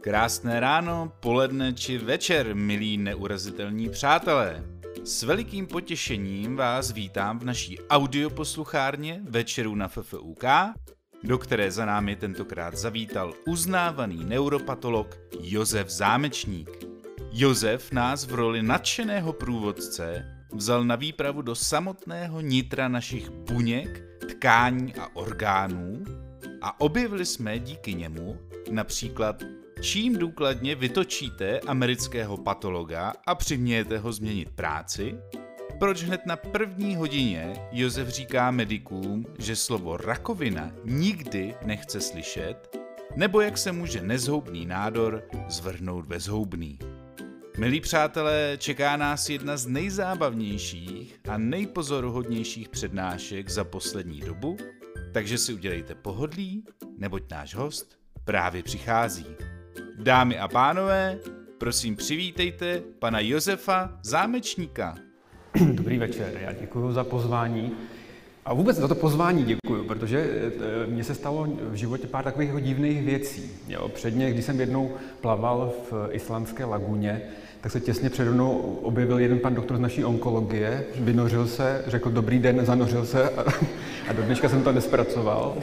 Krásné ráno, poledne či večer, milí neurazitelní přátelé. S velikým potěšením vás vítám v naší audioposluchárně Večeru na FFUK, do které za námi tentokrát zavítal uznávaný neuropatolog Josef Zámečník. Josef nás v roli nadšeného průvodce vzal na výpravu do samotného nitra našich buněk, tkání a orgánů a objevili jsme díky němu například čím důkladně vytočíte amerického patologa a přimějete ho změnit práci, proč hned na první hodině Josef říká medikům, že slovo rakovina nikdy nechce slyšet, nebo jak se může nezhoubný nádor zvrhnout ve zhoubný. Milí přátelé, čeká nás jedna z nejzábavnějších a nejpozoruhodnějších přednášek za poslední dobu, takže si udělejte pohodlí, neboť náš host právě přichází. Dámy a pánové, prosím přivítejte pana Josefa Zámečníka. Dobrý večer, já děkuji za pozvání. A vůbec za to pozvání děkuji, protože eh, mně se stalo v životě pár takových divných věcí. Jo, předně, když jsem jednou plaval v islandské laguně, tak se těsně přede mnou objevil jeden pan doktor z naší onkologie, vynořil se, řekl dobrý den, zanořil se a, a do dneška jsem to nespracoval.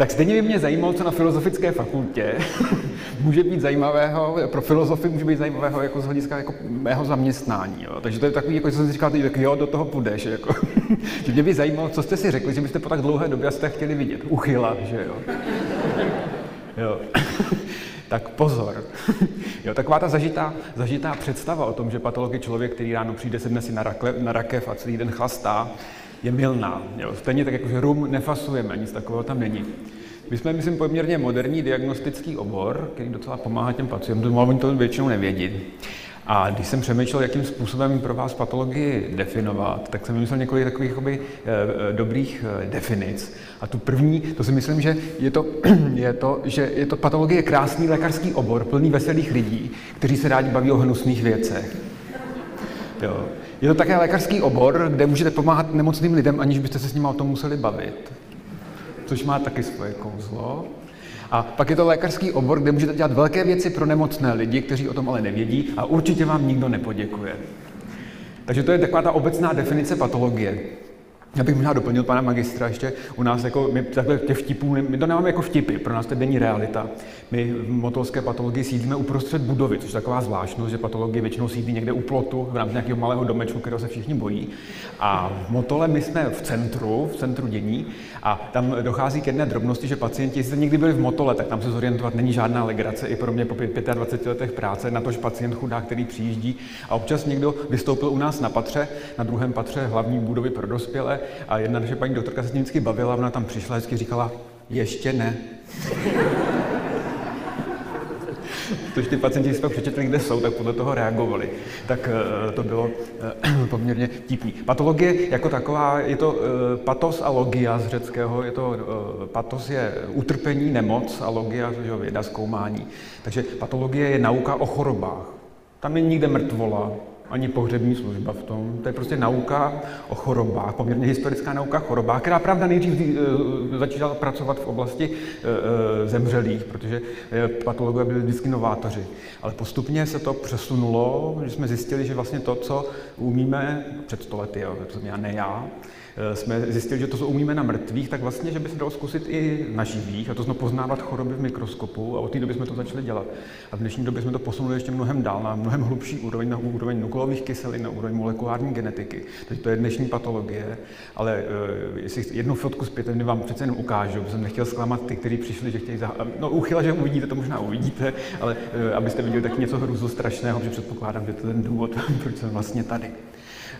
Tak stejně by mě zajímalo, co na filozofické fakultě může být zajímavého, pro filozofy může být zajímavého jako z hlediska jako mého zaměstnání. Jo. Takže to je takový, jako jsem si říkal, tak jo, do toho půjdeš. Jako. že mě by zajímalo, co jste si řekli, že byste po tak dlouhé době jste chtěli vidět. Uchyla, že jo. jo. tak pozor. jo, taková ta zažitá, zažitá představa o tom, že patolog je člověk, který ráno přijde, sedne si na, rakle, na rakev a celý den chlastá, je milná. Jo. Stejně tak, jako že rum nefasujeme, nic takového tam není. My jsme, myslím, poměrně moderní diagnostický obor, který docela pomáhá těm pacientům, ale oni to většinou nevědí. A když jsem přemýšlel, jakým způsobem pro vás patologii definovat, tak jsem vymyslel několik takových jakoby, e, dobrých e, definic. A tu první, to si myslím, že je to, je to, že je to patologie krásný lékařský obor, plný veselých lidí, kteří se rádi baví o hnusných věcech. Jo. Je to také lékařský obor, kde můžete pomáhat nemocným lidem, aniž byste se s nimi o tom museli bavit. Což má taky svoje kouzlo. A pak je to lékařský obor, kde můžete dělat velké věci pro nemocné lidi, kteří o tom ale nevědí a určitě vám nikdo nepoděkuje. Takže to je taková ta obecná definice patologie. Já bych možná doplnil pana magistra ještě u nás, jako my takhle těch vtipů, my to nemáme jako vtipy, pro nás to denní realita. My v motolské patologii sídlíme uprostřed budovy, což je taková zvláštnost, že patologie většinou sídlí někde u plotu, v rámci nějakého malého domečku, kterého se všichni bojí. A v Motole my jsme v centru, v centru dění a tam dochází k jedné drobnosti, že pacienti, jestli někdy byli v Motole, tak tam se zorientovat není žádná legrace i pro mě po 25 letech práce, na tož pacient chudá, který přijíždí a občas někdo vystoupil u nás na patře, na druhém patře hlavní budovy pro dospělé a jedna naše paní doktorka se s ním vždycky bavila, ona tam přišla a vždycky říkala, ještě ne. Tož ty pacienti si pak přečetli, kde jsou, tak podle toho reagovali. Tak uh, to bylo uh, poměrně típný. Patologie jako taková, je to uh, patos a logia z řeckého, je to, patos je utrpení, nemoc a logia, což je věda, zkoumání. Takže patologie je nauka o chorobách. Tam není nikde mrtvola, ani pohřební služba v tom. To je prostě nauka o chorobách, poměrně historická nauka o chorobách, která pravda nejdřív e, začala pracovat v oblasti e, e, zemřelých, protože patologové byli vždycky novátoři. Ale postupně se to přesunulo, že jsme zjistili, že vlastně to, co umíme před stolety, to jsem já, ne já, Eh, jsme zjistili, že to, co umíme na mrtvých, tak vlastně, že by se dalo zkusit i na živých, a to znamená poznávat choroby v mikroskopu, a od té doby jsme to začali dělat. A v dnešní době jsme to posunuli ještě mnohem dál, na mnohem hlubší úroveň, na úroveň nukleových kyselin, na úroveň molekulární genetiky. Takže to je dnešní patologie, ale uh, jestli jednu fotku zpět, vám přece jen ukážu, protože jsem nechtěl zklamat ty, kteří přišli, že chtějí za... No uchyla, že uvidíte, to možná uvidíte, ale uh, abyste viděli tak něco hruzu strašného, protože předpokládám, že to je ten důvod, proč jsem vlastně tady.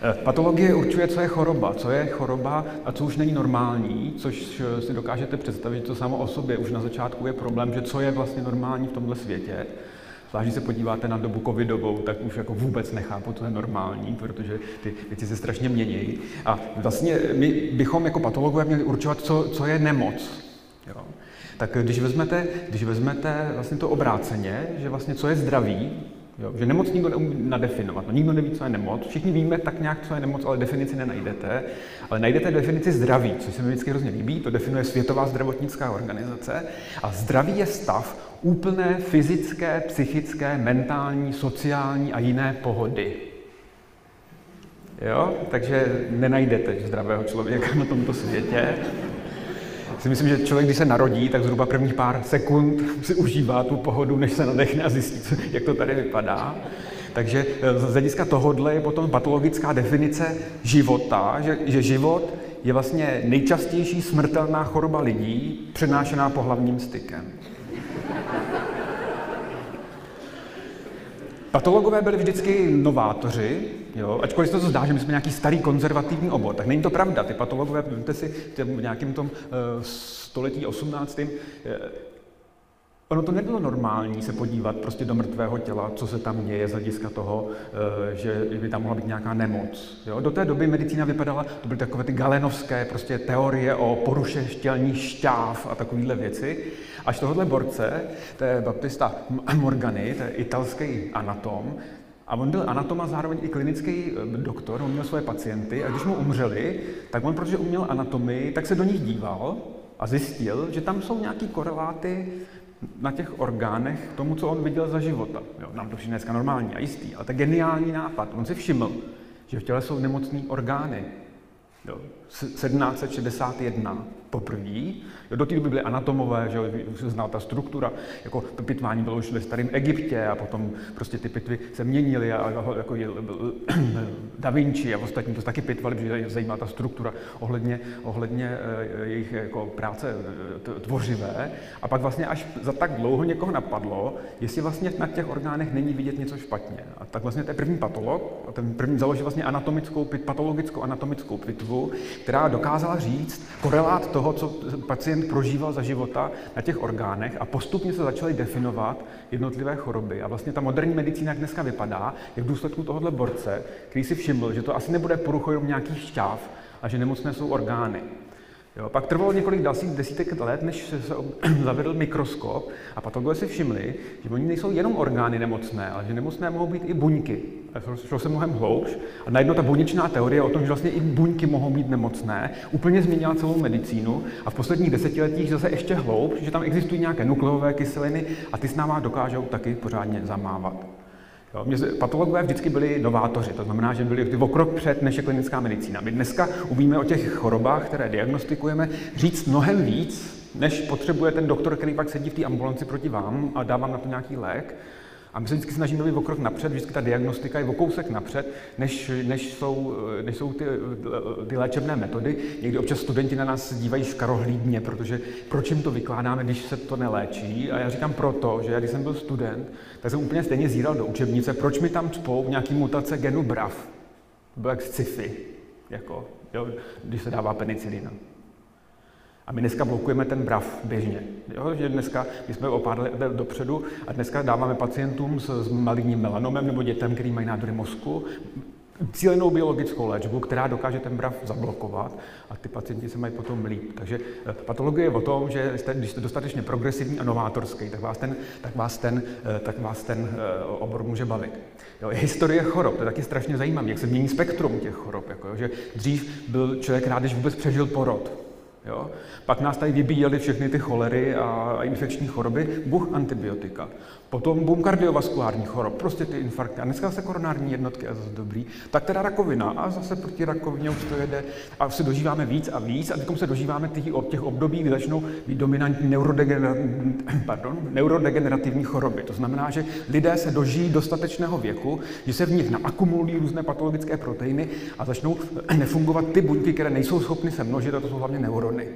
Eh, patologie určuje, co je choroba, co je choroba a co už není normální, což eh, si dokážete představit, to samo o sobě už na začátku je problém, že co je vlastně normální v tomhle světě. Zvlášť, když se podíváte na dobu covidovou, tak už jako vůbec nechápu, co je normální, protože ty věci se strašně mění. A vlastně my bychom jako patologové měli určovat, co, co je nemoc. Jo? Tak když vezmete, když vezmete vlastně to obráceně, že vlastně co je zdraví, Jo, že nemoc nikdo neumí nadefinovat. No, nikdo neví, co je nemoc. Všichni víme tak nějak, co je nemoc, ale definici nenajdete. Ale najdete definici zdraví, což se mi vždycky hrozně líbí. To definuje Světová zdravotnická organizace. A zdraví je stav úplné fyzické, psychické, mentální, sociální a jiné pohody. Jo? Takže nenajdete zdravého člověka na tomto světě si myslím, že člověk, když se narodí, tak zhruba prvních pár sekund si užívá tu pohodu, než se nadechne a zjistí, jak to tady vypadá. Takže eh, z hlediska tohohle je potom patologická definice života, že, že život je vlastně nejčastější smrtelná choroba lidí, přenášená pohlavním stykem. Patologové byli vždycky novátoři, jo? ačkoliv se to zdá, že my jsme nějaký starý konzervativní obor, tak není to pravda. Ty patologové, vemte si v nějakém tom uh, století 18. Ono to nebylo normální se podívat prostě do mrtvého těla, co se tam děje z hlediska toho, eh, že by tam mohla být nějaká nemoc. Jo? Do té doby medicína vypadala, to byly takové ty galenovské prostě teorie o poruše štělní šťáv a takovéhle věci. Až tohohle borce, to je Baptista Morgany, to je italský anatom, a on byl anatom zároveň i klinický eh, doktor, on měl svoje pacienty a když mu umřeli, tak on, protože uměl anatomii, tak se do nich díval a zjistil, že tam jsou nějaké koreláty na těch orgánech tomu, co on viděl za života. Jo, nám to přijde dneska normální a jistý, ale to geniální nápad. On si všiml, že v těle jsou nemocné orgány. Jo, 1761 poprvé. Do té doby byly anatomové, že se znala ta struktura, jako to pitvání bylo už ve starém Egyptě a potom prostě ty pitvy se měnily a jako je, Da Vinci a ostatní to taky pitvali, protože je zajímá ta struktura ohledně, ohledně eh, jejich jako práce eh, tvořivé. A pak vlastně až za tak dlouho někoho napadlo, jestli vlastně na těch orgánech není vidět něco špatně. A tak vlastně je první patolog, a ten první založil vlastně anatomickou, patologickou anatomickou pitvu, která dokázala říct korelát toho, co pacient prožíval za života na těch orgánech a postupně se začaly definovat jednotlivé choroby. A vlastně ta moderní medicína, jak dneska vypadá, je v důsledku tohohle borce, který si všiml, že to asi nebude poruchou nějakých šťáv a že nemocné jsou orgány. Jo, pak trvalo několik dalších desítek let, než se zavedl mikroskop a patologové si všimli, že oni nejsou jenom orgány nemocné, ale že nemocné mohou být i buňky. Šlo se mnohem hloubš a najednou ta buněčná teorie o tom, že vlastně i buňky mohou být nemocné, úplně změnila celou medicínu a v posledních desetiletích zase ještě hloubš, že tam existují nějaké nukleové kyseliny a ty s náma dokážou taky pořádně zamávat. Jo, mě, patologové vždycky byli novátoři, to znamená, že byli o krok před než je klinická medicína. My dneska umíme o těch chorobách, které diagnostikujeme, říct mnohem víc, než potřebuje ten doktor, který pak sedí v té ambulanci proti vám a dá vám na to nějaký lék. A my se vždycky snažíme být o krok napřed, vždycky ta diagnostika je o kousek napřed, než, než, jsou, než jsou ty, ty léčebné metody. Někdy občas studenti na nás dívají škarohlídně, protože proč jim to vykládáme, když se to neléčí. A já říkám proto, že já když jsem byl student, tak jsem úplně stejně zíral do učebnice, proč mi tam cpou nějaký mutace genu BRAF. To bylo jak sci-fi, jako, jo, když se dává penicilina. A my dneska blokujeme ten brav běžně. Jo? Že dneska, my jsme o dopředu a dneska dáváme pacientům s, s maligním melanomem nebo dětem, který mají nádory mozku, cílenou biologickou léčbu, která dokáže ten brav zablokovat a ty pacienti se mají potom líp. Takže eh, patologie je o tom, že jste, když jste dostatečně progresivní a novátorský, tak vás ten, tak vás ten, eh, tak vás ten eh, obor může bavit. Jo, historie chorob, to je taky strašně zajímavé, jak se mění spektrum těch chorob. Jako, že dřív byl člověk rád, když vůbec přežil porod. Jo? Pak nás tady vybíjeli všechny ty cholery a infekční choroby, buch antibiotika. Potom boom kardiovaskulární chorob, prostě ty infarkty. A dneska zase koronární jednotky a zase dobrý. Tak teda rakovina a zase proti rakovině už to jede. A se dožíváme víc a víc a teď se dožíváme těch, těch období, kdy začnou být dominantní neurodegenerativní, pardon, neurodegenerativní choroby. To znamená, že lidé se dožijí dostatečného věku, že se v nich naakumulují různé patologické proteiny a začnou nefungovat ty buňky, které nejsou schopny se množit, a to jsou hlavně neurony.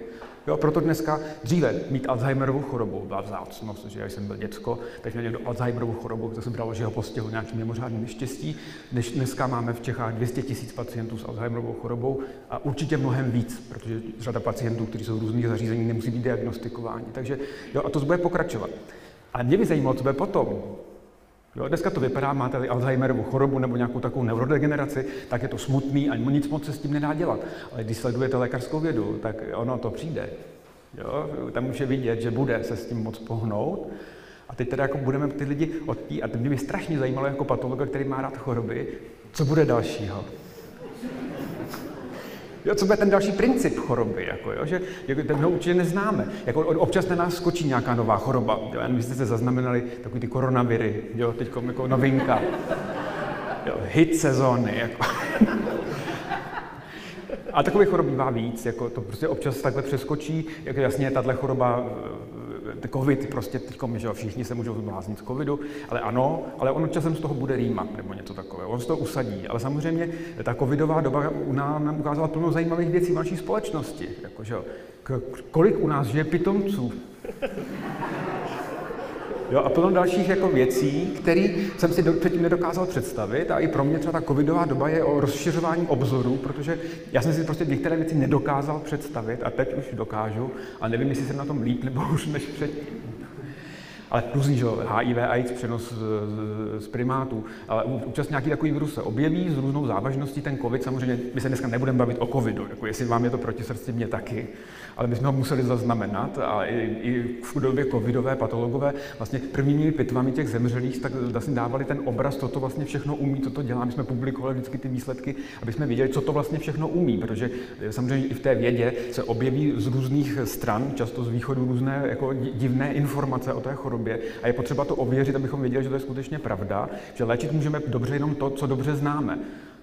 Jo, proto dneska dříve mít Alzheimerovou chorobu byla vzácnost, že já jsem byl děcko, takže měl někdo Alzheimerovou chorobu, to se bralo, že ho postihl nějakým mimořádným neštěstí. Dnes, dneska máme v Čechách 200 tisíc pacientů s Alzheimerovou chorobou a určitě mnohem víc, protože řada pacientů, kteří jsou v různých zařízeních, nemusí být diagnostikováni. Takže jo, a to bude pokračovat. Ale mě by zajímalo, co bude potom. Jo, dneska to vypadá, máte-li Alzheimerovu chorobu nebo nějakou takovou neurodegeneraci, tak je to smutný a nic moc se s tím nedá dělat. Ale když sledujete lékařskou vědu, tak ono to přijde. Jo, tam už je vidět, že bude se s tím moc pohnout. A teď teda jako budeme ty lidi odtí, a to mě by strašně zajímalo jako patologa, který má rád choroby, co bude dalšího. Jo, co bude ten další princip choroby, jako, jo, že jako, ten ho určitě neznáme. Jako, občas na nás skočí nějaká nová choroba. Jo, vy jste se zaznamenali takový ty koronaviry, jo, teď jako novinka. Jo, hit sezóny. Jako. A takových chorob bývá víc, jako to prostě občas takhle přeskočí, jako jasně, tahle choroba covid, prostě teď, že všichni se můžou zbláznit z covidu, ale ano, ale on časem z toho bude rýmat nebo něco takového, on z toho usadí. Ale samozřejmě ta covidová doba nám ukázala plno zajímavých věcí v naší společnosti. Jako, že, kolik u nás žije pitomců? Jo, a plno dalších jako věcí, které jsem si do, předtím nedokázal představit. A i pro mě třeba ta covidová doba je o rozšiřování obzoru, protože já jsem si prostě některé věci nedokázal představit a teď už dokážu a nevím, jestli jsem na tom líp nebo už než předtím ale různý, že HIV, AIDS, přenos z, z primátů, ale účast nějaký takový virus se objeví s různou závažností, ten COVID, samozřejmě my se dneska nebudeme bavit o COVIdu, jako jestli vám je to proti srdci, mě taky, ale my jsme ho museli zaznamenat a i, i v době covidové patologové vlastně prvními pitvami těch zemřelých tak vlastně dávali ten obraz, co to vlastně všechno umí, co to dělá. My jsme publikovali vždycky ty výsledky, aby jsme viděli, co to vlastně všechno umí, protože samozřejmě i v té vědě se objeví z různých stran, často z východu různé jako divné informace o té chorobě a je potřeba to ověřit, abychom věděli, že to je skutečně pravda, že léčit můžeme dobře jenom to, co dobře známe.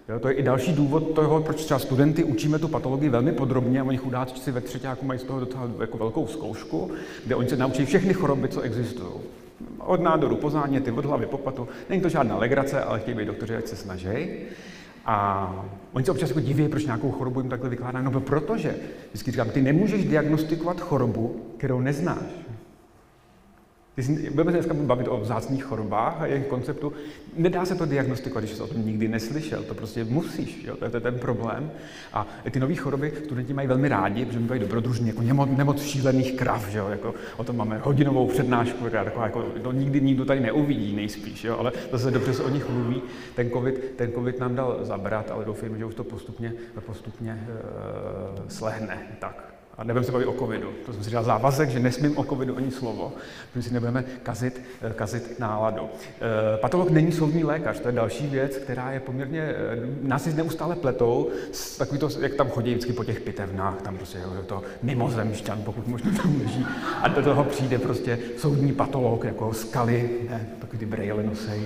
Jo, to je i další důvod toho, proč třeba studenty učíme tu patologii velmi podrobně a oni chudáci ve třetíku mají z toho docela jako velkou zkoušku, kde oni se naučí všechny choroby, co existují. Od nádoru po záněty, od hlavy po patu. Není to žádná legrace, ale chtějí být doktoři, ať se snaží. A oni se občas jako diví, proč nějakou chorobu jim takhle vykládá. No protože, vždycky říkám, ty nemůžeš diagnostikovat chorobu, kterou neznáš. Ty si, budeme se dneska bavit o vzácných chorobách a jejich konceptu. Nedá se to diagnostikovat, když jsi o tom nikdy neslyšel. To prostě musíš, jo? to je ten problém. A ty nové choroby studenti mají velmi rádi, protože mluví dobrodružně, jako nemoc, nemoc šílených krav. Že jo? Jako, o tom máme hodinovou přednášku, která taková, jako, to nikdy nikdo tady neuvidí nejspíš, jo? ale zase dobře se o nich mluví. Ten COVID, ten COVID nám dal zabrat, ale doufám, že už to postupně, postupně uh, slehne. Tak. A nebudeme se bavit o covidu. To jsem si dal závazek, že nesmím o covidu ani slovo, protože si nebudeme kazit, eh, kazit náladu. Eh, patolog není soudní lékař, to je další věc, která je poměrně, eh, nás si neustále pletou, takový to, jak tam chodí vždycky po těch pitevnách, tam prostě je to mimozemšťan, pokud možná tam leží, a do toho přijde prostě soudní patolog, jako skaly, ne, takový ty brejle nosej,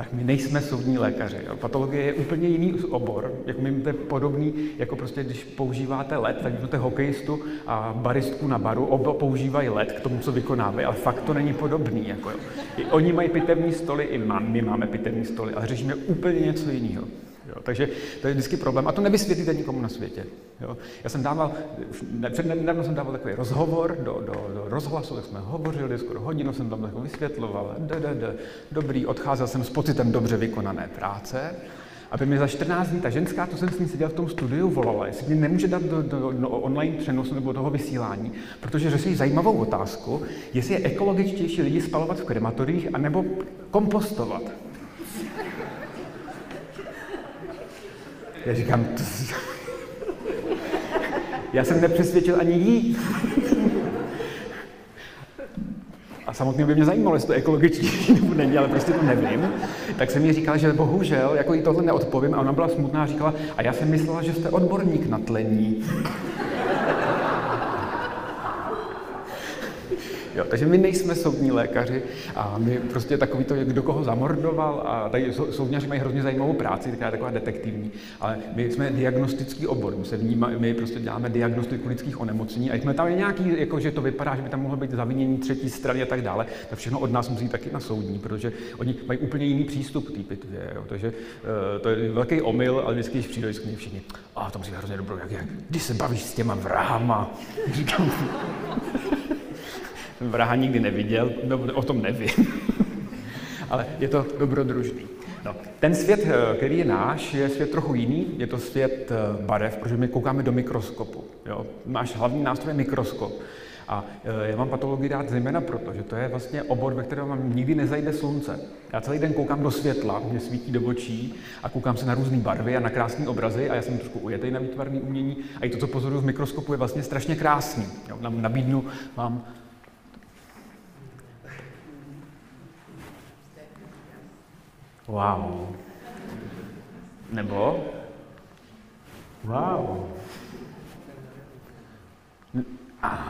tak my nejsme soudní lékaři. Jo. Patologie je úplně jiný obor, jako my to je podobný, jako prostě když používáte led, tak máte hokejistu a baristku na baru, oba používají led k tomu, co vykonávají, ale fakt to není podobný. Jako jo. I oni mají pitevní stoly, i my máme pitevní stoly, ale řešíme úplně něco jiného. Jo, takže to je vždycky problém. A to nevysvětlíte nikomu na světě. Jo. Já jsem dával, před nedávno jsem dával takový rozhovor do, do, do rozhlasu, tak jsme hovořili, skoro hodinu jsem tam jako vysvětloval, d, d, d, dobrý, odcházel jsem s pocitem dobře vykonané práce. Aby mi za 14 dní ta ženská, to jsem s ní seděl v tom studiu, volala, jestli mě nemůže dát do, do, do online přenosu nebo toho vysílání, protože řeší zajímavou otázku, jestli je ekologičtější lidi spalovat v krematoriích anebo kompostovat. Já říkám, to... já jsem nepřesvědčil ani jí. A samotně by mě zajímalo, jestli to ekologičtější nebo není, ale prostě to nevím. Tak jsem mi říkal, že bohužel, jako i tohle neodpovím, a ona byla smutná a říkala, a já jsem myslela, že jste odborník na tlení. Jo, takže my nejsme soudní lékaři a my prostě takový to, kdo koho zamordoval a tady soudňaři mají hrozně zajímavou práci, taková taková detektivní, ale my jsme diagnostický obor, my, se vníma, my prostě děláme diagnostiku lidských onemocnění a jsme tam nějaký, jako že to vypadá, že by tam mohlo být zavinění třetí strany a tak dále, tak všechno od nás musí taky na soudní, protože oni mají úplně jiný přístup k pitvě, jo, takže uh, to je velký omyl, ale vždycky, když přijde vždycky všichni, a to musí hrozně dobrou, jak, jak, když se bavíš s těma vrahama, říkám, vraha nikdy neviděl, no, o tom nevím. Ale je to dobrodružný. No, ten svět, eh, který je náš, je svět trochu jiný. Je to svět eh, barev, protože my koukáme do mikroskopu. Jo. Náš hlavní nástroj je mikroskop. A eh, já mám patologii rád zejména proto, že to je vlastně obor, ve kterém vám nikdy nezajde slunce. Já celý den koukám do světla, mě svítí do očí a koukám se na různé barvy a na krásné obrazy a já jsem trošku ujetý na výtvarné umění a i to, co pozoruju v mikroskopu, je vlastně strašně krásný. Jo, nabídnu vám Wow. Nebo? Wow.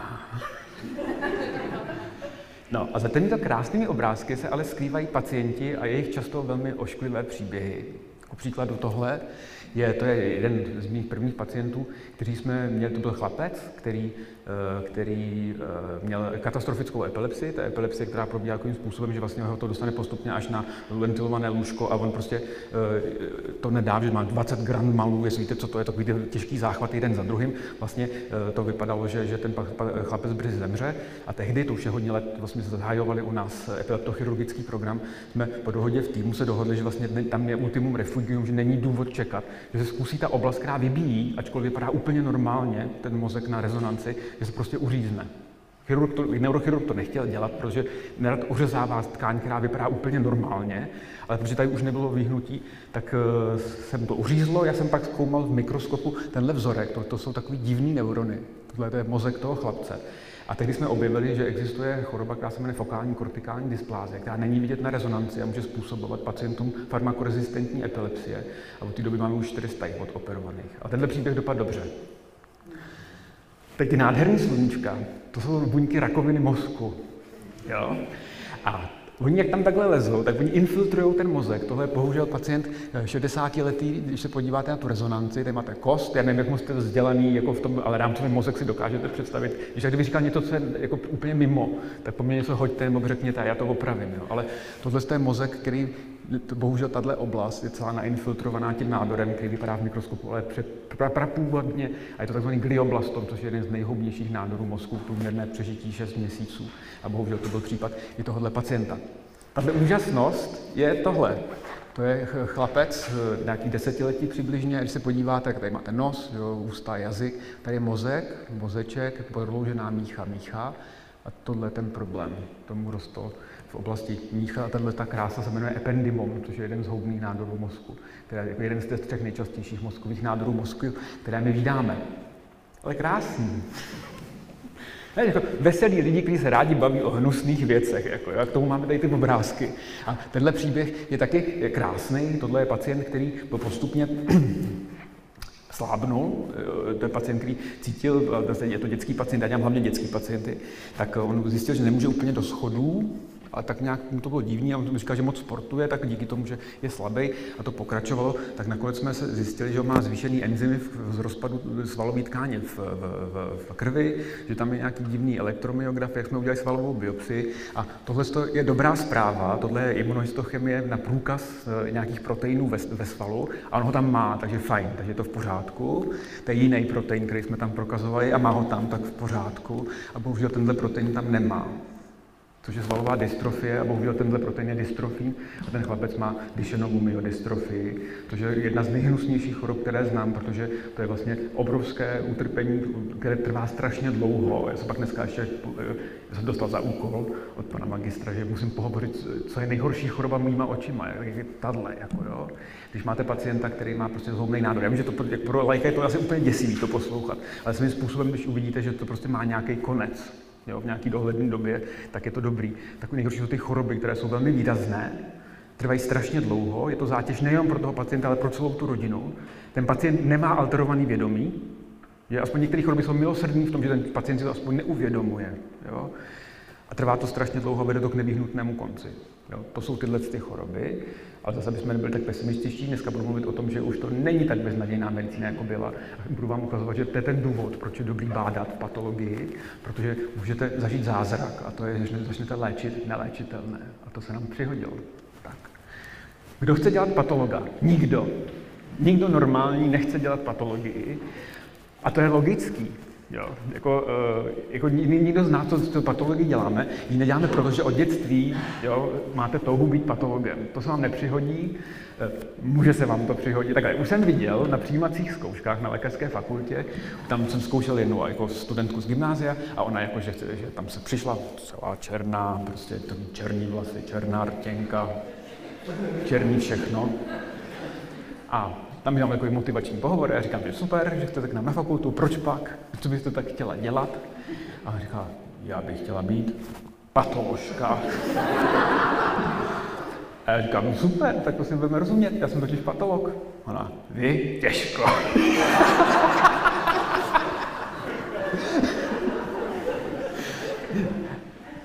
No a za těmito krásnými obrázky se ale skrývají pacienti a jejich často velmi ošklivé příběhy. Ku příkladu tohle je, to je jeden z mých prvních pacientů, kteří jsme měli, to byl chlapec, který, který eh, měl katastrofickou epilepsii, ta epilepsie, která probíhá takovým způsobem, že vlastně ho to dostane postupně až na ventilované lůžko a on prostě eh, to nedá, že má 20 gram malů, jestli víte, co to je, takový těžký záchvat jeden za druhým. Vlastně to vypadalo, že, že ten chlapec brzy zemře a tehdy, to už je hodně let, vlastně zahajovali u nás epileptochirurgický program, jsme po dohodě v týmu se dohodli, že vlastně tam je ultimum refugium, že není důvod čekat, že se zkusí ta oblast, která vybíjí, ačkoliv vypadá úplně normálně, ten mozek na rezonanci, že se prostě uřízne. Chirurg to, neurochirurg to nechtěl dělat, protože nerad ořezává tkáň, která vypadá úplně normálně, ale protože tady už nebylo vyhnutí, tak uh, jsem to uřízlo. Já jsem pak zkoumal v mikroskopu tenhle vzorek, to, to jsou takový divný neurony. Tohle je mozek toho chlapce. A tehdy jsme objevili, že existuje choroba, která se jmenuje fokální kortikální dysplázie, která není vidět na rezonanci a může způsobovat pacientům farmakorezistentní epilepsie. A od té doby máme už 400 jich operovaných. A tenhle příběh dopadl dobře. Teď ty nádherný sluníčka, to jsou buňky rakoviny mozku. Jo? A Oni jak tam takhle lezou, tak oni infiltrují ten mozek. Tohle je bohužel pacient 60 eh, letý, když se podíváte na tu rezonanci, tady máte kost, já nevím, jak moc jste vzdělaný, jako v tom, ale rámcový mozek si dokážete představit. Když kdyby říkal něco, co je jako úplně mimo, tak po mně něco hoďte nebo řekněte já to opravím. Jo. Ale tohle je mozek, který bohužel tahle oblast je celá nainfiltrovaná tím nádorem, který vypadá v mikroskopu, ale před, pra, prapůvodně, a je to takzvaný glioblastom, což je jeden z nejhoubnějších nádorů mozku, průměrné přežití 6 měsíců. A bohužel to byl případ i tohohle pacienta. Tahle úžasnost je tohle. To je chlapec, eh, nějaký desetiletí přibližně, když se podíváte, tak tady máte nos, jo, ústa, jazyk, tady je mozek, mozeček, prodloužená mícha, mícha. A tohle je ten problém. Tomu rostl v oblasti mícha. Tahle ta krása se jmenuje ependymom, což je jeden z houbných nádorů mozku, je jako jeden z těch třech nejčastějších mozkových nádorů mozku, které my vydáme. Ale krásný. Ne, jako veselí lidi, kteří se rádi baví o hnusných věcech. Jako, a k tomu máme tady ty obrázky. A tenhle příběh je taky krásný. Tohle je pacient, který postupně slábnul, to je pacient, který cítil, je to dětský pacient, já dělám hlavně dětský pacienty, tak on zjistil, že nemůže úplně do schodů, a tak nějak mu to bylo divný a on říkal, že moc sportuje, tak díky tomu, že je slabý a to pokračovalo, tak nakonec jsme se zjistili, že on má zvýšený enzymy z rozpadu svalové tkáně v, v, v, krvi, že tam je nějaký divný elektromyograf, jak jsme udělali svalovou biopsi. A tohle je dobrá zpráva, tohle je imunohistochemie na průkaz eh, nějakých proteinů ve, ve svalu a on ho tam má, takže fajn, takže je to v pořádku. To je jiný protein, který jsme tam prokazovali a má ho tam, tak v pořádku. A bohužel tenhle protein tam nemá což je svalová dystrofie a bohužel tenhle protein je dystrofí a ten chlapec má Duchennovu myodistrofii, což je jedna z nejhnusnějších chorob, které znám, protože to je vlastně obrovské utrpení, které trvá strašně dlouho. Já jsem pak dneska ještě já jsem dostal za úkol od pana magistra, že musím pohovořit, co je nejhorší choroba mýma očima, jak je tahle, jako jo. Když máte pacienta, který má prostě zhoubný nádor, já vím, že to jak pro lajka je to asi úplně děsivý to poslouchat, ale svým způsobem, když uvidíte, že to prostě má nějaký konec, jo, v nějaký dohledné době, tak je to dobrý. Tak nejhorší jsou ty choroby, které jsou velmi výrazné, trvají strašně dlouho, je to zátěž nejen pro toho pacienta, ale pro celou tu rodinu. Ten pacient nemá alterovaný vědomí, že aspoň některé choroby jsou milosrdní v tom, že ten pacient si to aspoň neuvědomuje. Jo? A trvá to strašně dlouho, vede to k nevyhnutnému konci. Jo? To jsou tyhle ty choroby. Ale zase bychom nebyli tak pesimističtí. Dneska budu mluvit o tom, že už to není tak beznadějná medicína, jako byla. Budu vám ukazovat, že to je ten důvod, proč je dobrý bádat v patologii, protože můžete zažít zázrak a to je, že začnete léčit neléčitelné. A to se nám přihodilo. Tak. Kdo chce dělat patologa? Nikdo. Nikdo normální nechce dělat patologii. A to je logický. Jo, jako, uh, jako nikdo z nás, co, co patologii děláme, ji neděláme proto, že od dětství jo, máte touhu být patologem. To se vám nepřihodí, uh, může se vám to přihodit. Takhle, už jsem viděl na přijímacích zkouškách na lékařské fakultě, tam jsem zkoušel jednu jako studentku z gymnázia a ona jako, že, že tam se přišla celá černá, prostě černý vlasy, černá rtěnka, černý všechno. A tam měl takový motivační pohovor a já říkám, že super, že chcete k nám na fakultu, proč pak, co byste tak chtěla dělat? A říká, já bych chtěla být patoložka. A já říkám, no super, tak to si budeme rozumět, já jsem totiž patolog. Ona, vy? Těžko.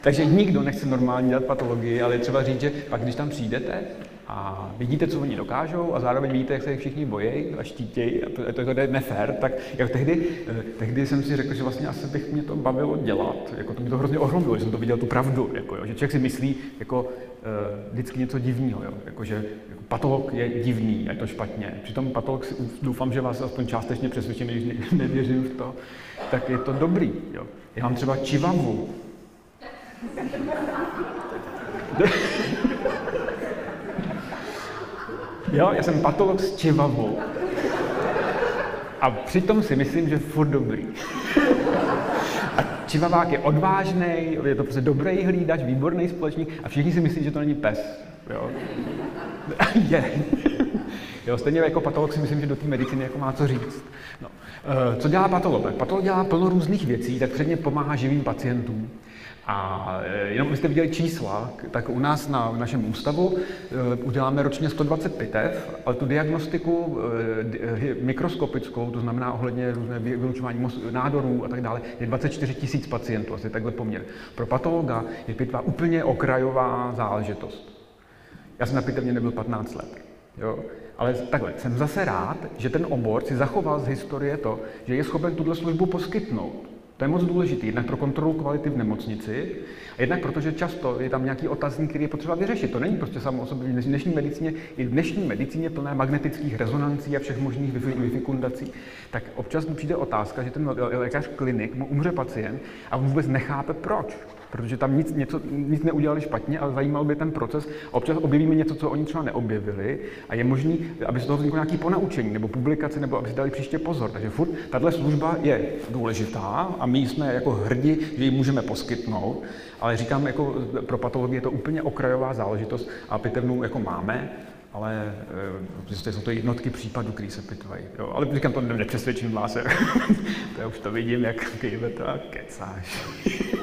Takže nikdo nechce normálně dělat patologii, ale je třeba říct, že pak když tam přijdete a vidíte, co oni dokážou a zároveň vidíte, jak se jich všichni bojí a štítějí a to, to, to je nefér, tak jak tehdy, eh, tehdy jsem si řekl, že vlastně asi bych mě to bavilo dělat. Jako to mě to hrozně ohromilo, že jsem to viděl tu pravdu. Jako, jo, že člověk si myslí jako, uh, vždycky něco divného, jako, že jako, patolog je divný a je to špatně. Přitom patolog doufám, že vás aspoň částečně přesvědčím, když ne, nevěřím v to, tak je to dobrý. Jo. Já mám třeba čivavu, jo, já jsem patolog s čivavou. A přitom si myslím, že furt dobrý. A čivavák je odvážný, je to prostě dobrý hlídač, výborný společník a všichni si myslí, že to není pes. Jo. je. Jo, stejně jako patolog si myslím, že do té medicíny jako má co říct. No. Eh, co dělá patolog? Patolog dělá plno různých věcí, tak předně pomáhá živým pacientům. A e, jenom byste viděli čísla, tak u nás na našem ústavu e, uděláme ročně 120 pitev, ale tu diagnostiku e, mikroskopickou, to znamená ohledně různé vylučování nádorů a tak dále, je 24 tisíc pacientů, asi takhle poměr. Pro patologa je pitva úplně okrajová záležitost. Já jsem na pitevně nebyl 15 let. Jo? Ale takhle, jsem zase rád, že ten obor si zachoval z historie to, že je schopen tuto službu poskytnout. To je moc důležité, jednak pro kontrolu kvality v nemocnici, a jednak protože často je tam nějaký otazník, který je potřeba vyřešit. To není prostě samo o sobě. V dnešní medicíně, v dnešní medicíně plné magnetických rezonancí a všech možných vyfikundací, tak občas mi přijde otázka, že ten lékař klinik mu umře pacient a vůbec nechápe proč protože tam nic, něco, nic neudělali špatně, ale zajímal by ten proces. Občas objevíme něco, co oni třeba neobjevili a je možný, aby z toho vzniklo nějaké ponaučení nebo publikace, nebo aby si dali příště pozor. Takže furt tahle služba je důležitá a my jsme jako hrdí, že ji můžeme poskytnout, ale říkám, jako pro patologii je to úplně okrajová záležitost a pitevnu jako máme, ale prostě jsou to jednotky případů, který se pitvají. Jo, ale říkám, to nepřesvědčím vás, to já už to vidím, jak kejvete a kecáš.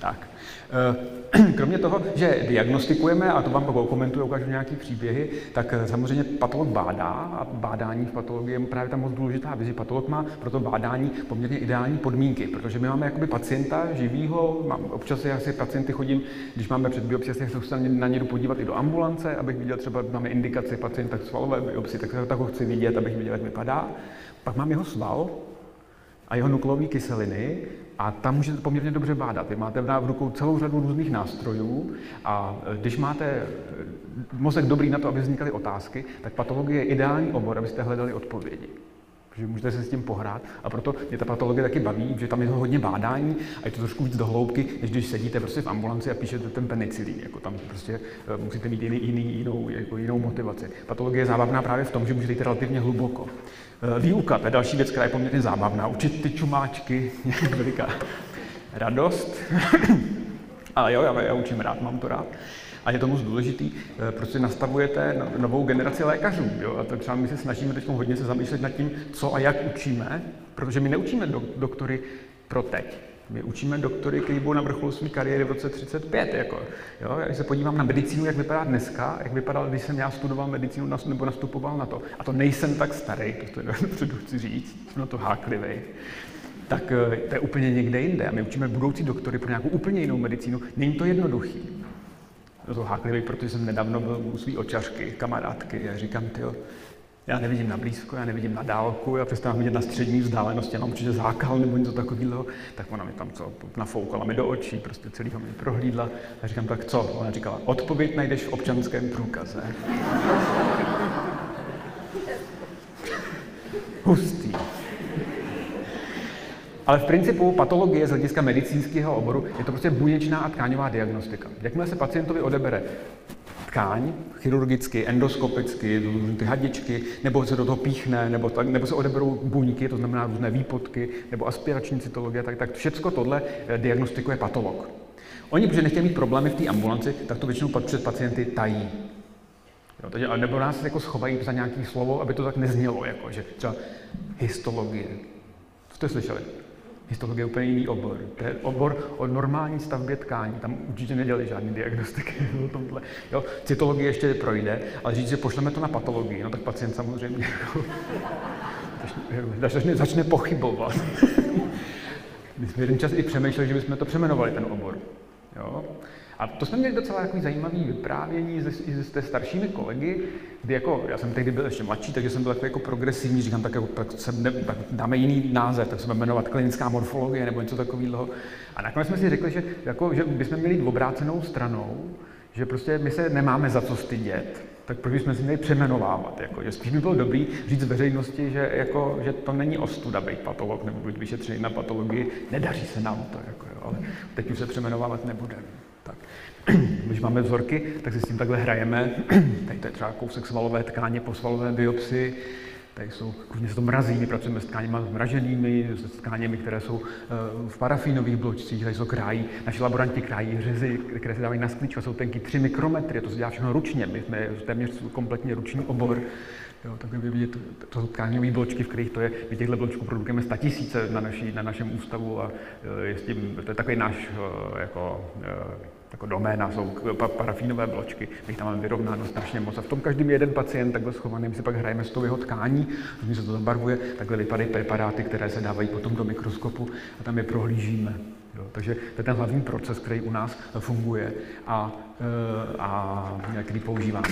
Tak. Eh, kromě toho, že diagnostikujeme, a to vám komentuju, ukážu nějaké příběhy, tak eh, samozřejmě patolog bádá a bádání v patologii je právě tam moc důležitá věc, patolog má pro to bádání poměrně ideální podmínky, protože my máme jakoby pacienta živýho, mám, občas já si pacienty chodím, když máme před biopsí, tak se na ně podívat i do ambulance, abych viděl třeba, máme indikaci pacienta k svalové biopsii, tak, tak ho chci vidět, abych viděl, jak vypadá. Pak mám jeho sval, a jeho nukleové kyseliny a tam můžete poměrně dobře bádat. Vy máte v rukou celou řadu různých nástrojů a e, když máte e, mozek dobrý na to, aby vznikaly otázky, tak patologie je ideální obor, abyste hledali odpovědi. Protože můžete se s tím pohrát a proto mě ta patologie taky baví, že tam je to hodně bádání a je to trošku víc do hloubky, než když sedíte prostě v ambulanci a píšete ten penicilín. Jako tam prostě e, musíte mít jiný, jiný, jinou, jako jinou motivaci. Patologie je zábavná právě v tom, že můžete jít relativně hluboko. Eh, výuka, to je další věc, která je poměrně zábavná. Učit ty čumáčky, veliká radost. Ale jo, já, já učím rád, mám to rád. A je to moc důležitý, eh, protože nastavujete no, novou generaci lékařů. Jo? A to třeba my se snažíme teď hodně se zamýšlet nad tím, co a jak učíme, protože my neučíme do, doktory pro teď. My učíme doktory, kteří budou na vrcholu své kariéry v roce 35. Jako, jo? Já když se podívám na medicínu, jak vypadá dneska, jak vypadal, když jsem já studoval medicínu nebo nastupoval na to, a to nejsem tak starý, to dopředu chci říct, jsem na to háklivý, tak eh, to je úplně někde jinde. A my učíme budoucí doktory pro nějakou úplně jinou medicínu. Není to jednoduchý. Je to háklivý, protože jsem nedávno byl u své očařky, kamarádky, a říkám, ty já nevidím na blízko, já nevidím na dálku, já přestávám vidět na střední vzdálenosti, mám určitě zákal nebo něco takového, tak ona mi tam co, nafoukala mi do očí, prostě celýho mi prohlídla a říkám, tak co? Ona říkala, odpověď najdeš v občanském průkaze. Hustý. Ale v principu patologie z hlediska medicínského oboru je to prostě buněčná a tkáňová diagnostika. Jakmile se pacientovi odebere tkáň, chirurgicky, endoskopicky, ty hadičky, nebo se do toho píchne, nebo, tak, nebo se odeberou buňky, to znamená různé výpotky, nebo aspirační cytologie, tak, tak všechno tohle eh, diagnostikuje patolog. Oni, protože nechtějí mít problémy v té ambulanci, tak to většinou před pacienty tají. Jo, takže, nebo nás jako schovají za nějaké slovo, aby to tak neznělo, jako, že třeba histologie. Co jste slyšeli? Histologie je úplně jiný obor. To je obor o normální stavbě tkání. Tam určitě nedělali žádné diagnostiky o tomhle. Jo, cytologie ještě projde, ale říct, že pošleme to na patologii, no tak pacient samozřejmě jako, začne, začne pochybovat. My jsme jeden čas i přemýšleli, že bychom to přeměnovali, ten obor. Jo? A to jsme měli docela takový zajímavý vyprávění ze, ze staršími kolegy, kdy jako, já jsem tehdy byl ještě mladší, takže jsem byl takový jako progresivní, říkám, tak, jako, tak, se ne, tak dáme jiný název, tak se budeme jmenovat klinická morfologie nebo něco takového. A nakonec jsme si řekli, že, jako, že bychom měli jít obrácenou stranou, že prostě my se nemáme za co stydět, tak proč bychom si měli přeměnovávat? Jako, že spíš by bylo dobrý říct veřejnosti, že, jako, že to není ostuda být patolog nebo být vyšetřený na patologii, nedaří se nám to, jako, jo, ale teď už se přeměnovávat nebudeme. Tak. Když máme vzorky, tak si s tím takhle hrajeme. Tady to je třeba kousek svalové tkáně po svalové biopsii. Tady jsou, různě se to mrazí, my pracujeme s tkáněmi zmraženými, s tkáněmi, které jsou eh, v parafínových bločcích, tady jsou krájí, naši laboranti krájí řezy, které se dávají na sklíčku, jsou tenky 3 mikrometry, to se dělá všechno ručně, my jsme téměř kompletně ruční obor. Jo, tak by vidět, to jsou tkáňové bločky, v kterých to je, my těchto bločků produkujeme tisíce na, naší, na našem ústavu a eh, je s tím, to je takový náš eh, jako, jako doména, jsou parafínové bločky, my tam máme vyrovnáno strašně moc. A v tom každý jeden pacient takhle schovaný, my si pak hrajeme s tou jeho tkání, když se to zabarvuje, takhle vypadají preparáty, které se dávají potom do mikroskopu a tam je prohlížíme. Jo, takže to je ten hlavní proces, který u nás funguje a, e, a který používáme.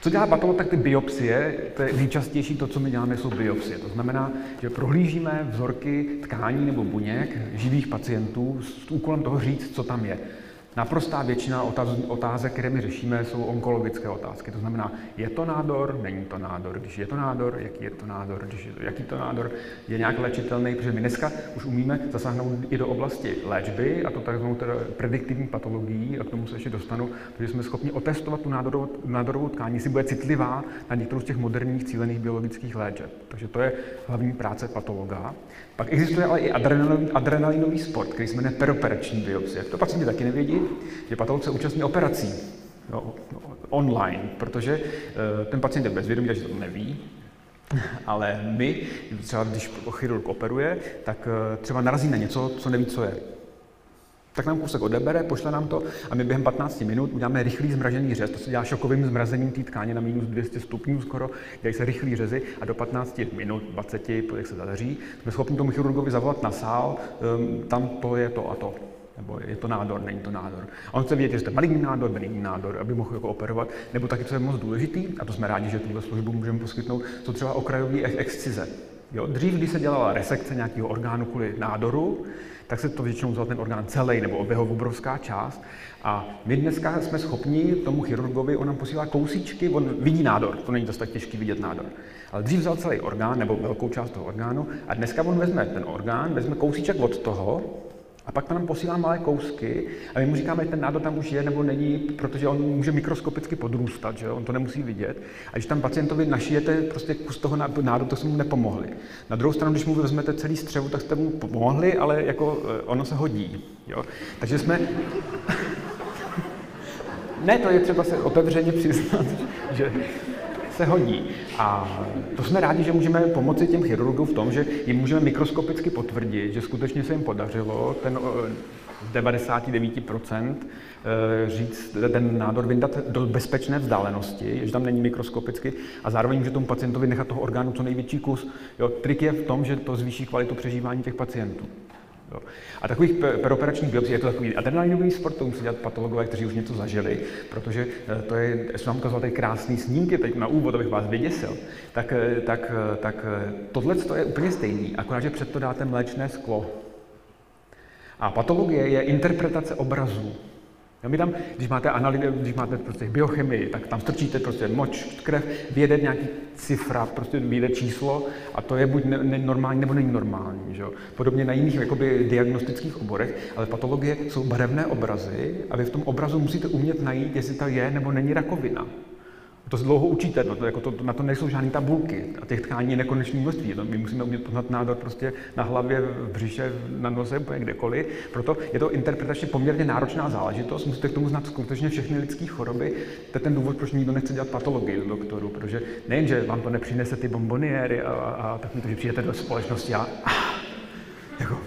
Co dělá patolog, tak ty biopsie, to je nejčastější to, co my děláme, jsou biopsie. To znamená, že prohlížíme vzorky tkání nebo buněk živých pacientů s úkolem toho říct, co tam je. Naprostá většina otázek, které my řešíme, jsou onkologické otázky. To znamená, je to nádor, není to nádor. Když je to nádor, jaký je to nádor, když je to, jaký to nádor je nějak léčitelný, protože my dneska už umíme zasáhnout i do oblasti léčby, a to takzvanou prediktivní patologií, a k tomu se ještě dostanu, protože jsme schopni otestovat tu nádorovou, nádorovou tkání, jestli bude citlivá na některou z těch moderních cílených biologických léčeb. Takže to je hlavní práce patologa. Pak existuje ale i adrenalinový, adrenalinový sport, který se jmenuje peroperační biopsie. To pacienti taky nevědí, že patolog se účastní operací jo, online, protože uh, ten pacient je bezvědomý, takže to neví, ale my, třeba když chirurg operuje, tak uh, třeba narazí na něco, co neví, co je. Tak nám kousek odebere, pošle nám to a my během 15 minut uděláme rychlý zmražený řez. To se dělá šokovým zmrazením té tkáně na minus 200 stupňů skoro, dělají se rychlý řezy a do 15 minut, 20, jak se zadaří, jsme schopni tomu chirurgovi zavolat na sál, um, tam to je to a to nebo je to nádor, není to nádor. A on chce vědět, jestli to je maligní nádor, benigní nádor, aby mohl jako operovat, nebo taky, co je moc důležitý, a to jsme rádi, že tuhle službu můžeme poskytnout, jsou třeba okrajové excize. Jo? Dřív, když se dělala resekce nějakého orgánu kvůli nádoru, tak se to většinou vzal ten orgán celý nebo jeho obrovská část. A my dneska jsme schopni tomu chirurgovi, on nám posílá kousíčky, on vidí nádor, to není dost tak těžký vidět nádor. Ale dřív vzal celý orgán nebo velkou část toho orgánu a dneska on vezme ten orgán, vezme kousíček od toho a pak nám posílá malé kousky a my mu říkáme, že ten nádor tam už je nebo není, protože on může mikroskopicky podrůstat, že on to nemusí vidět. A když tam pacientovi našijete prostě kus toho nádoru, to se mu nepomohli. Na druhou stranu, když mu vezmete celý střevu, tak jste mu pomohli, ale jako eh, ono se hodí. Jo? Takže jsme... ne, to je třeba se otevřeně přiznat, že se hodí. A to jsme rádi, že můžeme pomoci těm chirurgům v tom, že jim můžeme mikroskopicky potvrdit, že skutečně se jim podařilo ten 99% eh, říct, ten nádor vyndat do bezpečné vzdálenosti, že tam není mikroskopicky a zároveň může tomu pacientovi nechat toho orgánu co největší kus. Jo, trik je v tom, že to zvýší kvalitu přežívání těch pacientů. Jo. A takových peroperačních biopsí je to takový adrenalinový sport, to musí dělat patologové, kteří už něco zažili, protože eh, to je, jsem vám ukazoval tady krásný snímky, teď na úvod, abych vás vyděsil, tak, eh, tak, eh, tak tohle je úplně stejný, akorát, že před to dáte mléčné sklo. A patologie je interpretace obrazů. Jo, my tam, když máte, analýzy, když máte prostě biochemii, tak tam strčíte prostě moč, krev, vyjede nějaký cifra, prostě vyjede číslo a to je buď normální nebo není normální. Že? Podobně na jiných jakoby, diagnostických oborech, ale patologie jsou barevné obrazy a vy v tom obrazu musíte umět najít, jestli to je nebo není rakovina. To se dlouho učíte, no to, jako to, na to nejsou žádné tabulky a těch tkání je nekonečné množství. No, my musíme umět poznat nádor prostě na hlavě, v břiše, na nose, úplně kdekoliv. Proto je to interpretačně poměrně náročná záležitost. Musíte k tomu znát skutečně všechny lidské choroby. To je ten důvod, proč nikdo nechce dělat patologii do doktoru, protože nejen, že vám to nepřinese ty bomboniéry a, a, a tak mi to, že přijete do společnosti a, a jako,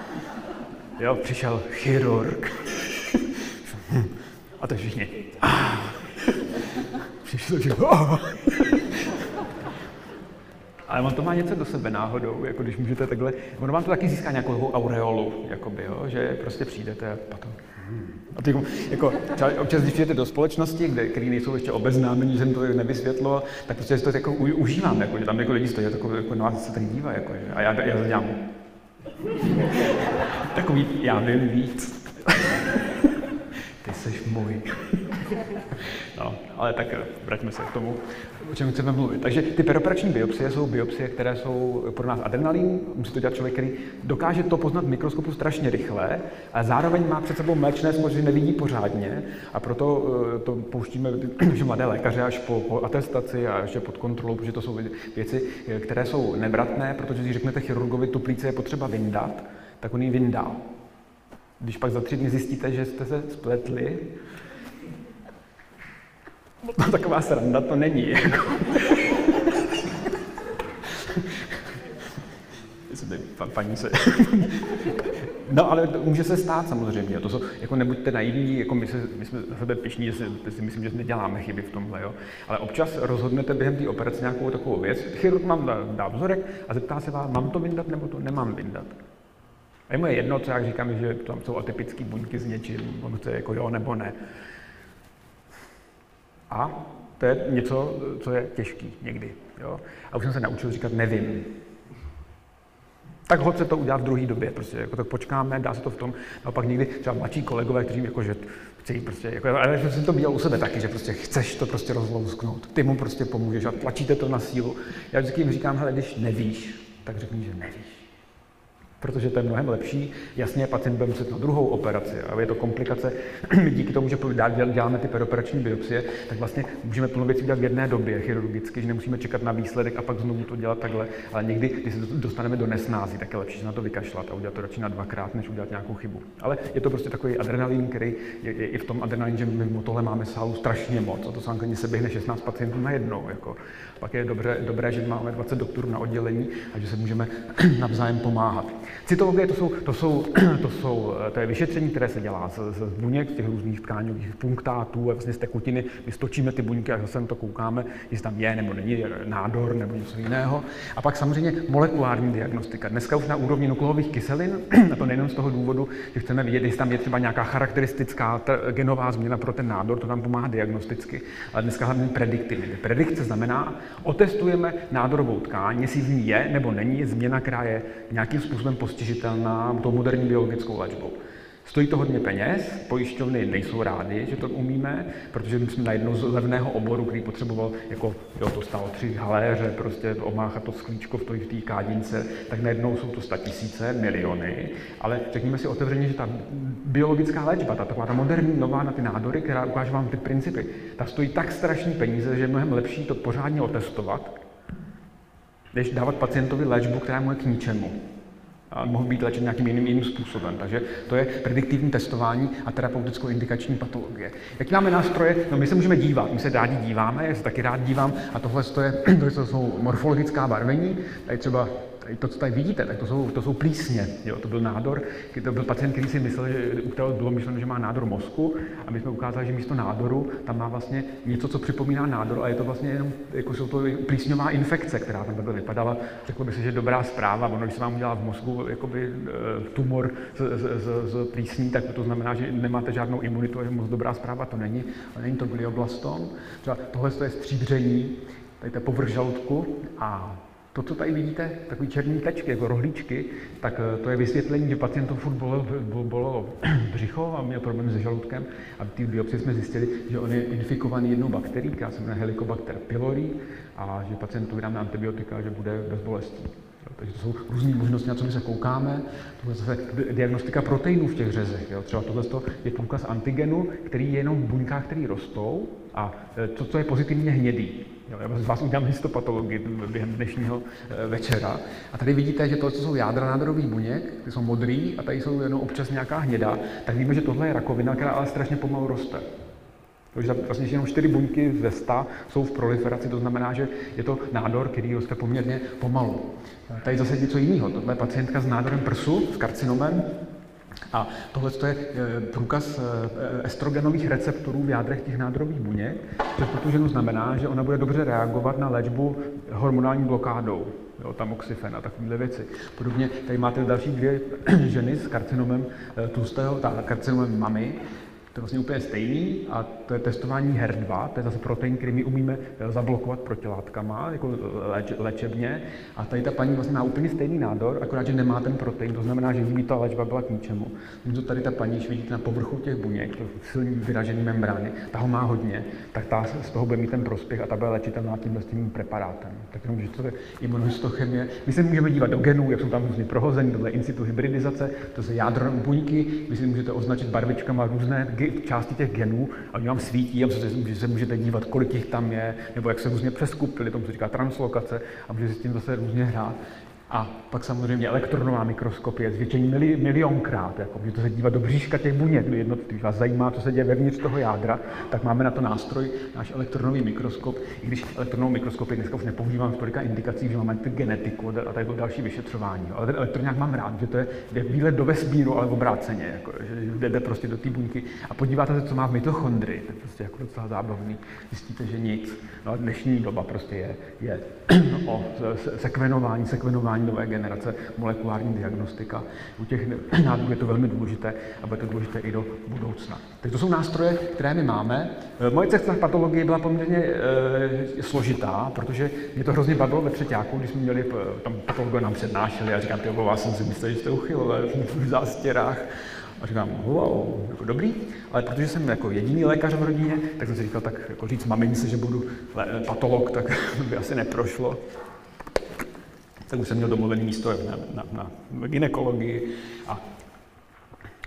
jo, přišel chirurg. A to všichni. Přišel, že... Ale on to má něco do sebe náhodou, jako když můžete takhle, ono vám to taky získá nějakou aureolu, jakoby, jo, že prostě přijdete a potom a ty, jako, třeba občas, když přijete do společnosti, kde, který nejsou ještě obeznámení, že to nevysvětlo, tak prostě to jako u, užívám, jako, že tam jako lidi stojí jako, jako na vás se tady dívají, jako, že, a já, já dělám. Takový, já vím víc. Ty jsi můj. No, ale tak vraťme se k tomu, o čem chceme mluvit. Takže ty peroperační biopsie jsou biopsie, které jsou pro nás adrenalin, musí to dělat člověk, který dokáže to poznat v mikroskopu strašně rychle, a zároveň má před sebou mléčné že nevidí pořádně a proto eh, to pouštíme že mladé lékaře až po, po atestaci a ještě pod kontrolou, protože to jsou věci, eh, které jsou nevratné, protože když řeknete chirurgovi, tu plíce je potřeba vyndat, tak on ji vyndá. Když pak za tři dny zjistíte, že jste se spletli, No taková sranda to není. Jako. paní se... No, ale to může se stát samozřejmě. To jsou, jako nebuďte naivní, jako my, se, my jsme za sebe pišní, že si, si myslím, že neděláme chyby v tomhle. Jo? Ale občas rozhodnete během té operace nějakou takovou věc. Chirurg vám dá, dá vzorek a zeptá se vás, mám to vyndat nebo to nemám vyndat. A je mu jedno, co jak říkám, že tam jsou atypické buňky s něčím, on chce jako jo nebo ne. A to je něco, co je těžký někdy. Jo? A už jsem se naučil říkat nevím. Tak hoď se to udělat v druhé době, prostě jako tak počkáme, dá se to v tom, a pak někdy třeba mladší kolegové, kteří jako, že chci prostě, jako, ale jsem to viděl u sebe taky, že prostě chceš to prostě rozlousknout, ty mu prostě pomůžeš a tlačíte to na sílu. Já vždycky jim říkám, hele, když nevíš, tak řekni, že nevíš protože to je mnohem lepší. Jasně, pacient bude muset na druhou operaci, a je to komplikace. Díky tomu, že děláme ty peroperační biopsie, tak vlastně můžeme plno věcí dělat v jedné době chirurgicky, že nemusíme čekat na výsledek a pak znovu to dělat takhle. Ale někdy, když se dostaneme do nesnází, tak je lepší se na to vykašlat a udělat to radši na dvakrát, než udělat nějakou chybu. Ale je to prostě takový adrenalin, který je, je i v tom adrenalin, že my tohle máme sálu strašně moc. A to se se běhne 16 pacientů najednou. Jako. Pak je dobré, dobré, že máme 20 doktorů na oddělení a že se můžeme navzájem pomáhat. Cytologie to jsou, to jsou, to jsou to je vyšetření, které se dělá z, z buněk, z těch různých tkáňových punktátů a vlastně z tekutiny. My stočíme ty buňky a zase na to koukáme, jestli tam je nebo není nádor nebo něco jiného. A pak samozřejmě molekulární diagnostika. Dneska už na úrovni nukleových kyselin, a to nejenom z toho důvodu, že chceme vidět, jestli tam je třeba nějaká charakteristická genová změna pro ten nádor, to nám pomáhá diagnosticky, ale dneska hlavně prediktivně. Predikce znamená, otestujeme nádorovou tkáň, jestli v ní je nebo není změna, která je nějakým způsobem postižitelná tou moderní biologickou léčbou. Stojí to hodně peněz, pojišťovny nejsou rádi, že to umíme, protože my jsme na jednou z levného oboru, který potřeboval, jako jo, to stálo tři haléře, prostě omáchat to sklíčko v té kádince, tak najednou jsou to sta tisíce, miliony, ale řekněme si otevřeně, že ta biologická léčba, ta taková ta moderní, nová na ty nádory, která ukáže vám ty principy, ta stojí tak strašný peníze, že je mnohem lepší to pořádně otestovat, než dávat pacientovi léčbu, která mu je k ničemu a mohl být léčen nějakým jiným, jiným způsobem. Takže to je prediktivní testování a terapeuticko-indikační patologie. Jaký máme nástroje? No my se můžeme dívat, my se rádi díváme, já se taky rád dívám a tohle je, to jsou morfologická barvení, tady třeba Tady to, co tady vidíte, tak to jsou, to jsou plísně. Jo? To byl nádor, to byl pacient, který si myslel, že, u kterého bylo myšleno, že má nádor mozku a my jsme ukázali, že místo nádoru tam má vlastně něco, co připomíná nádor a je to vlastně jenom, jako jsou to plísňová infekce, která tam takhle vypadala. Řekl by se, že dobrá zpráva, ono, když se vám udělá v mozku jakoby, eh, tumor z, z, z, z plísní, tak to znamená, že nemáte žádnou imunitu a že moc dobrá zpráva to není. Ale není to glioblastom. Třeba tohle je stříbření, tady to je povrch žaludku a to, co tady vidíte, takový černý tečky, jako rohlíčky, tak eh, to je vysvětlení, že pacientům furt bolelo, bolelo břicho a měl problém se žaludkem a v té biopsii jsme zjistili, že on je infikovaný jednou bakterií, která se jmenuje Helicobacter pylori a že pacientu vydáme antibiotika, že bude bez bolestí. Takže to jsou různé možnosti, na co my se koukáme. Tohle zase diagnostika proteinů v těch řezech. Jo. Třeba tohle je průkaz antigenu, který je jenom v buňkách, které rostou a eh, to, co je pozitivně hnědý. Jo, já z vás udělám histopatologii během dnešního eh, večera. A tady vidíte, že to, co jsou jádra nádorových buněk, ty jsou modrý a tady jsou jenom občas nějaká hnědá, tak víme, že tohle je rakovina, která ale strašně pomalu roste. Takže vlastně jenom čtyři buňky ze sta jsou v proliferaci, to znamená, že je to nádor, který roste poměrně pomalu. Tady zase něco jiného. Tohle je pacientka s nádorem prsu, s karcinomem, A tohle je průkaz estrogenových receptorů v jádrech těch nádorových buněk, což pro tu ženu znamená, že ona bude dobře reagovat na léčbu hormonální blokádou jo, tamoxifen a takovéhle věci. Podobně tady máte další dvě ženy s karcinomem tlustého, ta karcinomem mamy, to je vlastně úplně stejný a to je testování HER2, to je zase protein, který my umíme eh, zablokovat protilátkama, jako eh, léč, léčebně. A tady ta paní vlastně má úplně stejný nádor, akorát, že nemá ten protein, to znamená, že jí ta léčba byla k ničemu. Když tady ta paní, když vidíte na povrchu těch buněk, to silný vyražený membrány, ta ho má hodně, tak ta z toho bude mít ten prospěch a ta bude léčitelná tímhle tím preparátem. Tak jenom, že to je imunohistochemie. My se můžeme dívat do genů, jak jsou tam různě prohozeny, tohle in situ hybridizace, to je jádro buňky, vy si můžete označit barvičkama různé části těch genů a oni vám svítí a že se můžete dívat, kolik jich tam je, nebo jak se různě přeskupili, tomu se říká translokace a můžete s tím zase různě hrát. A pak samozřejmě elektronová mikroskopie, zvětšení mili, milionkrát, jako můžete se dívat do bříška těch buněk jednotlivých. Vás zajímá, co se děje vevnitř toho jádra, tak máme na to nástroj, náš elektronový mikroskop. I když elektronovou mikroskopii dneska už nepoužívám v tolika indikací, že máme genetiku a tady další vyšetřování. Ale ten elektroňák mám rád, že to je, je výlet do vesmíru, ale v obráceně, jako, že jde prostě do té buňky a podíváte se, co má v mitochondrii. To je prostě jako docela zábavný. Zjistíte, že nic. No, dnešní doba prostě je, je o sekvenování, sekvenování testování nové generace, molekulární diagnostika. U těch nádorů je to velmi důležité a bude to důležité i do budoucna. Tak to jsou nástroje, které my máme. E, moje cesta v patologii byla poměrně e, složitá, protože mě to hrozně bavilo ve třetíku, když jsme měli, e, tam patologové nám přednášeli a říkám, ty vás jsem si myslel, že jste uchylové v zástěrách. A říkám, wow, jako dobrý, ale protože jsem jako jediný lékař v rodině, tak jsem si říkal, tak jako říct mamince, že budu patolog, tak by asi neprošlo tak už jsem měl domluvený místo na, na, na ginekologii a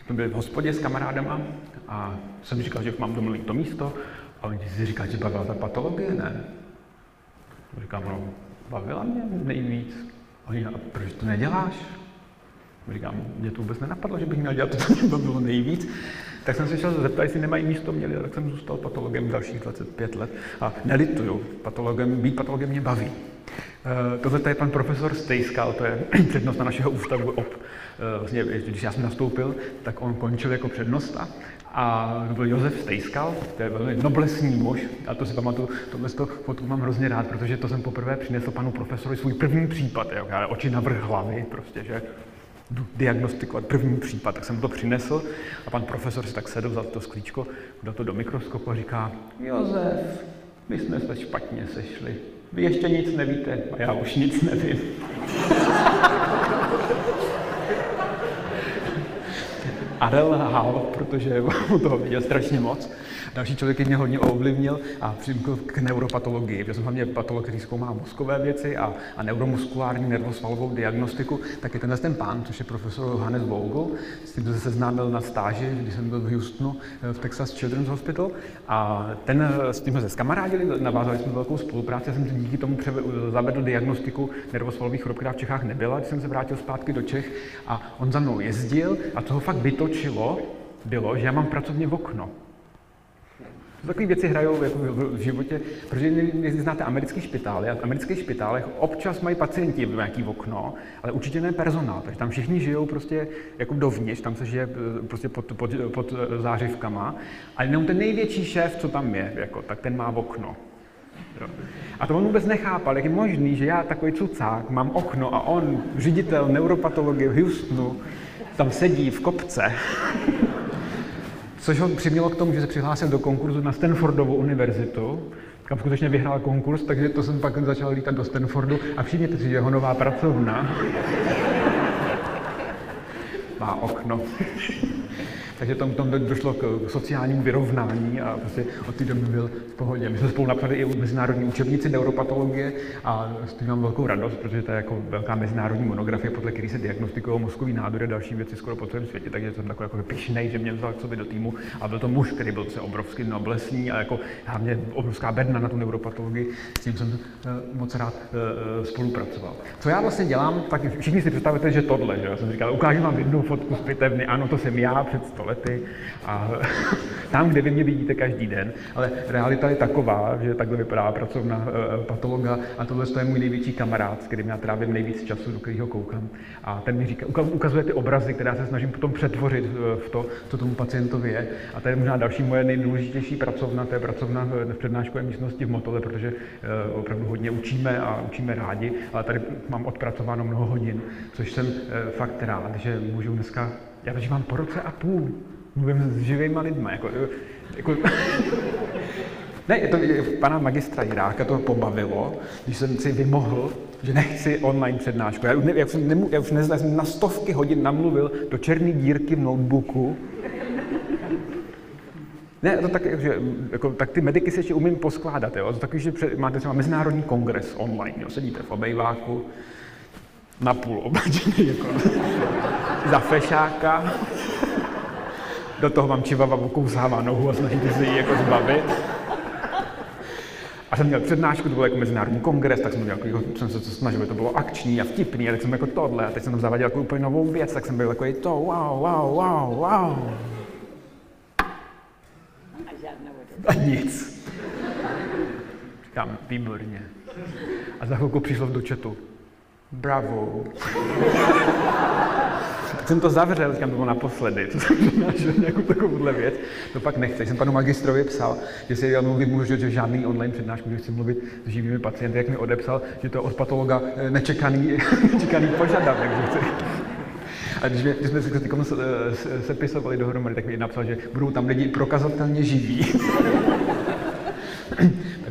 jsme byli v hospodě s kamarádama a jsem říkal, že mám domluvený to místo a oni si říkali, že bavila ta patologie, ne? Říkám, no, bavila mě nejvíc. A oni, a proč to neděláš? Říkám, mě to vůbec nenapadlo, že bych měl dělat to, co mě bavilo nejvíc. Tak jsem se šel zeptat, jestli nemají místo měli, tak jsem zůstal patologem dalších 25 let a nelituju. Patologem, být patologem mě baví. Eh, tohle je pan profesor Stejskal, to je přednosta našeho ústavu OP. Eh, vlastně, když já jsem nastoupil, tak on končil jako přednosta a to byl Josef Stejskal, to je velmi noblesní muž, a to si pamatuju, tohle to fotku mám hrozně rád, protože to jsem poprvé přinesl panu profesorovi svůj první případ, jo, oči na vrch hlavy, prostě, že diagnostikovat první případ, tak jsem to přinesl a pan profesor si tak sedl, za to sklíčko, dal to do mikroskopu a říká, Josef, my jsme se špatně sešli. Vy ještě nic nevíte a já už nic nevím. Adel lhal, protože u toho viděl strašně moc. Další člověk mě hodně ovlivnil a přimkl k neuropatologii, protože jsem hlavně patolog, který zkoumá mozkové věci a, a neuromuskulární nervosvalovou diagnostiku, tak je tenhle ten pán, což je profesor Johannes Vogel, s tím se seznámil na stáži, když jsem byl v Houstonu eh, v Texas Children's Hospital a ten, eh, s tím se zkamarádili, navázali jsme velkou spolupráci, já jsem díky tomu převe, zavedl diagnostiku nervosvalových chorob, která v Čechách nebyla, když jsem se vrátil zpátky do Čech a on za mnou jezdil a toho fakt vytočilo, bylo, že já mám pracovně v okno. Takové věci hrajou jako v životě, protože znáte americký špitály a v amerických špitálech občas mají pacienti nějaký okno, ale určitě ne personál, takže tam všichni žijou prostě jako dovnitř, tam se žije eh, prostě pod, pod, pod zářivkama, ale jenom ten největší šéf, co tam je, jako, tak ten má okno. Jo. A to on vůbec nechápal, jak je možný, že já takový cucák mám okno a on, ředitel neuropatologie v Houstonu, tam sedí v kopce což ho přimělo k tomu, že se přihlásil do konkurzu na Stanfordovu univerzitu, kam skutečně vyhrál konkurs, takže to jsem pak začal lítat do Stanfordu a všimněte si, že jeho nová pracovna má okno. Takže tam, tam došlo k sociálnímu vyrovnání a prostě od té doby byl v pohodě. My jsme spolu napsali i mezinárodní učebnici neuropatologie a s tím mám velkou radost, protože to je jako velká mezinárodní monografie, podle které se diagnostikují mozkový nádory a další věci skoro po celém světě. Takže jsem takový jako pišnej, že mě vzal k sobě do týmu a byl to muž, který byl se obrovský noblesní a jako hlavně obrovská bedna na tu neuropatologii. S tím jsem uh, moc rád uh, spolupracoval. Co já vlastně dělám, tak všichni si představujete, že tohle, že já jsem říkal, ukážu vám jednu fotku z pitevny, ano, to jsem já před 100 toalety a tam, kde vy mě vidíte každý den, ale realita je taková, že takhle vypadá pracovna eh, patologa a tohle je můj největší kamarád, s kterým já trávím nejvíc času, do kterého koukám. A ten mi říká, ukazuje ty obrazy, které se snažím potom přetvořit eh, v to, co tomu pacientovi je. A to je možná další moje nejdůležitější pracovna, to je pracovna v přednáškové místnosti v Motole, protože opravdu hodně učíme a učíme rádi, ale tady mám odpracováno mnoho hodin, což jsem fakt rád, že můžu dneska, já mám po roce a půl, mluvím s živýma lidmi, jako, jako ne, to, pana magistra Jiráka to pobavilo, když jsem si vymohl, že nechci online přednášku. Já, ne, já, už, nemu, já už ne, jsem na stovky hodin namluvil do černé dírky v notebooku. Ne, to tak, že, jako, tak ty mediky si ještě umím poskládat. Jo? To takový, že před, máte třeba mezinárodní kongres online, jo? sedíte v obejváku, napůl oblečený jako za fešáka. Do toho vám čivava okousává nohu a snažíte se ji jako zbavit. A jsem měl přednášku, to byl jako mezinárodní kongres, tak jsem, měl, jako, jsem se to snažil, aby to bylo akční a vtipný, a tak jsem jako tohle, a teď jsem tam zaváděl jako úplně novou věc, tak jsem byl jako to, wow, wow, wow, wow. A nic. Říkám, výborně. A za chvilku přišlo do chatu. Bravo. tak jsem to zavřel, říkám, to bylo naposledy, to jsem přinášel nějakou takovouhle věc. To pak nechce. Jsem panu magistrovi psal, že si já mluvit můžu, že žádný online přednášku, že chci mluvit s živými pacienty, jak mi odepsal, že to od patologa eh, nečekaný, nečekaný požadavek, že chci. A když, když jsme se sepisovali dohromady, tak mi napsal, že budou tam lidi prokazatelně živí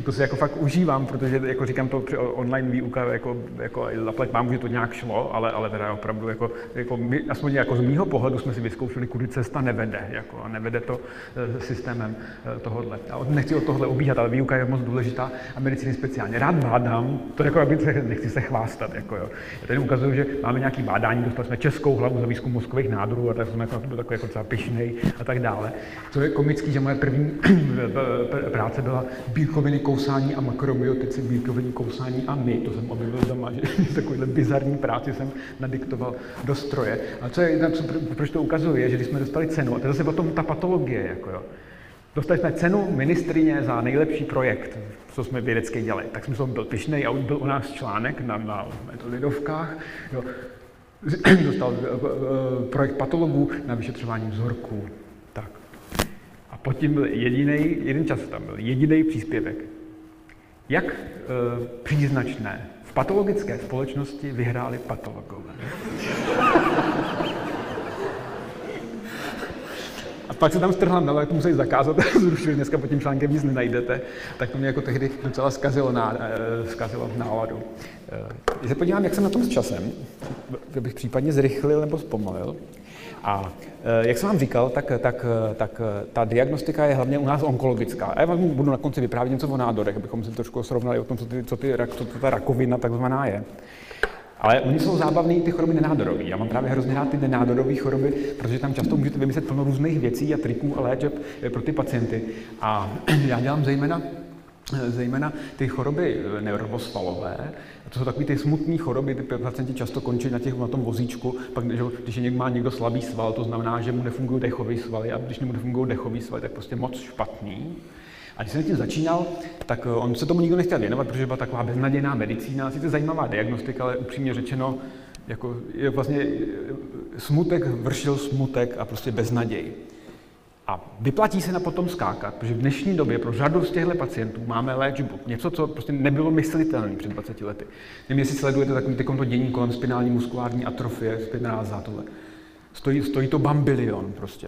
to si jako fakt užívám, protože jako říkám to při online výuka, jako, jako zaplať mám, že to nějak šlo, ale, ale teda opravdu, jako, jako my, aspoň jako z mýho pohledu jsme si vyzkoušeli, kudy cesta nevede, jako, a nevede to e, systémem e, tohohle. A nechci o tohle ubíhat, ale výuka je moc důležitá a medicíny speciálně. Rád bádám, to jako, aby se, nechci se chvástat, jako, jo. Já tady ukazuju, že máme nějaký bádání, dostali jsme českou hlavu za výzkum mozkových nádorů a tak jsme jako, byl takový jako třeba a tak dále. Co je komický, že moje první práce byla bílkoviny kousání a makrobiotici, bílkoviny kousání a my, to jsem objevil doma, že takovýhle bizarní práci jsem nadiktoval do stroje. A co je, proč to ukazuje, že když jsme dostali cenu, a to je zase potom ta patologie, jako jo, Dostali jsme cenu ministrině za nejlepší projekt, co jsme vědecky dělali. Tak jsem byl pišnej a byl u nás článek na, na Lidovkách. Jo. Dostal eh, eh, projekt patologů na vyšetřování vzorků. Tak. A pod tím byl jediný, jeden čas tam byl, jediný příspěvek. Jak e, příznačné v patologické společnosti vyhráli patologové. A pak se tam strhla ale to museli zakázat, zrušili, dneska pod tím článkem nic nenajdete, tak to mě jako tehdy docela zkazilo, ná, e, zkazilo náladu. E, když se podívám, jak jsem na tom s časem, bych případně zrychlil nebo zpomalil, a eh, jak jsem vám říkal, tak, tak, tak ta diagnostika je hlavně u nás onkologická. A já vám budu na konci vyprávět něco o nádorech, abychom si trošku srovnali o tom, co, ty, co, ty, co ta rakovina takzvaná je. Ale oni jsou zábavní ty choroby nenádorové. Já mám právě hrozně rád ty nenádorové choroby, protože tam často můžete vymyslet plno různých věcí a triků a léčeb eh, pro ty pacienty. A já dělám zejména zejména ty choroby eh, nervosvalové, to jsou takové ty smutné choroby, ty pacienti často končí na, těch, na tom vozíčku, pak že, když je má někdo slabý sval, to znamená, že mu nefungují dechové svaly a když mu nefungují dechové svaly, tak prostě moc špatný. A když jsem tím začínal, tak eh, on se tomu nikdo nechtěl věnovat, protože byla taková beznadějná medicína, sice zajímavá diagnostika, ale upřímně řečeno, jako je vlastně eh, smutek vršil smutek a prostě beznaděj. A vyplatí se na potom skákat, protože v dnešní době pro řadu z těchto pacientů máme léčbu. Něco, co prostě nebylo myslitelné před 20 lety. Nevím, jestli sledujete takový to dění kolem spinální muskulární atrofie, spinráza, tohle. Stojí, stojí to bambilion prostě.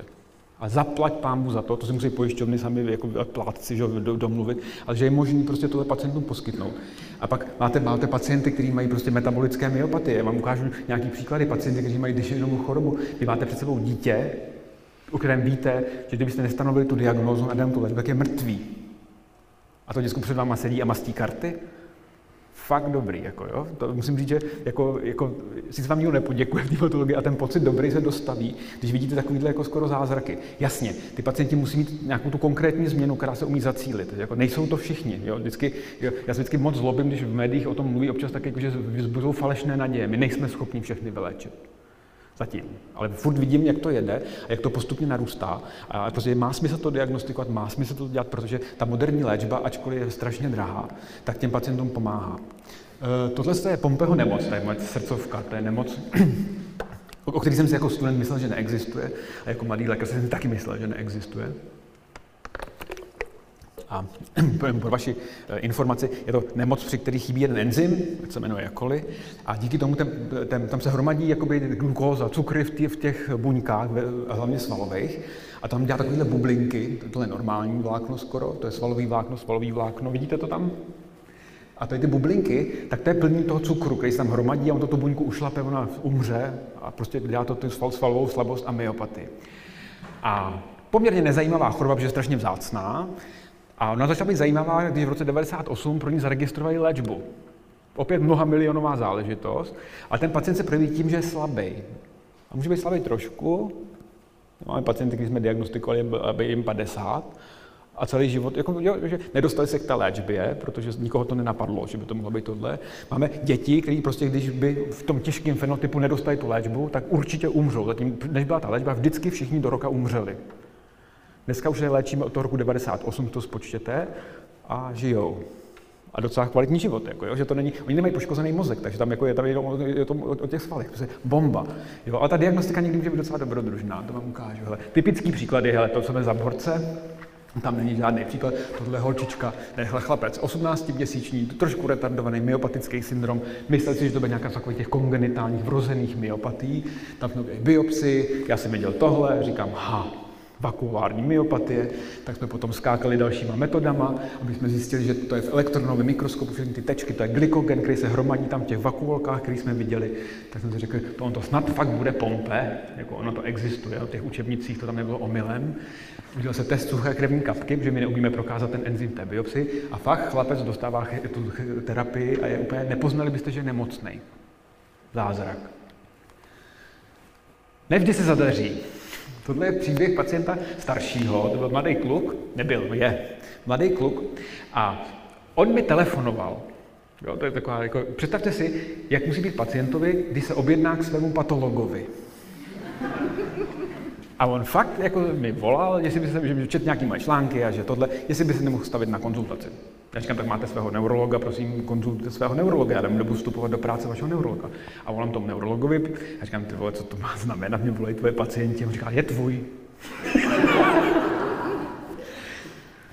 A zaplať pámbu za to, to si musí pojišťovny sami jako plátci že, domluvit, ale že je možné prostě tohle pacientům poskytnout. A pak máte, máte pacienty, kteří mají prostě metabolické myopatie. Já vám ukážu nějaký příklady pacienty, kteří mají dyšenovou chorobu. Vy máte před sebou dítě, o kterém víte, že kdybyste nestanovili tu diagnózu a dám tu léčbu, tak je mrtvý. A to děcko před váma sedí a mastí karty? Fakt dobrý, jako jo. To musím říct, že jako, jako si s vám nikdo nepoděkuje v patologii a ten pocit dobrý se dostaví, když vidíte takovýhle jako skoro zázraky. Jasně, ty pacienti musí mít nějakou tu konkrétní změnu, která se umí zacílit. Jako nejsou to všichni. Jo. Vždycky, jo, já se vždycky moc zlobím, když v médiích o tom mluví občas tak, jako, že vzbuzují falešné naděje. My nejsme schopni všechny vyléčit. Zatím. Ale furt vidím, jak to jede a jak to postupně narůstá. A prostě má smysl to diagnostikovat, má smysl to dělat, protože ta moderní léčba, ačkoliv je strašně drahá, tak těm pacientům pomáhá. E, tohle je Pompeho nemoc, to je moje srdcovka, to je nemoc, o který jsem si jako student myslel, že neexistuje. A jako mladý lékař jsem si taky myslel, že neexistuje. A pro vaši eh, informaci, je to nemoc, při které chybí jeden enzym, jak se jmenuje jakkoliv, a díky tomu ten, ten, tam se hromadí jakoby glukóza, cukry v těch, v těch buňkách, hlavně svalových, a tam dělá takovéhle bublinky, tohle je normální vlákno skoro, to je svalový vlákno, svalový vlákno, vidíte to tam? A tady ty bublinky, tak to je plný toho cukru, který se tam hromadí a on to tu buňku ušlape, ona umře a prostě dělá to tu svalovou slabost a myopatii. A poměrně nezajímavá choroba, protože je strašně vzácná. A ona začala být zajímavá, když v roce 98 pro ní zaregistrovali léčbu. Opět mnoha milionová záležitost. A ten pacient se projeví tím, že je slabý. A může být slabý trošku. Máme pacienty, když jsme diagnostikovali, aby jim 50 a celý život, jako, jo, že nedostali se k té léčbě, protože nikoho to nenapadlo, že by to mohlo být tohle. Máme děti, které prostě, když by v tom těžkém fenotypu nedostali tu léčbu, tak určitě umřou. Zatím, než byla ta léčba, vždycky všichni do roka umřeli. Dneska už je léčíme od toho roku 98, to spočtěte, a žijou. A docela kvalitní život, jako, jo, že to není, oni nemají poškozený mozek, takže tam jako je, tam jenom je to o, o těch svalech, prostě bomba. Jo, ale ta diagnostika někdy může být docela dobrodružná, to vám ukážu. Hele. Typický příklad je, hele, to, co za borce, tam není žádný příklad. Tohle holčička, tenhle chlapec, 18-měsíční, trošku retardovaný myopatický syndrom. Myslel si, že to bude nějaká takový těch kongenitálních vrozených myopatí. Tam jsme biopsy, já jsem viděl tohle, říkám, ha, vakuolární myopatie, tak jsme potom skákali dalšíma metodama, aby jsme zjistili, že to je v elektronovém mikroskopu, všechny ty tečky, to je glykogen, který se hromadí tam v těch vakuolkách, který jsme viděli. Tak jsme si řekli, to on to snad fakt bude pompe, jako ono to existuje, v těch učebnicích to tam nebylo omylem. Udělal se test suché krevní kapky, protože my neumíme prokázat ten enzym té biopsy a fakt chlapec dostává tu terapii a je úplně, nepoznali byste, že je nemocný. Zázrak. Nevždy se zadaří. Tohle je příběh pacienta staršího, to byl mladý kluk, nebyl, je, mladý kluk a on mi telefonoval. Jo, to je taková, jako, představte si, jak musí být pacientovi, když se objedná k svému patologovi. A on fakt jako mi volal, jestli by se, že čet nějaký moje články a že tohle, jestli by se nemohl stavit na konzultaci. Já říkám, tak máte svého neurologa, prosím, konzultujte svého neurologa, já nebudu vstupovat do práce vašeho neurologa. A volám tomu neurologovi a říkám, ty vole, co to má znamenat, mě volají tvoje pacienti. A on říká, je tvůj.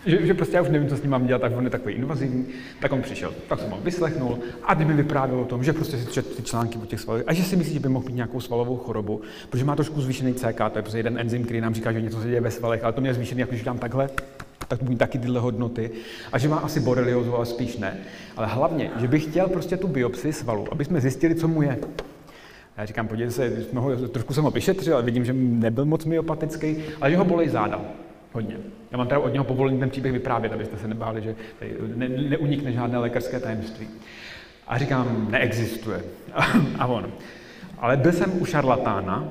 že, že prostě já už nevím, co s ním mám dělat, tak on je takový invazivní, tak on přišel, tak jsem ho vyslechnul a kdyby mi vyprávěl o tom, že prostě si ty články o těch svalech a že si myslí, že by mohl mít nějakou svalovou chorobu, protože má trošku zvýšený CK, to je prostě jeden enzym, který nám říká, že něco se děje ve svalech, ale to mě zvýšený, jako když dám takhle, tak budu taky tyhle hodnoty a že má asi boreliozu, ale spíš ne. Ale hlavně, že bych chtěl prostě tu biopsi svalu, aby jsme zjistili, co mu je. Já říkám, podívejte se, trošku jsem ho vyšetřil, ale vidím, že nebyl moc myopatický, ale že ho bolej záda. Hodně. Já mám teda od něho povolení ten příběh vyprávět, abyste se nebáli, že ne, neunikne žádné lékařské tajemství. A říkám, neexistuje. a on. Ale byl jsem u šarlatána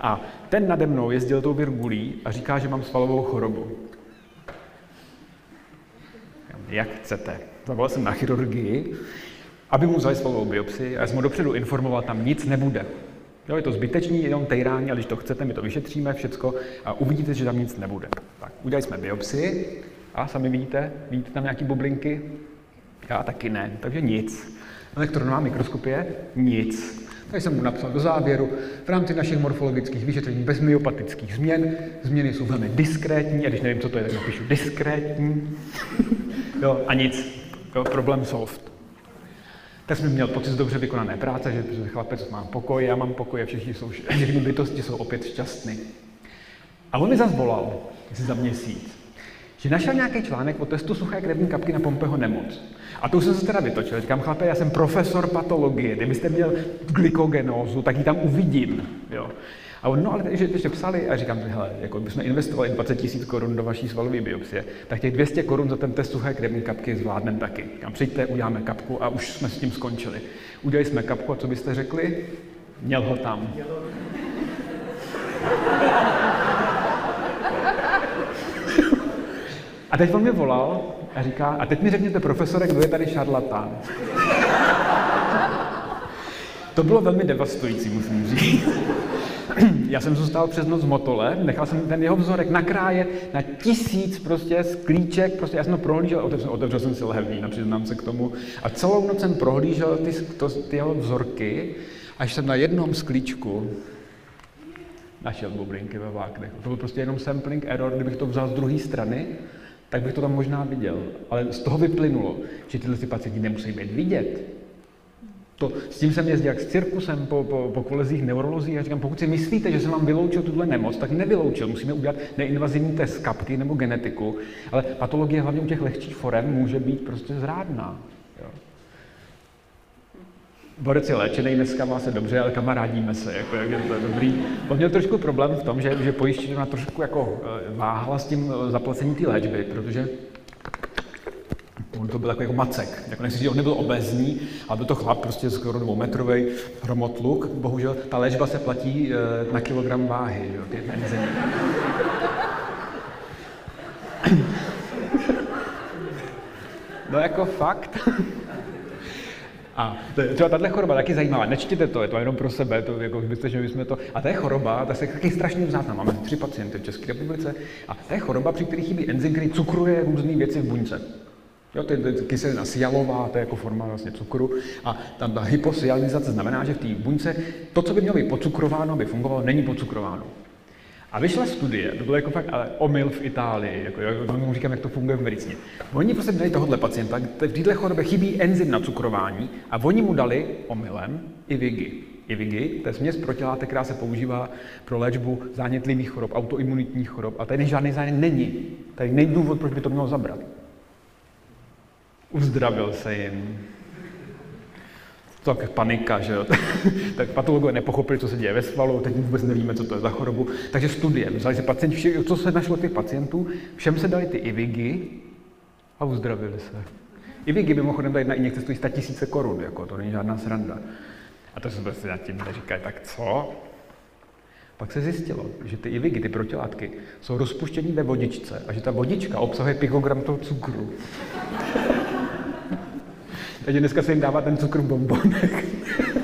a ten nade mnou jezdil tou virgulí a říká, že mám svalovou chorobu. Jak chcete. Zavolal jsem na chirurgii, aby mu vzali svalovou biopsi a já jsem ho dopředu informoval, tam nic nebude. Jo, je to zbytečný, jenom tejrání, ale když to chcete, my to vyšetříme, všecko a uvidíte, že tam nic nebude. Tak, udělali jsme biopsi a sami vidíte, vidíte tam nějaký bublinky? Já taky ne, takže nic. Elektronová mikroskopie? Nic. Takže jsem mu napsal do závěru, v rámci našich morfologických vyšetření bez myopatických změn, změny jsou velmi diskrétní, a když nevím, co to je, tak napíšu diskrétní. jo, a nic. Jo, problém solved tak jsem měl pocit z dobře vykonané práce, že, že chlapec má pokoj, já mám pokoj a všichni, jsou, všechny bytosti jsou opět šťastní. A on mi zase volal, za měsíc, že našel nějaký článek o testu suché krevní kapky na Pompeho nemoc. A to už jsem se teda vytočil. Říkám, chlape, já jsem profesor patologie, kdybyste měl glykogenózu, tak ji tam uvidím. Jo. A on, no ale že ještě psali, a říkám, hele, jako bychom investovali 20 tisíc korun do vaší svalové biopsie, tak těch 200 korun za ten test suché krevní kapky zvládneme taky. Říkám, přijďte, uděláme kapku a už jsme s tím skončili. Udělali jsme kapku a co byste řekli? Měl ho tam. A teď on mi volal a říká, a teď mi řekněte, profesore, kdo je tady šarlatán. to bylo velmi devastující, musím říct. Já jsem zůstal přes noc v Motole, nechal jsem ten jeho vzorek nakrájet na tisíc prostě sklíček, prostě já jsem to prohlížel, otevřel, otevřel jsem si lehevní, přiznám se k tomu, a celou noc jsem prohlížel ty, to, ty jeho vzorky, až jsem na jednom sklíčku našel bublinky ve vláknech. To byl prostě jenom sampling error, kdybych to vzal z druhé strany, tak bych to tam možná viděl. Ale z toho vyplynulo, že tyhle ty pacienti nemusí být vidět. To, s tím jsem jezdil jak s cirkusem po, po, po kolezích neurolozí a říkám, pokud si myslíte, že jsem vám vyloučil tuhle nemoc, tak nevyloučil. Musíme udělat neinvazivní test kapky nebo genetiku, ale patologie hlavně u těch lehčích forem může být prostě zrádná. Borec je léčený, dneska má se dobře, ale kamarádíme se, jako, jak je to dobrý. On měl trošku problém v tom, že, že pojišťovna trošku jako eh, váhala s tím eh, zaplacením té léčby, protože on to byl jako, jako macek. Jako nechci říct, on nebyl obezní, ale byl to chlap prostě skoro dvoumetrový hromotluk. Bohužel ta léčba se platí eh, na kilogram váhy, jo, ty enzymy. No jako fakt. A třeba tahle choroba taky zajímavá, nečtěte to, je to jenom pro sebe, to jako byste, že bychom to. A to je choroba, ta se taky strašně vzácná. Máme tři pacienty v České republice a to je choroba, při které chybí enzym, který cukruje různé věci v buňce. Jo, to je kyselina sialová, to je jako forma vlastně cukru. A tam ta hyposializace znamená, že v té buňce to, co by mělo být pocukrováno, aby fungovalo, není pocukrováno. A vyšla studie, to bylo jako fakt ale omyl v Itálii, jako, já mu říkám, jak to funguje v medicíně. Oni prostě dali tohohle pacienta, v této chorobě chybí enzym na cukrování a oni mu dali omylem IVIGI. IVIGI, to je směs protilátek, která se používá pro léčbu zánětlivých chorob, autoimunitních chorob. A tady žádný zánět není. Tady není důvod, proč by to mělo zabrat. Uzdravil se jim tak panika, že jo. tak patologové nepochopili, co se děje ve svalu, teď vůbec nevíme, co to je za chorobu. Takže studie, vzali se pacienti, co se našlo těch pacientů, všem se dali ty IVIGy a uzdravili se. IVIGy mimochodem dají na injekce stojí 100 tisíce korun, jako, to není žádná sranda. A to se prostě nad tím říkají, tak co? Pak se zjistilo, že ty IVIGy, ty protilátky, jsou rozpuštění ve vodičce a že ta vodička obsahuje pikogram toho cukru. Takže dneska se jim dává ten cukr v bombonech.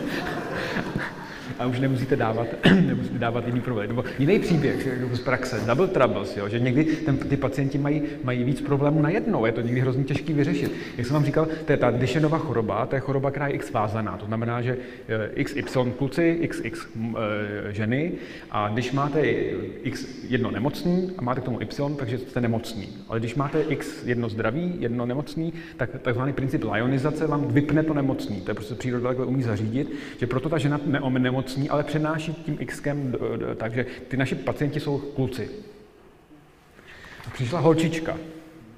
A už nemusíte dávat, nemusíte dávat jiný problém. Nebo jiný příběh z praxe, double troubles, jo, že někdy ten, ty pacienti mají, mají víc problémů na jednou, je to někdy hrozně těžký vyřešit. Jak jsem vám říkal, to je ta Dyšenova choroba, to je choroba, která je x vázaná, to znamená, že eh, XY kluci, XX eh, ženy a když máte X jedno nemocný a máte k tomu Y, takže jste nemocný. Ale když máte X jedno zdravý, jedno nemocný, tak takzvaný princip lionizace vám vypne to nemocný. To je prostě příroda takhle umí zařídit, že proto ta žena nemocný nemocní, ale přenáší tím Xkem, takže ty naši pacienti jsou kluci. A přišla holčička,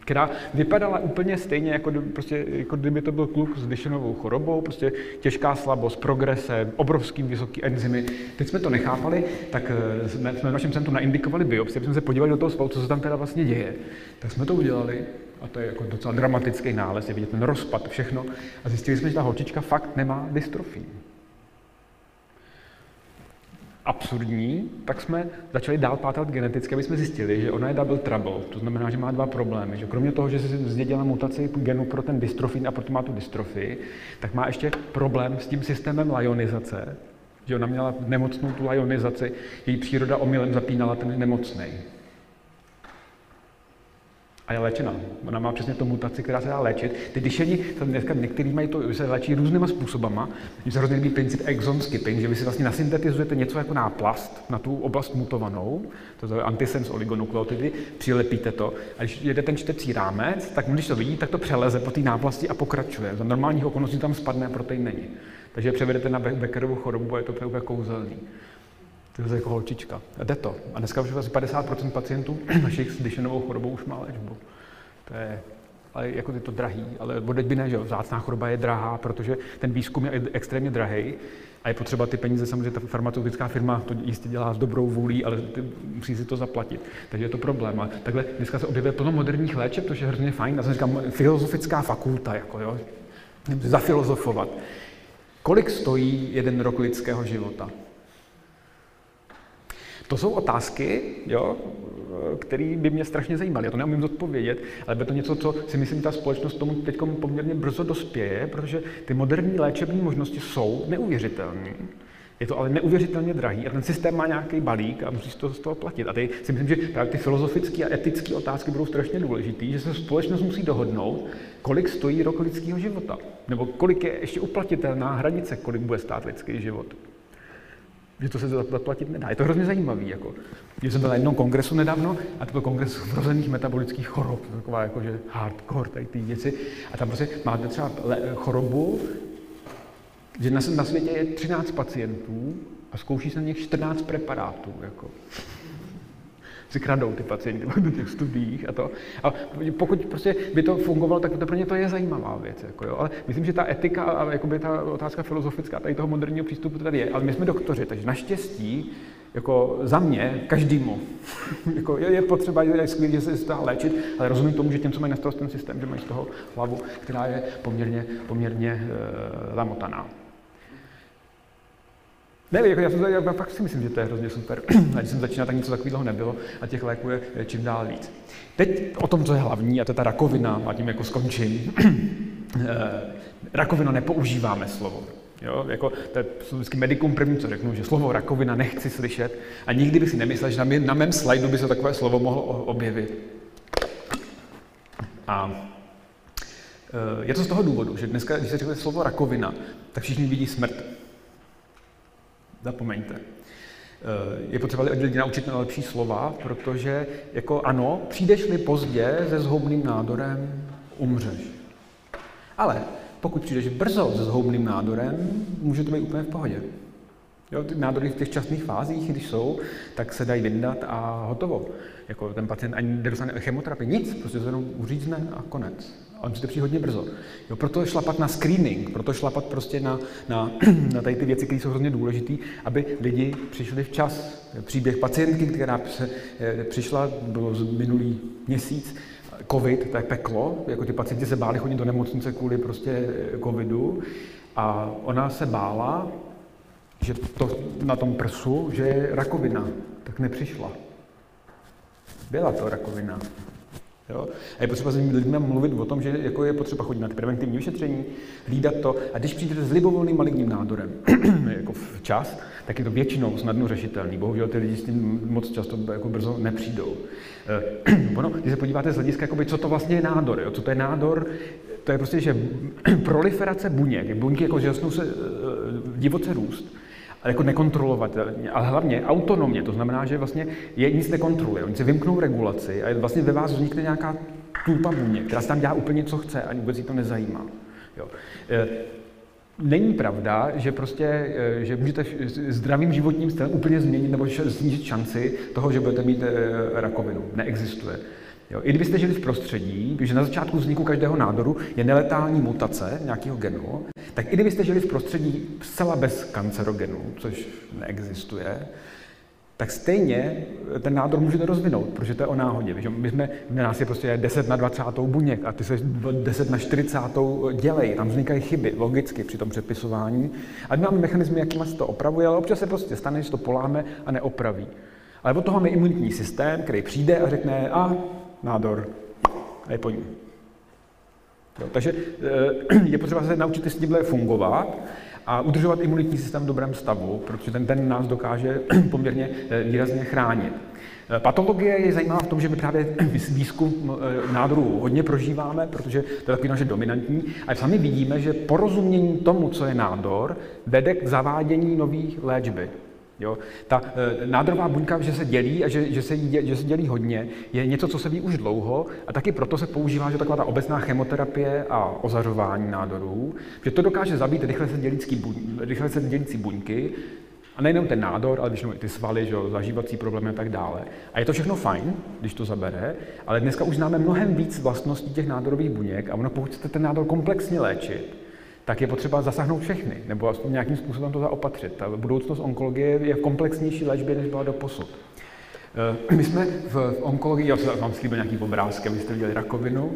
která vypadala úplně stejně, jako, prostě, jako kdyby to byl kluk s Dyšenovou chorobou, prostě těžká slabost, progrese, obrovský vysoký enzymy. Teď jsme to nechápali, tak eh, jsme, jsme v našem centru naindikovali biopsii, jsme se podívali do toho svalu, co se tam teda vlastně děje. Tak jsme to udělali a to je jako docela dramatický nález, je vidět ten rozpad, všechno. A zjistili jsme, že ta holčička fakt nemá dystrofii absurdní, tak jsme začali dál pátrat geneticky, aby jsme zjistili, že ona je double trouble. To znamená, že má dva problémy. Že kromě toho, že si zdědila mutaci genu pro ten dystrofin a proto má tu dystrofii, tak má ještě problém s tím systémem lionizace, že ona měla nemocnou tu lionizaci, její příroda omylem zapínala ten nemocný a je léčena. Ona má přesně tu mutaci, která se dá léčit. Ty dyšení, dneska některý mají to, se léčí různýma způsobama. Mně se hrozně líbí princip exon skipping, že vy si vlastně nasyntetizujete něco jako náplast na tu oblast mutovanou, to je antisens oligonukleotidy, přilepíte to a když jede ten čtecí rámec, tak když to vidí, tak to přeleze po té náplasti a pokračuje. Za normálních okolností tam spadne protein není. Takže převedete na Beckerovu chorobu a je to úplně kouzelný. To je jako holčička. A jde to. A dneska už asi 50% pacientů našich s Dyšenovou chorobou už má léčbu. To je, ale jako je to drahý, ale teď by ne, že vzácná choroba je drahá, protože ten výzkum je extrémně drahý a je potřeba ty peníze, samozřejmě ta farmaceutická firma to jistě dělá s dobrou vůlí, ale ty musí si to zaplatit. Takže je to problém. A takhle dneska se objevuje plno moderních léčeb, to je hrozně fajn. Já jsem říkám, filozofická fakulta, jako jo, zafilozofovat. Kolik stojí jeden rok lidského života? To jsou otázky, jo, který by mě strašně zajímal. Já to neumím zodpovědět, ale by to něco, co si myslím, ta společnost tomu teď poměrně brzo dospěje, protože ty moderní léčební možnosti jsou neuvěřitelné. Je to ale neuvěřitelně drahý a ten systém má nějaký balík a musí to z toho platit. A tady si myslím, že právě ty filozofické a etické otázky budou strašně důležité, že se společnost musí dohodnout, kolik stojí rok lidského života. Nebo kolik je ještě uplatitelná hranice, kolik bude stát lidský život. Že to se zaplatit nedá. Je to hrozně zajímavý. Jako. Já jsem byl na jednom kongresu nedávno a to byl kongres vrozených metabolických chorob. Taková jakože hardcore, tady ty věci. A tam prostě máte třeba chorobu, že na, na světě je 13 pacientů a zkouší se na nich 14 preparátů. Jako. Si kradou ty pacienty do těch studiích a to. A pokud prostě by to fungovalo, tak to pro ně to je zajímavá věc. Jako jo. Ale myslím, že ta etika a jakoby ta otázka filozofická tady toho moderního přístupu tady je. Ale my jsme doktoři, takže naštěstí jako za mě, každému. jako je, je, potřeba, je skvělé, že se dá léčit, ale rozumím tomu, že těm, co mají na ten systém, že mají z toho hlavu, která je poměrně, poměrně e, zamotaná. Ne, jako já, jsem, já fakt si myslím, že to je hrozně super. A když jsem začínal, tak něco takového nebylo a těch léků je čím dál víc. Teď o tom, co je hlavní, a to je ta rakovina, a tím jako skončím. Eh, rakovina nepoužíváme slovo. Jo, jako, to je vždycky medikum první, co řeknu, že slovo rakovina nechci slyšet a nikdy bych si nemyslel, že na, mě, na mém slajdu by se takové slovo mohlo objevit. A eh, je to z toho důvodu, že dneska, když se řekne slovo rakovina, tak všichni vidí smrt. Zapomeňte. Eh, je potřeba lidi naučit na lepší slova, protože jako ano, přijdeš-li pozdě se zhoubným nádorem, umřeš. Ale pokud přijdeš brzo se zhoubným nádorem, může to být úplně v pohodě. Jo, ty nádory v těch časných fázích, když jsou, tak se dají vyndat a hotovo. Jako ten pacient ani nedostane chemoterapii, nic, prostě se jenom uřízne a konec. A on si to přijde hodně brzo. Jo, proto šlapat na screening, proto šlapat prostě na, na, na tady ty věci, které jsou hrozně důležité, aby lidi přišli včas. Příběh pacientky, která se, eh, přišla, bylo minulý měsíc, covid, to je peklo, jako ty pacienti se báli chodit do nemocnice kvůli prostě eh, covidu a ona se bála, že to na tom prsu, že je rakovina, tak nepřišla. Byla to rakovina. Jo? A je potřeba s lidmi mluvit o tom, že jako je potřeba chodit na ty preventivní vyšetření, hlídat to. A když přijdete s libovolným maligním nádorem jako včas, tak je to většinou snadno řešitelný. Bohužel ty lidi s tím moc často jako brzo nepřijdou. Eh, ono, když se podíváte z hlediska, jakoby, co to vlastně je nádor, jo? co to je nádor, to je prostě, že proliferace buněk, buňky jako že se uh, divoce růst, ale jako nekontrolovatelně, ale hlavně autonomně, to znamená, že vlastně je nic nekontroluje. Oni si vymknou regulaci a vlastně ve vás vznikne nějaká tulpa buněk, která se tam dělá úplně, co chce a vůbec jí to nezajímá. Jo. E, není pravda, že prostě, e, že můžete zdravým životním stylem úplně změnit nebo snížit šanci toho, že budete mít e, rakovinu. Neexistuje. Jo, I kdybyste žili v prostředí, že na začátku vzniku každého nádoru je neletální mutace nějakého genu, tak i kdybyste žili v prostředí zcela bez kancerogenů, což neexistuje, tak stejně ten nádor můžete rozvinout, protože to je o náhodě. Že my jsme, nás je prostě 10 na 20 buněk a ty se 10 na 40 dělej, tam vznikají chyby logicky při tom přepisování. A máme mechanizmy, jakými se to opravuje, ale občas se prostě stane, že to poláme a neopraví. Ale od toho máme imunitní systém, který přijde a řekne, a nádor, a je po ní. Jo, takže eh, je potřeba se naučit s tímhle fungovat a udržovat imunitní systém v dobrém stavu, protože ten, ten nás dokáže poměrně eh, výrazně chránit. Eh, patologie je zajímavá v tom, že my právě výzkum nádorů hodně prožíváme, protože to je takový naše dominantní, a sami vidíme, že porozumění tomu, co je nádor, vede k zavádění nových léčby. Jo? Ta e, nádorová buňka, že se dělí a že, že, se jí, že se dělí hodně, je něco, co se ví už dlouho a taky proto se používá že taková ta obecná chemoterapie a ozařování nádorů, že to dokáže zabít rychle se dělící, buň, rychle se dělící buňky a nejenom ten nádor, ale většinou i ty svaly, že zažívací problémy a tak dále. A je to všechno fajn, když to zabere, ale dneska už známe mnohem víc vlastností těch nádorových buněk a ono, pokud chcete ten nádor komplexně léčit, tak je potřeba zasáhnout všechny, nebo aspoň nějakým způsobem to zaopatřit. Ta budoucnost onkologie je v komplexnější léčbě, než byla do posud. Eh, my jsme v onkologii, já jsem vám slíbil nějaký obrázek, abyste viděli rakovinu,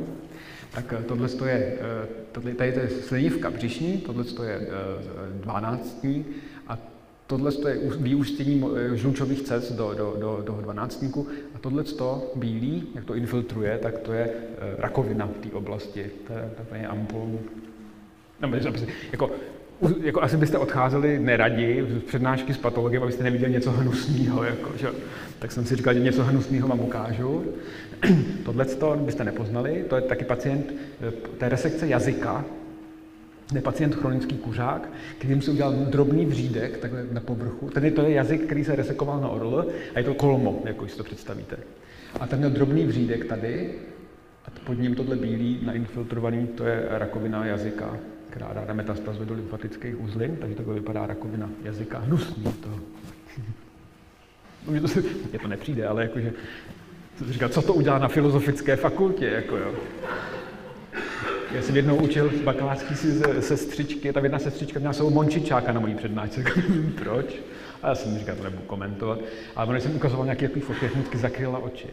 tak eh, tohle je, eh, tohle, tady je slinivka břišní, tohle je 12 a tohle je vyústění žlučových cest do, do, do, do dvanáctníku a tohle bílý, jak to infiltruje, tak to je rakovina v té oblasti. To je, to je ampul. No, jako, jako asi byste odcházeli neradi z přednášky s patologem, abyste neviděli něco hnusného. Jako, že? Tak jsem si říkal, že něco hnusného vám ukážu. Tohle byste nepoznali, to je taky pacient té resekce jazyka, je pacient chronický kuřák, kterým si udělal drobný vřídek takhle na povrchu. Je, to je jazyk, který se resekoval na orl a je to kolmo, jako si to představíte. A ten měl drobný vřídek tady a pod ním tohle bílý nainfiltrovaný, to je rakovina jazyka, která ráda metastazuje do lymfatických uzlin, takže takhle vypadá rakovina jazyka. Hnusný to. No, to to nepřijde, ale jakože, co, říkal, co to udělá na filozofické fakultě, jako jo. Já jsem jednou učil bakalářský sestřičky, ta jedna sestřička měla svou mončičáka na mojí přednášce, proč. A já jsem říkal, to nebudu komentovat. Ale když jsem ukazoval nějaký takový fotky, vždycky zakryla oči.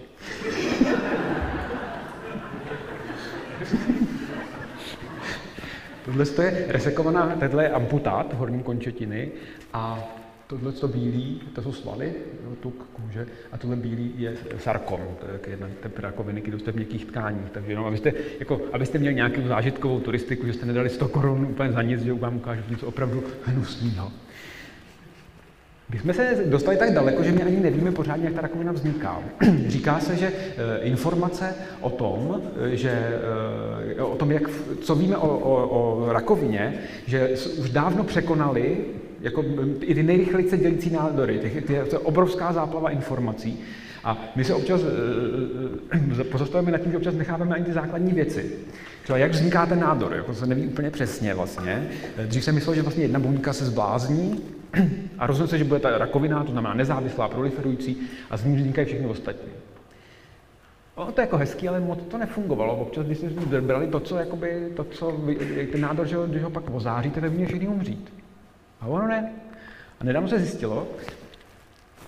Tohle je resekovaná, tohle je amputát horní končetiny a Tohle to bílý, to jsou svaly, tuk kůže, a tohle bílý je sarkom, to je jedna typ rakoviny, který v měkkých tkáních. Takže jenom, abyste, jako, abyste měli nějakou zážitkovou turistiku, že jste nedali 100 korun úplně za nic, že vám ukážu něco opravdu hnusného. My jsme se dostali tak daleko, že my ani nevíme pořádně, jak ta rakovina vzniká. Říká se, že eh, informace o tom, eh, že, eh, o tom jak, co víme o, o, o rakovině, že už dávno překonali jako i ty nejrychleji se dělící nádory, těch, těch, to je obrovská záplava informací. A my se občas e, pozastavíme nad tím, že občas necháváme ani ty základní věci. Třeba jak vzniká ten nádor, jako se neví úplně přesně vlastně. Dřív jsem myslel, že vlastně jedna buňka se zblázní a rozhodne se, že bude ta rakovina, to znamená nezávislá, proliferující a z ní vznikají všechny ostatní. Ono to je jako hezký, ale moc to nefungovalo. Občas, když jste brali to, co, jakoby, to, co ten nádor, že, když ho pak ozáříte, tak by měl všichni umřít. A ono ne. A nedávno se zjistilo,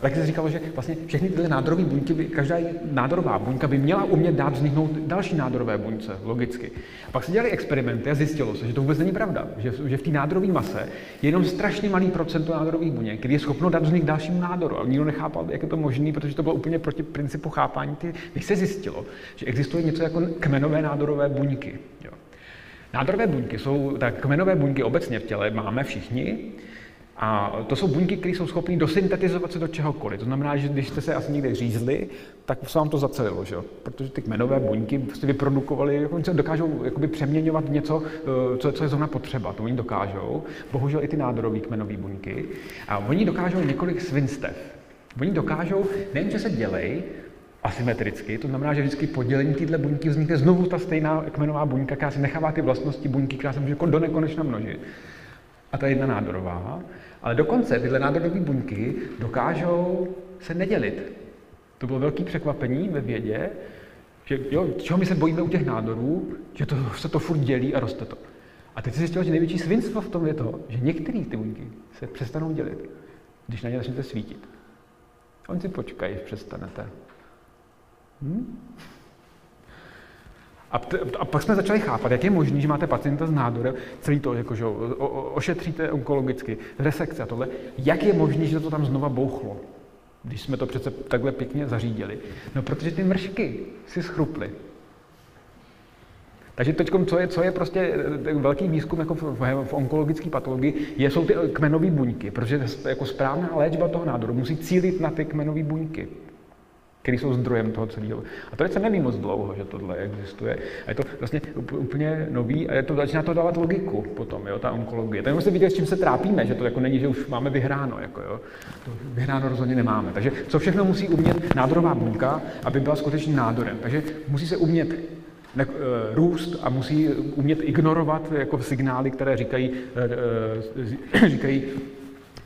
tak se říkalo, že vlastně všechny tyhle nádorové buňky, by, každá nádorová buňka by měla umět dát vzniknout další nádorové buňce, logicky. A pak se dělali experimenty a zjistilo se, že to vůbec není pravda, že, že v té nádorové mase je jenom strašně malý procento nádorových buněk, který je schopno dát vznik dalšímu nádoru. A nikdo nechápal, jak je to možné, protože to bylo úplně proti principu chápání. Když se zjistilo, že existuje něco jako kmenové nádorové buňky. Jo. Nádorové buňky jsou, tak kmenové buňky obecně v těle máme všichni, a to jsou buňky, které jsou schopné dosyntetizovat se do čehokoliv. To znamená, že když jste se asi někde řízli, tak se vám to zacelilo, že? protože ty kmenové buňky prostě vyprodukovaly, oni dokážou jakoby přeměňovat něco, eh, co, co je zrovna potřeba. To oni dokážou. Bohužel i ty nádorové kmenové buňky. A oni dokážou několik svinstev. Oni dokážou, nejen, že se dělej, asymetricky, to znamená, že vždycky po dělení téhle buňky vznikne znovu ta stejná kmenová buňka, která si nechává ty vlastnosti buňky, která se může do nekonečna množit. A ta jedna nádorová. Ale dokonce tyhle nádorové buňky dokážou se nedělit. To bylo velké překvapení ve vědě, že jo, čeho my se bojíme u těch nádorů, že to, se to furt dělí a roste to. A teď se zjistilo, že největší svinstvo v tom je to, že některé ty buňky se přestanou dělit, když na ně začnete svítit. Oni si počkají, přestanete. Hm? A, a pak jsme začali chápat, jak je možné, že máte pacienta s nádorem, celý to, jakože o, o, ošetříte onkologicky, resekce a tohle, jak je možné, že to tam znova bouchlo, když jsme to přece takhle pěkně zařídili. No, protože ty mršky si schruply. Takže teď, co je, co je prostě eh, velký výzkum jako v, v, v onkologické patologii, je, jsou ty kmenové buňky, protože jako správná léčba toho nádoru musí cílit na ty kmenové buňky které jsou zdrojem toho celého. A to se neví moc dlouho, že tohle existuje. A je to vlastně úplně nový a je to, začíná to dávat logiku potom, jo, ta onkologie. Tak musíte vidět, s čím se trápíme, že to jako není, že už máme vyhráno. Jako, jo. To vyhráno rozhodně nemáme. Takže co všechno musí umět nádorová buňka, aby byla skutečným nádorem. Takže musí se umět ne, uh, růst a musí umět ignorovat jako signály, které říkají, uh, říkají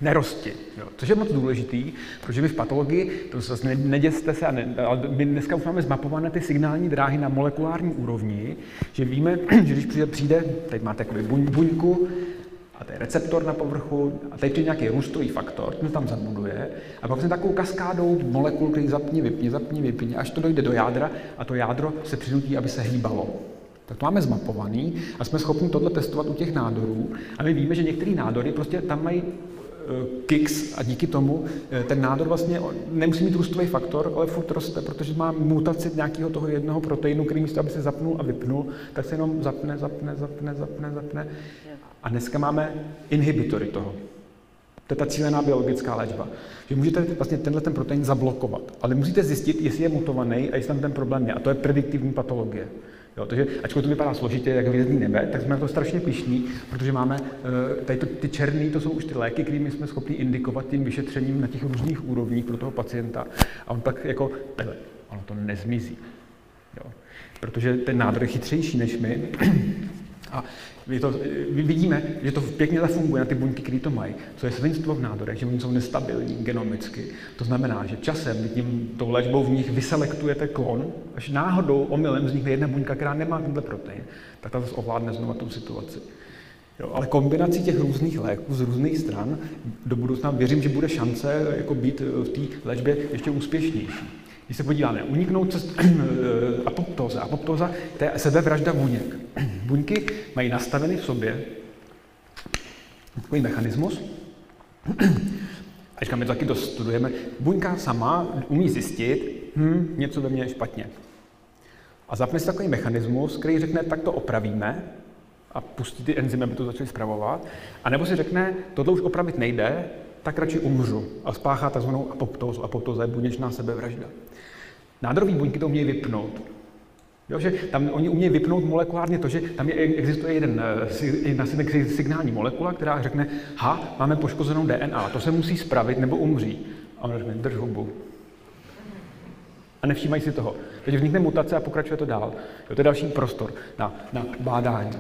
nerosti. Jo. Což je moc důležitý, protože my v patologii, to zase ne, neděste se, ne, ale my dneska už máme zmapované ty signální dráhy na molekulární úrovni, že víme, že když přijde, přijde teď máte buň, buňku, a to je receptor na povrchu, a teď je nějaký růstový faktor, ten tam zabuduje, a pak se takovou kaskádou molekul, který zapni, vypni, zapni, vypni, až to dojde do jádra a to jádro se přinutí, aby se hýbalo. Tak to máme zmapovaný a jsme schopni tohle testovat u těch nádorů. A my víme, že některé nádory prostě tam mají kicks a díky tomu eh, ten nádor vlastně nemusí mít růstový faktor, ale furt roste, protože má mutaci nějakého toho jednoho proteinu, který místo, aby se zapnul a vypnul, tak se jenom zapne, zapne, zapne, zapne, zapne. A dneska máme inhibitory toho. To je ta cílená biologická léčba. Že můžete vlastně tenhle ten protein zablokovat, ale musíte zjistit, jestli je mutovaný a jestli tam ten problém je. A to je prediktivní patologie. Jo, takže ačkoliv to vypadá složitě, jak hvězdný nebe, tak jsme na to strašně pišní, protože máme eh, tady to, ty černý, to jsou už ty léky, kterými jsme schopni indikovat tím vyšetřením na těch různých úrovních pro toho pacienta. A on pak jako, takhle, ono to nezmizí. Jo. Protože ten nádor je chytřejší než my. A my to, vidíme, že to pěkně zafunguje na ty buňky, které to mají. Co je svinstvo v nádorech, že oni jsou nestabilní genomicky. To znamená, že časem vy tím tou léčbou v nich vyselektujete klon, až náhodou omylem z nich jedna buňka, která nemá tenhle protein, tak ta zase ovládne znovu tu situaci. Jo, ale kombinací těch různých léků z různých stran do budoucna věřím, že bude šance jako být v té léčbě ještě úspěšnější. Když se podíváme, uniknout cest apoptóza. Apoptóza to je sebevražda buněk. Buňky mají nastaveny v sobě takový mechanismus, a říkám, my to taky dost studujeme, buňka sama umí zjistit, hm, něco ve mně je špatně. A zapne si takový mechanismus, který řekne, tak to opravíme a pustí ty enzymy, aby to začaly zpravovat. A nebo si řekne, tohle už opravit nejde, tak radši umřu a spáchá tzv. apoptózu. Apoptóza je buněčná sebevražda. Nádorové buňky to umějí vypnout. Jo, že tam oni umějí vypnout molekulárně to, že tam je, existuje jeden, eh, jedna signální molekula, která řekne, ha, máme poškozenou DNA, to se musí spravit nebo umří. A on řekne, drž hubu. A nevšímají si toho. Takže vznikne mutace a pokračuje to dál. Jo, to je další prostor na, na bádání.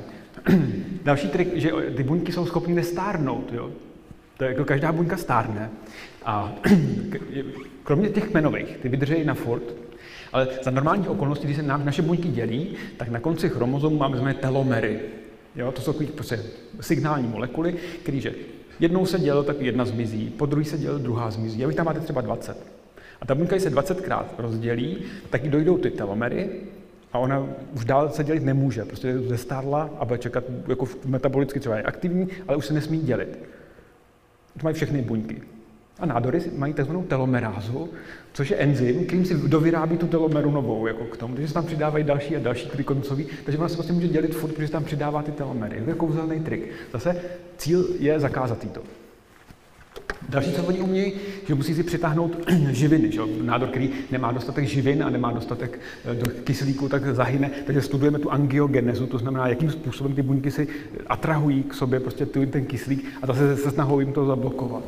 další trik, že ty buňky jsou schopny nestárnout. Jo? To je jako každá buňka stárne. A kromě těch kmenových, ty vydržejí na furt, ale za normálních okolností, když se nám naše buňky dělí, tak na konci chromozomu máme zvané telomery. Jo, to jsou prostě signální molekuly, které že jednou se dělil, tak jedna zmizí, po druhý se dělil, druhá zmizí. A vy tam máte třeba 20. A ta buňka, když se 20krát rozdělí, tak jí dojdou ty telomery a ona už dál se dělit nemůže. Prostě zestárla a bude čekat, jako metabolicky třeba je aktivní, ale už se nesmí dělit. To mají všechny buňky. A nádory mají tzv. telomerázu, což je enzym, kterým si dovyrábí tu telomeru novou jako k tomu, takže se tam přidávají další a další koncový, takže ona se vlastně může dělit furt, protože tam přidává ty telomery. To je kouzelný trik. Zase cíl je zakázat to. Další, co oni umějí, že musí si přitáhnout živiny. Že? Nádor, který nemá dostatek živin a nemá dostatek eh, do kyslíku, tak zahyne. Takže studujeme tu angiogenezu, to znamená, jakým způsobem ty buňky si atrahují k sobě prostě ten kyslík a zase se snahou jim to zablokovat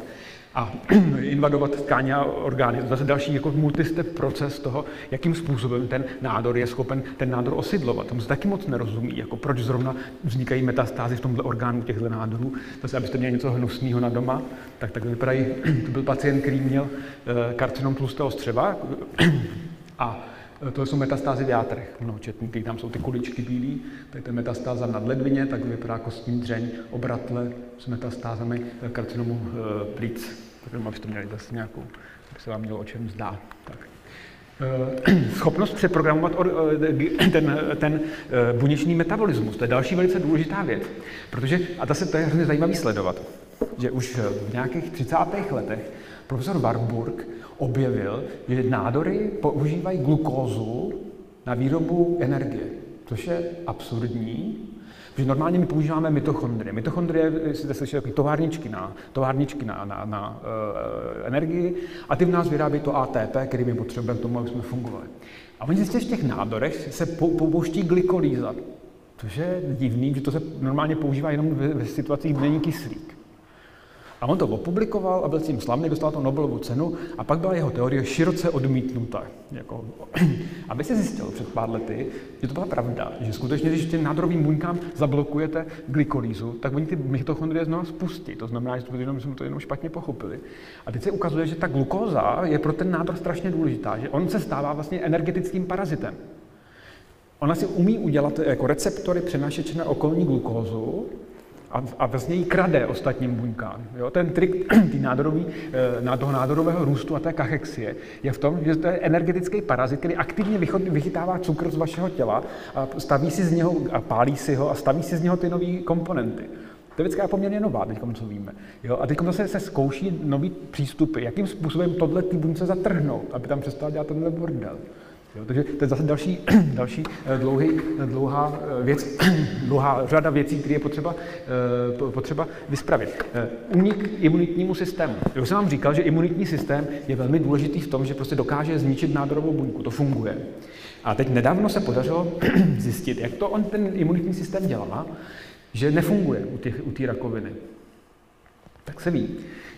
a invadovat tkáně a orgány. Zase další jako multistep proces toho, jakým způsobem ten nádor je schopen ten nádor osidlovat. Tomu se taky moc nerozumí, jako proč zrovna vznikají metastázy v tomhle orgánu těchto nádorů. Zase, abyste měli něco hnusného na doma, tak tak vypadají. To byl pacient, který měl eh, karcinom tlustého střeva a eh, to jsou metastázy v játrech mnohočetný, tam jsou ty kuličky bílé, to je metastáza na ledvině, tak vypadá kostní dřeň, obratle s metastázami eh, karcinomu plíc tak jenom abyste měli zase nějakou, aby se vám mělo o čem zdá. Tak. Eh, schopnost přeprogramovat eh, ten, ten eh, buněčný metabolismus, to je další velice důležitá věc. Protože, a zase to je hrozně zajímavý sledovat, že už v nějakých 30. letech profesor Warburg objevil, že nádory používají glukózu na výrobu energie, což je absurdní, že normálně my používáme mitochondrie. Mitochondrie, jste slyšeli, jako továrničky na, továrničky na, na, na uh, energii a ty v nás vyrábí to ATP, který my potřebujeme k tomu, aby jsme fungovali. A oni zjistili, že v těch nádorech se pouští glykolíza, což je divný, že to se normálně používá jenom ve, ve situacích, kdy není kyslík. A on to opublikoval a byl tím slavný, dostal to Nobelovu cenu a pak byla jeho teorie široce odmítnuta. Jako, aby se zjistil před pár lety, že to byla pravda, že skutečně, když těm nádorovým buňkám zablokujete glykolízu, tak oni ty mitochondrie znovu spustí. To znamená, že jenom, jsme to jenom špatně pochopili. A teď se ukazuje, že ta glukóza je pro ten nádor strašně důležitá, že on se stává vlastně energetickým parazitem. Ona si umí udělat jako receptory přenašeče na okolní glukózu, a, a vlastně ji krade ostatním buňkám. Jo? Ten trik tý nádorový, eh, toho nádorového růstu a té kachexie je v tom, že to je energetický parazit, který aktivně vychytává cukr z vašeho těla a staví si z něho a pálí si ho a staví si z něho ty nové komponenty. To je je poměrně nová, teď, co víme. Jo? A teď zase se zkouší nový přístupy, jakým způsobem tohle ty buňce zatrhnout, aby tam přestal dělat tenhle bordel. Jo, takže to je zase další, další eh, dlouhý, eh, dlouhá eh, věc, dlouhá řada věcí, které je potřeba, potřeba vyspravit. Únik imunitnímu systému. Já jsem vám říkal, že imunitní systém je velmi důležitý v tom, že prostě dokáže zničit nádorovou buňku. To funguje. A teď nedávno se podařilo zjistit, jak to on ten imunitní systém dělá, že nefunguje u té u rakoviny. Tak se ví,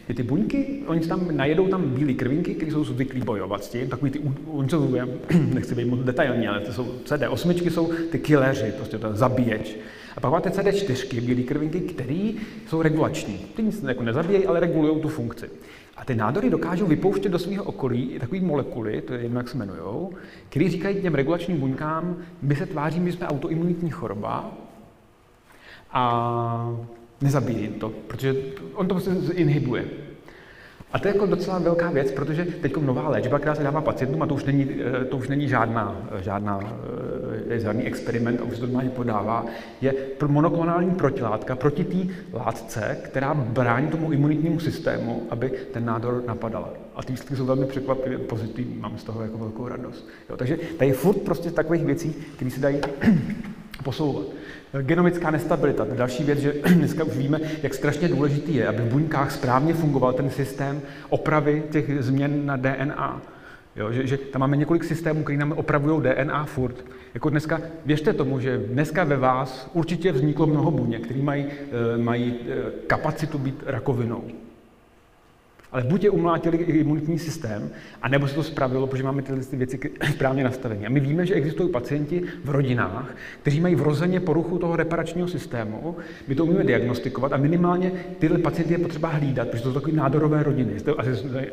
že ty buňky, oni tam najedou tam bílé krvinky, které jsou zvyklí bojovat s tím, takový ty, oni jsou, nechci být moc detailní, ale to jsou CD8, jsou ty killeři, prostě to je zabíječ. A pak máte CD4, bílé krvinky, které jsou regulační. Ty nic jako nezabíjejí, ale regulují tu funkci. A ty nádory dokážou vypouštět do svého okolí takové molekuly, to je jedno, jak se jmenují, které říkají těm regulačním buňkám, my se tváříme, že jsme autoimunitní choroba a nezabíjí to, protože on to prostě inhibuje. A to je jako docela velká věc, protože teď nová léčba, která se dává pacientům, a to už není, eh, to už není žádná, žádná, eh, žádný experiment, a už se to normálně podává, je monoklonální protilátka proti té látce, která brání tomu imunitnímu systému, aby ten nádor napadala. A ty výsledky jsou velmi překvapivě pozitivní, mám z toho jako velkou radost. Jo, takže tady je furt prostě takových věcí, které se dají posouvat. Genomická nestabilita, další věc, že dneska už víme, jak strašně důležitý je, aby v buňkách správně fungoval ten systém opravy těch změn na DNA. Jo, že, že tam máme několik systémů, které nám opravují DNA furt. Jako dneska, věřte tomu, že dneska ve vás určitě vzniklo mnoho buněk, které mají, eh, mají eh, kapacitu být rakovinou. Ale buď je umlátili imunitní systém, anebo se to spravilo, protože máme tyhle věci správně nastavené. A my víme, že existují pacienti v rodinách, kteří mají vrozeně poruchu toho reparačního systému. My to umíme diagnostikovat a minimálně tyhle pacienty je potřeba hlídat, protože to jsou takové nádorové rodiny.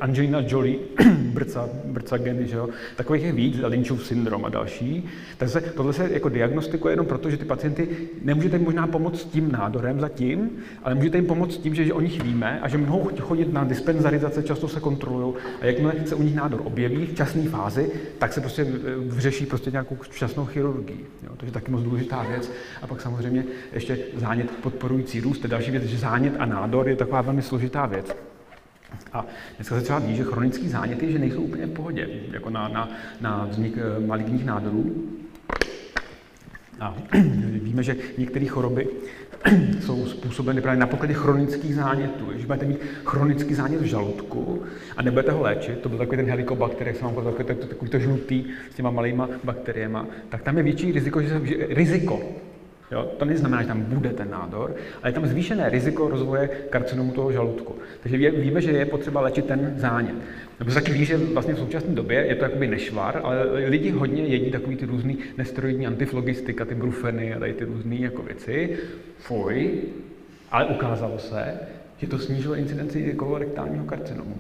Angelina Jolie, brca, brca geny, že jo? takových je víc, Lynchův syndrom a další. Takže tohle se jako diagnostikuje jenom proto, že ty pacienty nemůžete jim možná pomoct s tím nádorem zatím, ale můžete jim pomoct tím, že, že o nich víme a že mohou chodit na dispenz dispenzarizace často se kontrolují a jakmile se u nich nádor objeví v časné fázi, tak se prostě vyřeší prostě nějakou včasnou chirurgii. Jo, takže taky moc důležitá věc. A pak samozřejmě ještě zánět podporující růst, to je další věc, že zánět a nádor je taková velmi složitá věc. A dneska se třeba ví, že chronický záněty že nejsou úplně v pohodě, jako na, na, na vznik eh, maligních nádorů. A víme, že některé choroby jsou způsobeny právě na pokladě chronických zánětů. Když budete mít chronický zánět v žaludku a nebudete ho léčit, to byl takový ten helikobakter, jak jsem vám takový, takový, takový to žlutý s těma malýma bakteriemi, tak tam je větší riziko, že, že riziko Jo? To neznamená, že tam bude ten nádor, ale je tam zvýšené riziko rozvoje karcinomu toho žaludku. Takže víme, že je potřeba léčit ten zánět. Nebo se taky ví, že vlastně v současné době je to jakoby nešvar, ale lidi hodně jedí takový ty různý nesteroidní antiflogistika, ty brufeny a tady ty různé jako věci. Fuj. Ale ukázalo se, že to snížilo incidenci kolorektálního karcinomu.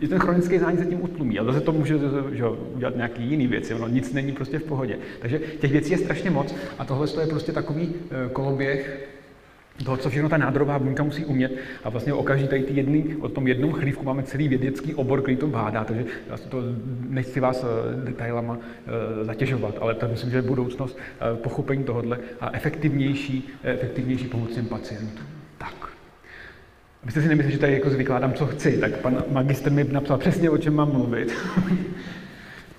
I ten chronický zánět se tím utlumí, ale zase to může že, udělat nějaký jiný věci, ono nic není prostě v pohodě. Takže těch věcí je strašně moc a tohle je prostě takový eh, koloběh toho, co všechno ta nádorová buňka musí umět. A vlastně o každý tady jedný, o tom jednom chlívku máme celý vědecký obor, který to bádá, takže to nechci vás eh, detailama eh, zatěžovat, ale to myslím, že je budoucnost pochopení tohohle a efektivnější, efektivnější pomoc těm pacientům. Tak. Abyste si nemysleli, že tady jako vykládám, co chci, tak pan magister mi napsal přesně, o čem mám mluvit.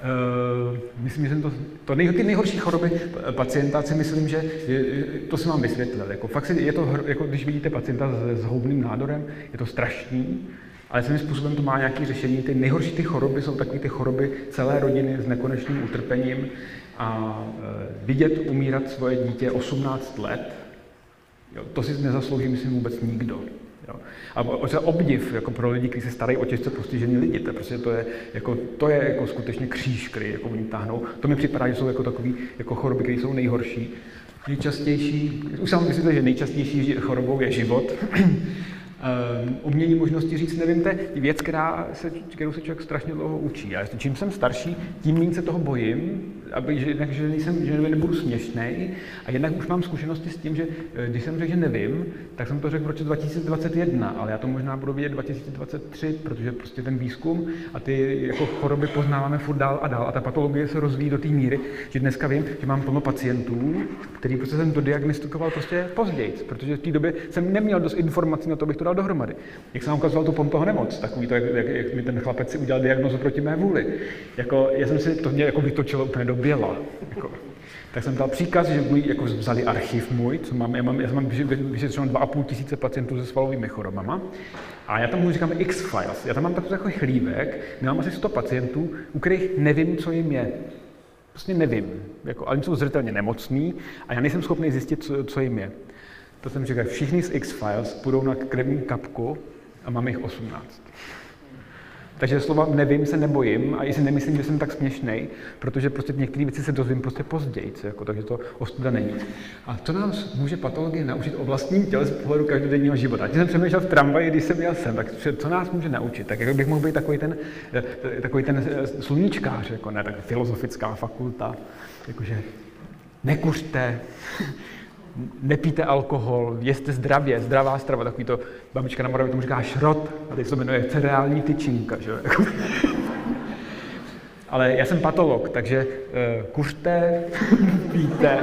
Uh, myslím, že jsem to, to nej, ty nejhorší choroby pacienta si myslím, že je, to si vám vysvětlil. Jako, fakt si, je to, jako když vidíte pacienta s, s houbným nádorem, je to strašný, ale svým způsobem to má nějaké řešení. Ty nejhorší ty choroby jsou takové ty choroby celé rodiny s nekonečným utrpením a uh, vidět umírat svoje dítě 18 let, jo, to si nezaslouží, myslím, vůbec nikdo. Jo. A třeba obdiv jako pro lidi, kteří se starají o těžce postižený lidi, to, prostě to je, jako, to je jako skutečně kříž, který jako oni táhnou. To mi připadá, že jsou jako takové jako choroby, které jsou nejhorší. Nejčastější, už jsem vysvětlil, že nejčastější chorobou je život. Um, umění možnosti říct, nevím, to je věc, která se, kterou se člověk strašně dlouho učí. A čím jsem starší, tím méně se toho bojím, aby, že, jednak, že, nejsem, že nebudu směšný. A jednak už mám zkušenosti s tím, že eh, když jsem řekl, že nevím, tak jsem to řekl v roce 2021, ale já to možná budu vidět 2023, protože prostě ten výzkum a ty jako choroby poznáváme furt dál a dál a ta patologie se rozvíjí do té míry, že dneska vím, že mám plno pacientů, který prostě jsem dodiagnostikoval prostě později, protože v té době jsem neměl dost informací na to, abych to dal dohromady. Jak jsem ukazoval tu Pompeho nemoc, takový to, jak, jak, jak, mi ten chlapec si udělal diagnozu proti mé vůli. Jako, já jsem si to mě jako vytočilo úplně do běla. Jako. Tak jsem dal příkaz, že můj, jako vzali archiv můj, co mám, já mám, já mám vyšetřeno 2,5 tisíce pacientů se svalovými chorobama. A já tam mu říkám X-Files. Já tam mám takový jako chlívek, mám asi 100 pacientů, u kterých nevím, co jim je. Prostě nevím. Jako, ale jsou zřetelně nemocní a já nejsem schopný zjistit, co, co jim je. To jsem říkal, všichni z X-Files půjdou na krevní kapku a mám jich 18. Takže slova nevím se nebojím a i si nemyslím, že jsem tak směšný, protože prostě některé věci se dozvím prostě později, jako, takže to ostuda není. A to nás může patologie naučit o vlastním těle z pohledu každodenního života. Když jsem přemýšlel v tramvaji, když jsem jel sem, tak co nás může naučit? Tak jako bych mohl být takový ten, eh, takový ten eh, sluníčkář, jako ne, tak filozofická fakulta, jakože nekuřte, nepíte alkohol, jeste zdravě, zdravá strava, takový to, babička na Moravě tomu říká šrot, a teď se to jmenuje cereální tyčinka, že Ale já jsem patolog, takže uh, kuřte, píte,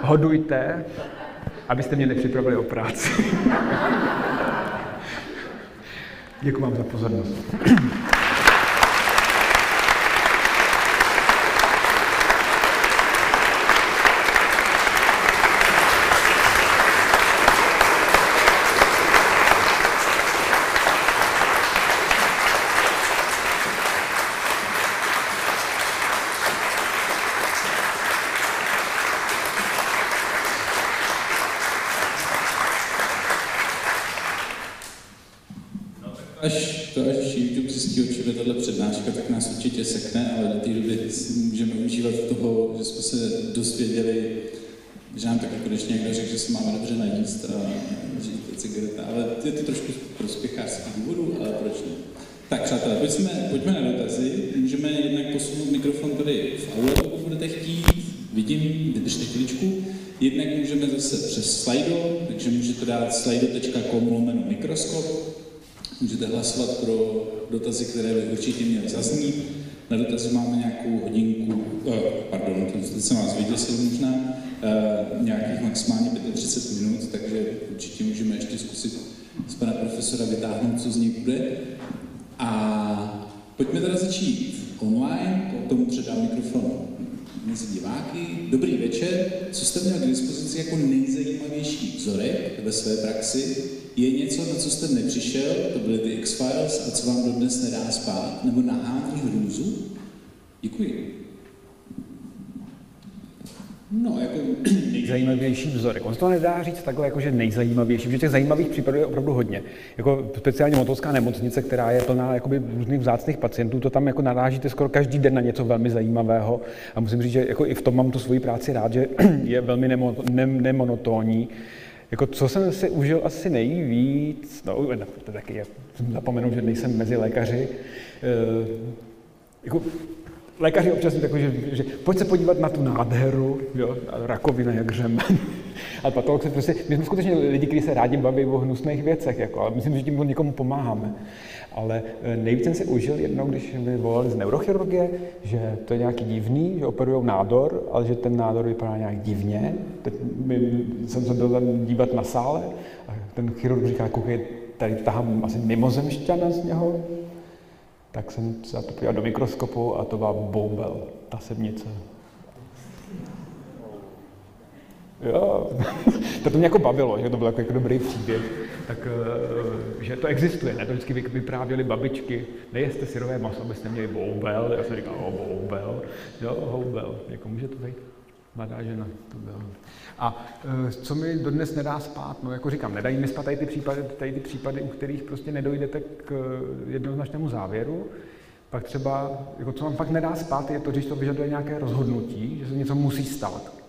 hodujte, abyste mě nepřipravili o práci. Děkuji vám za pozornost. určitě sekne, ale do té doby můžeme užívat toho, že jsme se dozvěděli, že nám taky konečně někdo řekl, že se máme dobře najíst a to cigareta, ale je to trošku prospěchářský důvodů, ale proč ne? Tak přátelé, pojďme, pojďme na dotazy. Můžeme jednak posunout mikrofon tady v aule, pokud budete chtít. Vidím, vydržte chvíličku. Jednak můžeme zase přes Slido, takže můžete dát slido.com lomeno mikroskop. Můžete hlasovat pro dotazy, které by určitě měly zaznít. Na dotazy máme nějakou hodinku, eh, pardon, jsem vás vyděsil možná, eh, nějakých maximálně 35 minut, takže určitě můžeme ještě zkusit z pana profesora vytáhnout, co z něj bude. A pojďme teda začít online, potom předám mikrofon mezi diváky. Dobrý večer, co jste měl k dispozici jako nejzajímavější vzorek ve své praxi? Je něco, na co jste nepřišel, to byly ty X-Files, a co vám dodnes nedá spát, nebo nahání hrůzu? Děkuji. No, jako nejzajímavější vzorek. On to nedá říct takhle, jako, že nejzajímavější, protože těch zajímavých případů je opravdu hodně. Jako speciálně motolská nemocnice, která je plná jakoby, různých vzácných pacientů, to tam jako narážíte skoro každý den na něco velmi zajímavého. A musím říct, že jako i v tom mám tu svoji práci rád, že je velmi nemo, ne, nemonotónní. Jako, co jsem si užil asi nejvíc, no, to taky je, zapomenu, že nejsem mezi lékaři, e, jako, lékaři občas takový, že, že pojď se podívat na tu nádheru, jo, rakovina jak řemen. Ale patolog se prostě, my jsme skutečně lidi, kteří se rádi baví o hnusných věcech, jako, ale myslím, že tím někomu pomáháme. Ale e, nejvíc jsem si užil jednou, když mi volali z neurochirurgie, že to je nějaký divný, že operují nádor, ale že ten nádor vypadá nějak divně. Teď my, jsem se byl dívat na sále a ten chirurg říká, koukej, tady tahám asi mimozemšťana z něho, tak jsem se to podíval do mikroskopu a to byla boubel, ta semnice. Jo, to, to mě jako bavilo, že to byl jako, jako dobrý příběh, tak, eh, že to existuje, ne? To vždycky vyprávěli babičky, nejeste syrové maso, abyste měli boubel, já jsem říkal, o, boubel, jo, houbel, jako může to být mladá žena, to bylo. A e, co mi dodnes nedá spát? No jako říkám, nedají mi spát tady ty případy, tady ty případy, u kterých prostě nedojdete k e, jednoznačnému závěru. Pak třeba, jako co vám fakt nedá spát, je to, když to vyžaduje nějaké rozhodnutí, že se něco musí stát.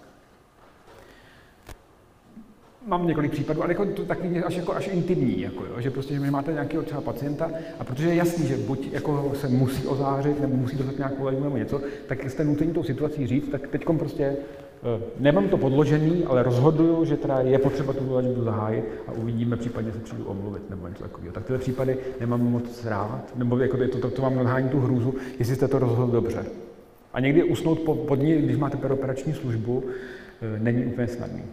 Mám několik případů, ale jako to takový až, jako až intimní, jako jo, že prostě, že máte nějakého třeba pacienta a protože je jasný, že buď jako se musí ozářit, nebo musí dostat nějakou léčbu nebo něco, tak jste nuceni tou situací říct, tak teď prostě eh, nemám to podložený, ale rozhoduju, že teda je potřeba tu léčbu zahájit a uvidíme, případně se přijdu omluvit nebo něco takového. Tak tyhle případy nemám moc rád, nebo jako to, to, to mám nadhání tu hrůzu, jestli jste to rozhodl dobře. A někdy usnout po, pod ní, když máte peroperační službu, eh, není úplně snadný.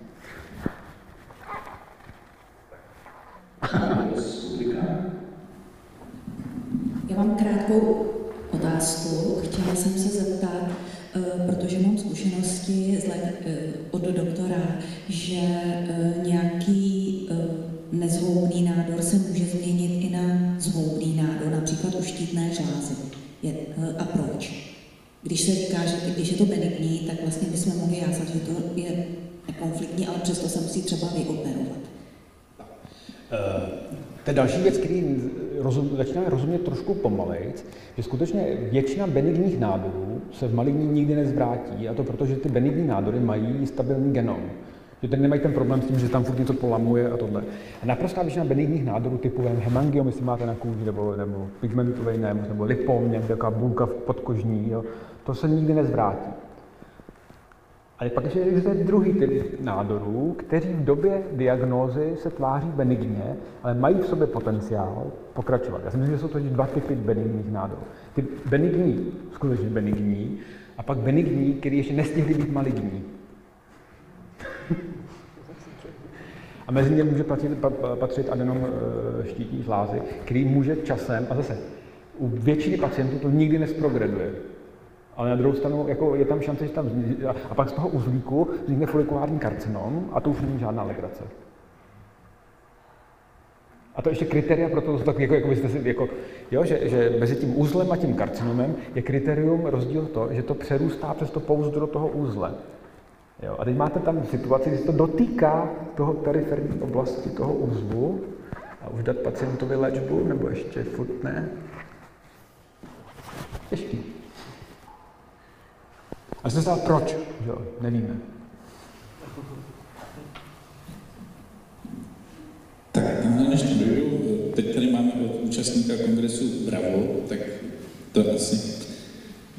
Já mám krátkou otázku. Chtěla jsem se zeptat, eh, protože mám zkušenosti eh, od doktora, že eh, nějaký nezhoubný nádor se může změnit i na zhoubný nádor, například u štítné žlázy. A proč? Když se říká, že když je to benigní, tak vlastně bychom mohli jásat, že to je konfliktní, ale přesto se musí třeba vyoperovat. Uh, to další věc, který rozum, začíná rozumět trošku pomalejc, že skutečně většina benigních nádorů se v maligní nikdy nezvrátí, a to proto, že ty benigní nádory mají stabilní genom. Že tady nemají ten problém s tím, že tam furt něco polamuje a tohle. A naprostá většina benigních nádorů typu hemangiom, jestli máte na kůži, nebo, nebo pigmentový nemoc, nebo lipom, nějaká bulka podkožní, jo, to se nikdy nezvrátí. Ale pak ještě existuje druhý typ nádorů, kteří v době diagnózy se tváří benigně, ale mají v sobě potenciál pokračovat. Já si myslím, že jsou to dva typy benigních nádorů. Ty benigní, skutečně benigní, a pak benigní, který ještě nestihli být maligní. a mezi ně může patřit, patřit adenom e, štítní žlázy, který může časem, a zase u většiny pacientů to nikdy nesprogreduje. Ale na druhou stranu jako je tam šance, že tam a pak z toho uzlíku vznikne folikulární karcinom a to už není žádná legrace. A to ještě kritéria pro to, tak jako, jako byste si, jako, jo, že, že, mezi tím uzlem a tím karcinomem je kritérium rozdíl to, že to přerůstá přes to pouzdro toho uzle. Jo, a teď máte tam situaci, kdy se to dotýká toho periferní oblasti toho uzlu a už dát pacientovi léčbu, nebo ještě furt ne. Ještě. A se ptát, proč? Jo, nevíme. Tak, než to dojdu, teď tady máme od účastníka kongresu Bravo, tak to asi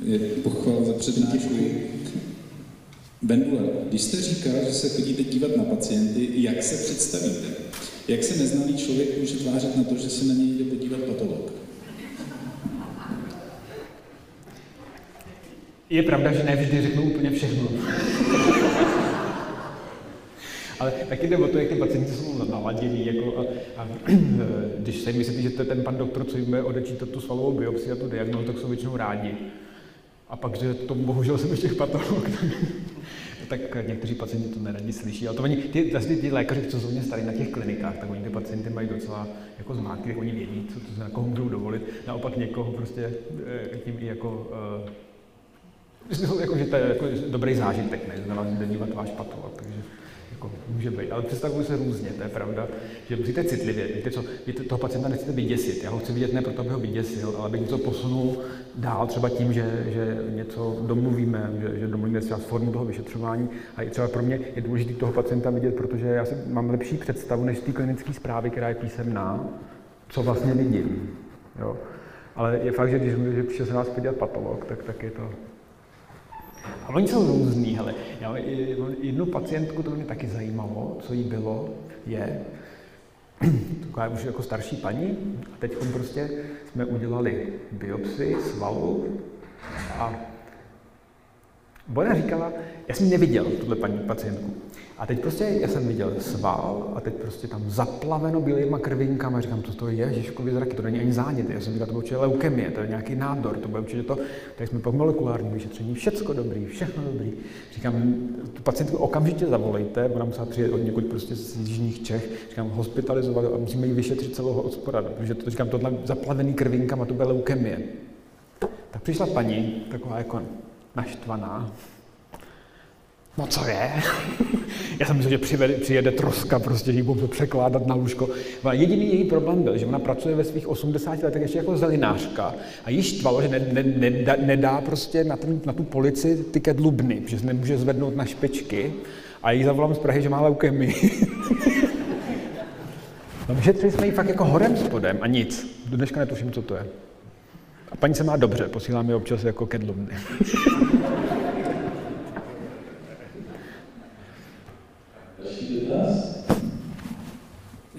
je pochval za přednášku. Bendula, když jste říkal, že se chodíte dívat na pacienty, jak se představíte? Jak se neznalý člověk může tvářit na to, že se na něj jde podívat patolog? Je pravda, že ne vždy řeknu úplně všechno. Ale taky jde o to, jak ty pacienti jsou naladění. Jako a, a, když se myslíte, že to je ten pan doktor, co jim odečítat tu svalovou biopsi a tu diagnózu, tak jsou většinou rádi. A pak, že to bohužel jsem ještě patolog, tak někteří pacienti to neradi slyší. Ale to oni, ty, vlastně ty lékaři, co jsou mě starý na těch klinikách, tak oni ty pacienty mají docela jako zmáky, oni vědí, co, co se na koho můžou dovolit. Naopak někoho prostě eh, tím i jako uh, jako, že to je jako dobrý zážitek, ne? Znamená, dívat váš patolog, takže jako může být. Ale představuju se různě, to je pravda, že musíte citlivě. Víte co, víte, toho pacienta nechcete vyděsit. Já ho chci vidět ne proto, aby ho vyděsil, ale aby něco posunul dál, třeba tím, že, že něco domluvíme, že, že domluvíme třeba formu toho vyšetřování. A třeba pro mě je důležité toho pacienta vidět, protože já si mám lepší představu než té klinické zprávy, která je písemná, co vlastně vidím. Jo. Ale je fakt, že když že se nás podívat patolog, tak, tak je to a oni jsou různý, hele. Já jednu pacientku, to mě taky zajímalo, co jí bylo, je, taková už jako starší paní, a teď prostě jsme udělali biopsi svalu a Bona říkala, já jsem neviděl tuhle paní pacientku. A teď prostě já jsem viděl sval a teď prostě tam zaplaveno bílýma krvinkama. Říkám, co to je, Žižkovi zraky, to není ani zánět. Já jsem říkal, to bude určitě leukemie, to je nějaký nádor, to bude určitě to. Tak jsme po molekulárním vyšetření, všecko dobrý, všechno dobrý. Říkám, tu pacientku okamžitě zavolejte, ona musela přijet od někud prostě z jižních Čech. Říkám, hospitalizovat a musíme ji vyšetřit celého od spoda, protože to říkám, tohle zaplavený krvinkama, to bude leukemie. Tak přišla paní, taková jako naštvaná, No co je? Já jsem myslel, že přivede, přijede troska, prostě, ji budu překládat na lůžko. A jediný její problém byl, že ona pracuje ve svých 80 letech ještě jako zelinářka a jí štvalo, že ne, ne, ne, nedá prostě na, ten, na tu polici ty kedlubny, že se nemůže zvednout na špičky a jí zavolám z Prahy, že má leukemii. No vyšetřili jsme ji fakt jako horem spodem a nic. Do dneška netuším, co to je. A paní se má dobře, posílám je občas jako kedlubny.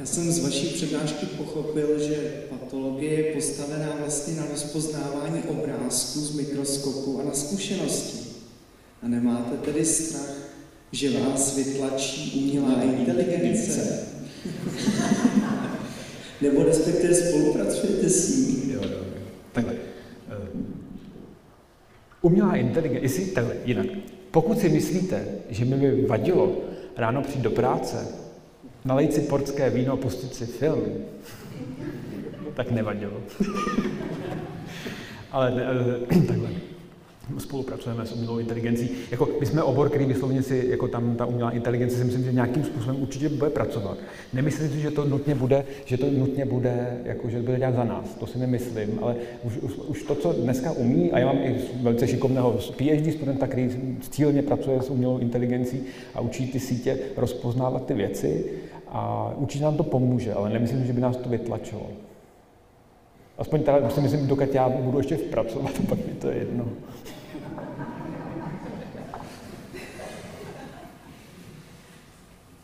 Já jsem z vaší přednášky pochopil, že patologie je postavená vlastně na rozpoznávání obrázků z mikroskopu a na zkušenosti. A nemáte tedy strach, že vás vytlačí umělá inteligence? Nebo respektive spolupracujete s ní? Jo, jo. Takhle. Eh, Umělá inteligence, jestli takhle, jinak. Pokud si myslíte, že mi by vadilo ráno přijít do práce, nalejt si portské víno a pustit si film, tak nevadilo. Ale ne, eh, takhle spolupracujeme s umělou inteligencí. Jako, my jsme obor, který vyslovně si, jako tam ta umělá inteligence si myslím, že nějakým způsobem určitě bude pracovat. Nemyslím si, že to nutně bude, že to nutně bude, jako, že to bude dělat za nás, to si nemyslím, ale už, už, už, to, co dneska umí, a já mám i velice šikovného PhD studenta, který cíleně pracuje s umělou inteligencí a učí ty sítě rozpoznávat ty věci a určitě nám to pomůže, ale nemyslím, že by nás to vytlačilo. Aspoň teda si myslím, dokud já budu ještě pracovat, pak mi to je jedno.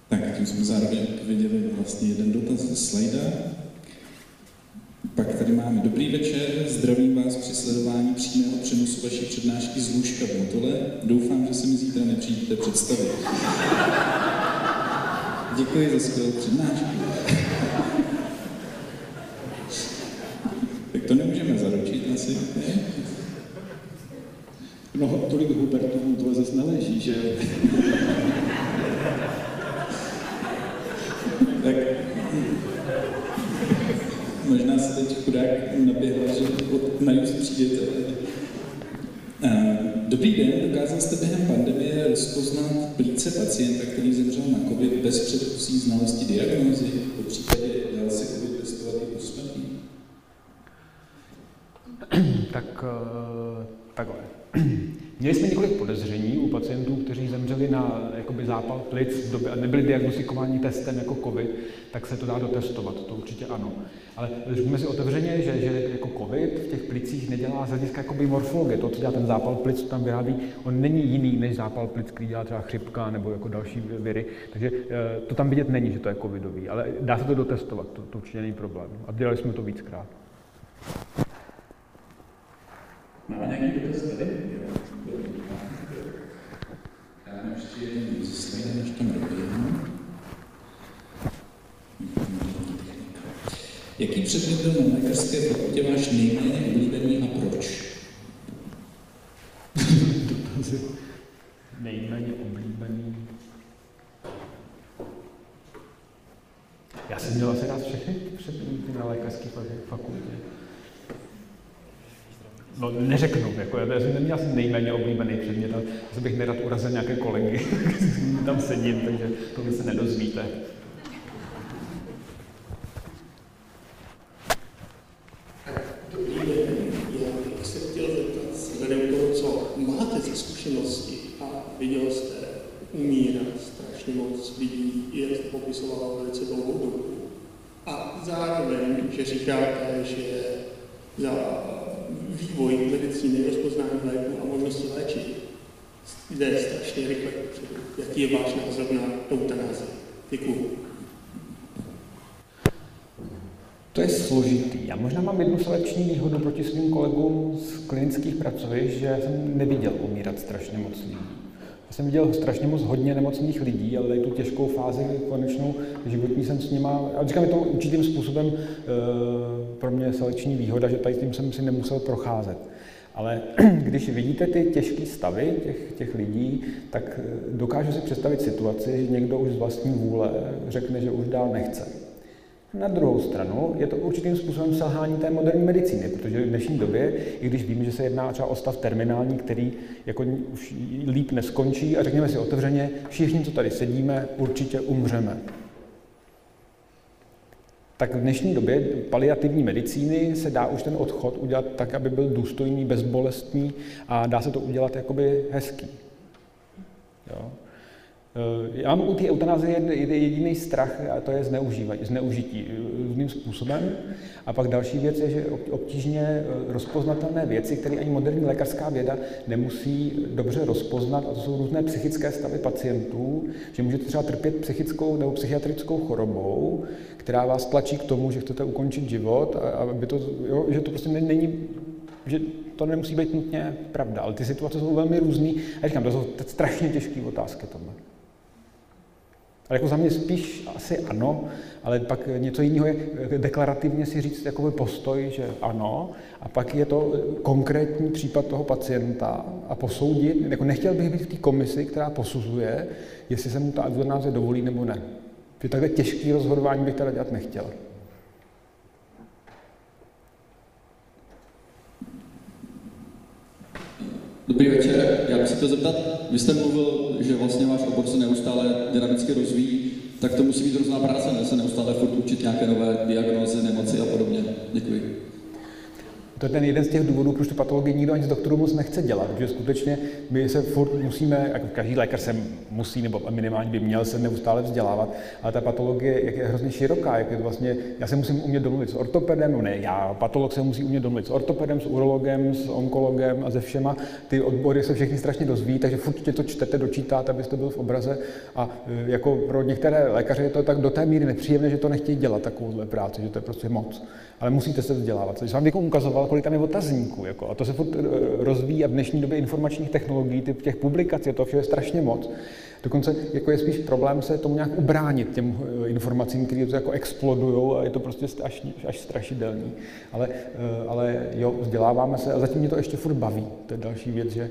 Tak tím jsme zároveň odpověděli vlastně jeden dotaz ze slajda. Pak tady máme dobrý večer, zdravím vás při sledování přímého přenosu vaší přednášky z lůžka v Motole. Doufám, že se mi zítra nepřijdete představit. Děkuji za skvělou přednášku. tak to nemůžeme zaručit asi, ne? No, tolik Hubertovů to zase neleží, že tak možná se teď chudák naběhla, že na just přijdete. Dobrý den, dokázal jste během pandemie rozpoznat plíce pacienta, který zemřel na COVID bez předchozí znalosti diagnózy, po případě dal se COVID testovat i po tak uh, takhle. Měli jsme několik podezření u pacientů, kteří zemřeli na jakoby, zápal plic v době, a nebyli diagnostikováni testem jako COVID, tak se to dá dotestovat, to určitě ano. Ale řekněme si otevřeně, že, že jako COVID v těch plicích nedělá z hlediska jakoby morfologie, to, co dělá ten zápal plic, co tam vyrábí, on není jiný než zápal plic, který dělá třeba chřipka nebo jako další viry, takže eh, to tam vidět není, že to je covidový, ale dá se to dotestovat, to, to určitě není problém. A dělali jsme to víckrát. Máme nějaký dotaz tady? Já ještě jeden slajda, než tam. Jaký předmět na lékařské fakultě nejméně oblíbený a proč? nejméně oblíbený. Já jsem měl asi rád všechny předměty na lékařské fakultě. No neřeknu, jako já jsem neměl asi nejméně oblíbený předmět, ale bych nerad urazil nějaké kolegy, tam sedím, takže to vy se nedozvíte. A jste. A zároveň, že říkáte, že za vývoj medicíny, rozpoznání léku a možnosti léčit jde strašně rychle předu. Jaký je váš názor na eutanázii? Děkuju. To je složitý. Já možná mám jednu selekční výhodu proti svým kolegům z klinických pracovišť, že jsem neviděl umírat strašně moc lidí. Já jsem viděl strašně moc hodně nemocných lidí, ale tady tu těžkou fázi konečnou životní jsem s nima, a říkám, je to určitým způsobem e, pro mě selekční výhoda, že tady tím jsem si nemusel procházet. Ale když vidíte ty těžké stavy těch, těch lidí, tak dokážu si představit situaci, že někdo už z vlastní vůle řekne, že už dál nechce. Na druhou stranu je to určitým způsobem selhání té moderní medicíny, protože v dnešní době, i když víme, že se jedná třeba o stav terminální, který jako už líp neskončí, a řekněme si otevřeně, všichni, co tady sedíme, určitě umřeme. Tak v dnešní době paliativní medicíny se dá už ten odchod udělat tak, aby byl důstojný, bezbolestný a dá se to udělat jakoby hezký. Jo. Eh, já mám u té eutanázie jediný strach a to je zneužívání, zneužití eh, různým způsobem. A pak další věc je, že obtížně eh, rozpoznatelné věci, které ani moderní lékařská věda nemusí dobře rozpoznat, a to jsou různé psychické stavy pacientů, že můžete třeba trpět psychickou nebo psychiatrickou chorobou, která vás tlačí k tomu, že chcete ukončit život, a, aby to, jo, že to prostě není že to nemusí být nutně pravda, ale ty situace jsou velmi různé. A říkám, to jsou strašně těžké otázky tohle. Ale jako za mě spíš asi ano, ale pak něco jiného je deklarativně si říct jako postoj, že ano, a pak je to konkrétní případ toho pacienta a posoudit, jako nechtěl bych být v té komisi, která posuzuje, jestli se mu ta euthanazie dovolí nebo ne. Že takhle těžký rozhodování bych teda dělat nechtěl. Dobrý večer, já bych se chtěl zeptat, vy jste mluvil, že vlastně váš obor se neustále dynamicky rozvíjí, tak to musí být hrozná práce, ne se neustále furt učit nějaké nové diagnózy, nemoci a podobně. Děkuji. To je ten jeden z těch důvodů, proč tu patologii nikdo ani z doktorů moc nechce dělat, protože skutečně my se furt musíme, jako každý lékař se musí, nebo minimálně by měl se neustále vzdělávat, ale ta patologie jak je hrozně široká, jak je to vlastně, já se musím umět domluvit s ortopedem, no ne, já, patolog se musí umět domluvit s ortopedem, s urologem, s onkologem a ze všema. Ty odbory se všechny strašně dozví, takže furt tě to čtete, dočítáte, abyste byl v obraze. A e, jako pro některé lékaře je to tak do té míry nepříjemné, že to nechtějí dělat takovouhle práci, že to je prostě moc. Ale musíte se vzdělávat. Což jsem vám ukazoval, kolik tam je otazníků. Jako. A to se furt eh, rozvíjí a v dnešní době informačních technologií, typ těch publikací, to vše je strašně moc. Dokonce jako je spíš problém se tomu nějak ubránit těm eh, informacím, které to jako explodují a je to prostě až, až strašidelný. Ale, eh, ale jo, vzděláváme se a zatím mě to ještě furt baví. To je další věc, že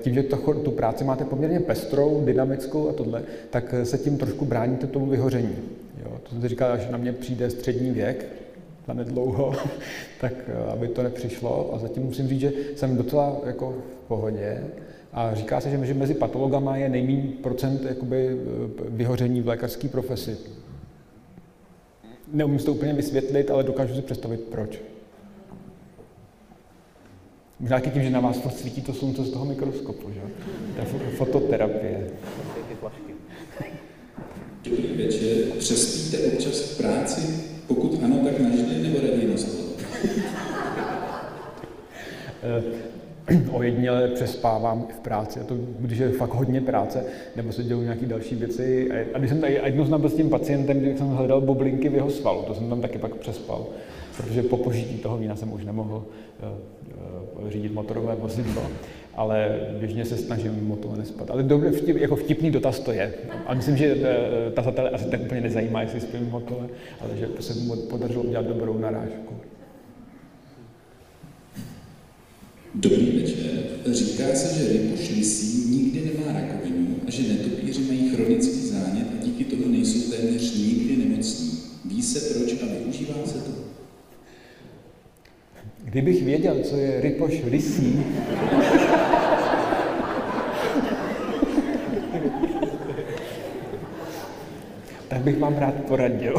tím, že to, tu práci máte poměrně pestrou, dynamickou a tohle, tak se tím trošku bráníte tomu vyhoření. Jo, to jsem si říkal, až na mě přijde střední věk, nedlouho, tak eh, aby to nepřišlo. A zatím musím říct, že jsem docela jako v pohodě. A říká se, že mezi patologama je nejméně procent jakoby, eh, vyhoření v lékařské profesi. Neumím to úplně vysvětlit, ale dokážu si představit, proč. Možná i tím, že na vás furt svítí to slunce z toho mikroskopu, že? Ta fototerapie. Dobrý večer. Přespíte občas v práci? Pokud ano, tak naždy nebo raději na Ojediněle přespávám v práci, a to když je fakt hodně práce, nebo se dělou nějaké další věci. A když jsem tady jednou znám s tím pacientem, když jsem hledal bublinky v jeho svalu, to jsem tam taky pak přespal, protože po požití toho vína jsem už nemohl uh, uh, řídit motorové vozidlo ale běžně se snažím mimo toho nespat. Ale dobře, vtip, jako vtipný dotaz to je. A myslím, že eh, tazatele asi tak úplně nezajímá, jestli spím mimo tohle, ale že se mu podařilo udělat dobrou narážku. Dobrý večer. Říká se, že ryboš lisí nikdy nemá rakovinu a že netopíři mají chronický zánět a díky tomu nejsou téměř nikdy nemocní. Ví se proč a využívá se to? Kdybych věděl, co je rypoš lisí, tak bych vám rád poradil.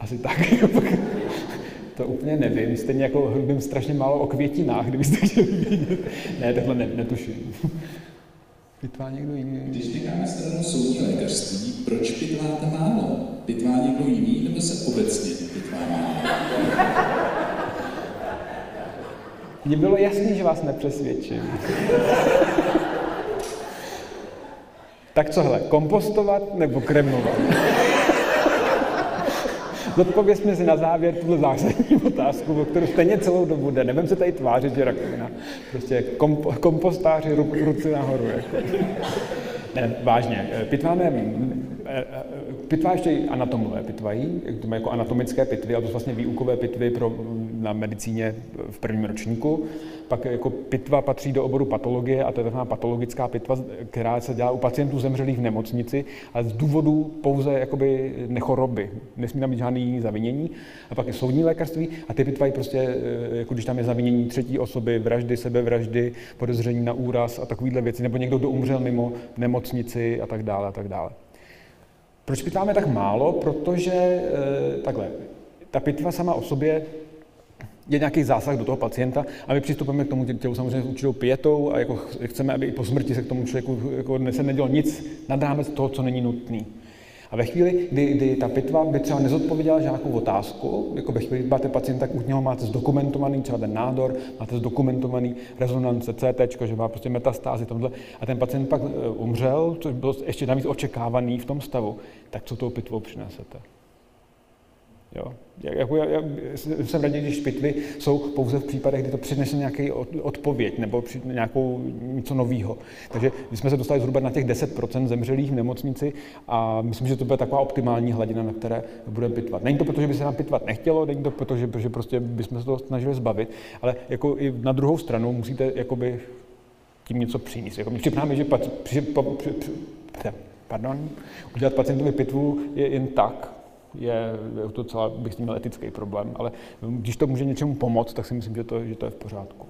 Asi tak. To úplně nevím, stejně jako vím strašně málo o květinách, kdybyste chtěli vědět. Ne, tohle ne, netuším. Pitvá někdo jiný? Když necháme stranou soudní lékařství, proč pitváte málo? Pitvá někdo jiný nebo se obecně pitvá málo? Mně bylo jasný, že vás nepřesvědčím. tak co hele, kompostovat nebo kremovat? Zodpověz mi si na závěr tuhle zásadní otázku, o kterou stejně celou dobu jde. Nebudem se tady tvářit, že rakovina. Prostě komp- kompostáři ru, ruci nahoru. Jako. Ne, vážně. Pitváme, pitva ještě anatomové pitvají, to jako anatomické pitvy, ale to jsou vlastně výukové pitvy pro, na medicíně v prvním ročníku. Pak jako pitva patří do oboru patologie a to je taková patologická pitva, která se dělá u pacientů zemřelých v nemocnici a z důvodu pouze jakoby nechoroby. Nesmí tam být žádný zavinění. A pak je soudní lékařství a ty pitvají prostě, eh, jako když tam je zavinění třetí osoby, vraždy, sebevraždy, podezření na úraz a takovéhle věci, nebo někdo, kdo umřel mimo nemocnici a tak dále a tak dále. Proč pitváme tak málo? Protože e, takhle, ta pitva sama o sobě je nějaký zásah do toho pacienta a my přistupujeme k tomu tělu samozřejmě s určitou pětou a jako chceme, aby i po smrti se k tomu člověku jako se nedělo nic nad rámec toho, co není nutný. A ve chvíli, kdy, kdy ta pitva by třeba nezodpověděla žádnou otázku, jako ve chvíli, kdy máte pacienta, tak u něho máte zdokumentovaný třeba ten nádor, máte zdokumentovaný rezonance CT, že má prostě metastázy tomhle, a ten pacient pak e, umřel, což bylo ještě navíc očekávaný v tom stavu, tak co tou pitvou přinesete? Jo. Jako já, já, jsem raději, když pitvy jsou pouze v případech, kdy to přinese nějaký odpověď nebo nějakou něco nového. Takže my jsme se dostali zhruba na těch 10% zemřelých v nemocnici a myslím, že to bude taková optimální hladina, na které budeme pitvat. Není to proto, že by se nám pitvat nechtělo, není to proto, že, že prostě bychom se to snažili zbavit, ale jako i na druhou stranu musíte jakoby tím něco přinést. Jako připadá že paci, při, při, při, pardon, udělat pacientovi pitvu je jen tak, je, je to celá, bych s tím měl etický problém, ale když to může něčemu pomoct, tak si myslím, že to, že to je v pořádku.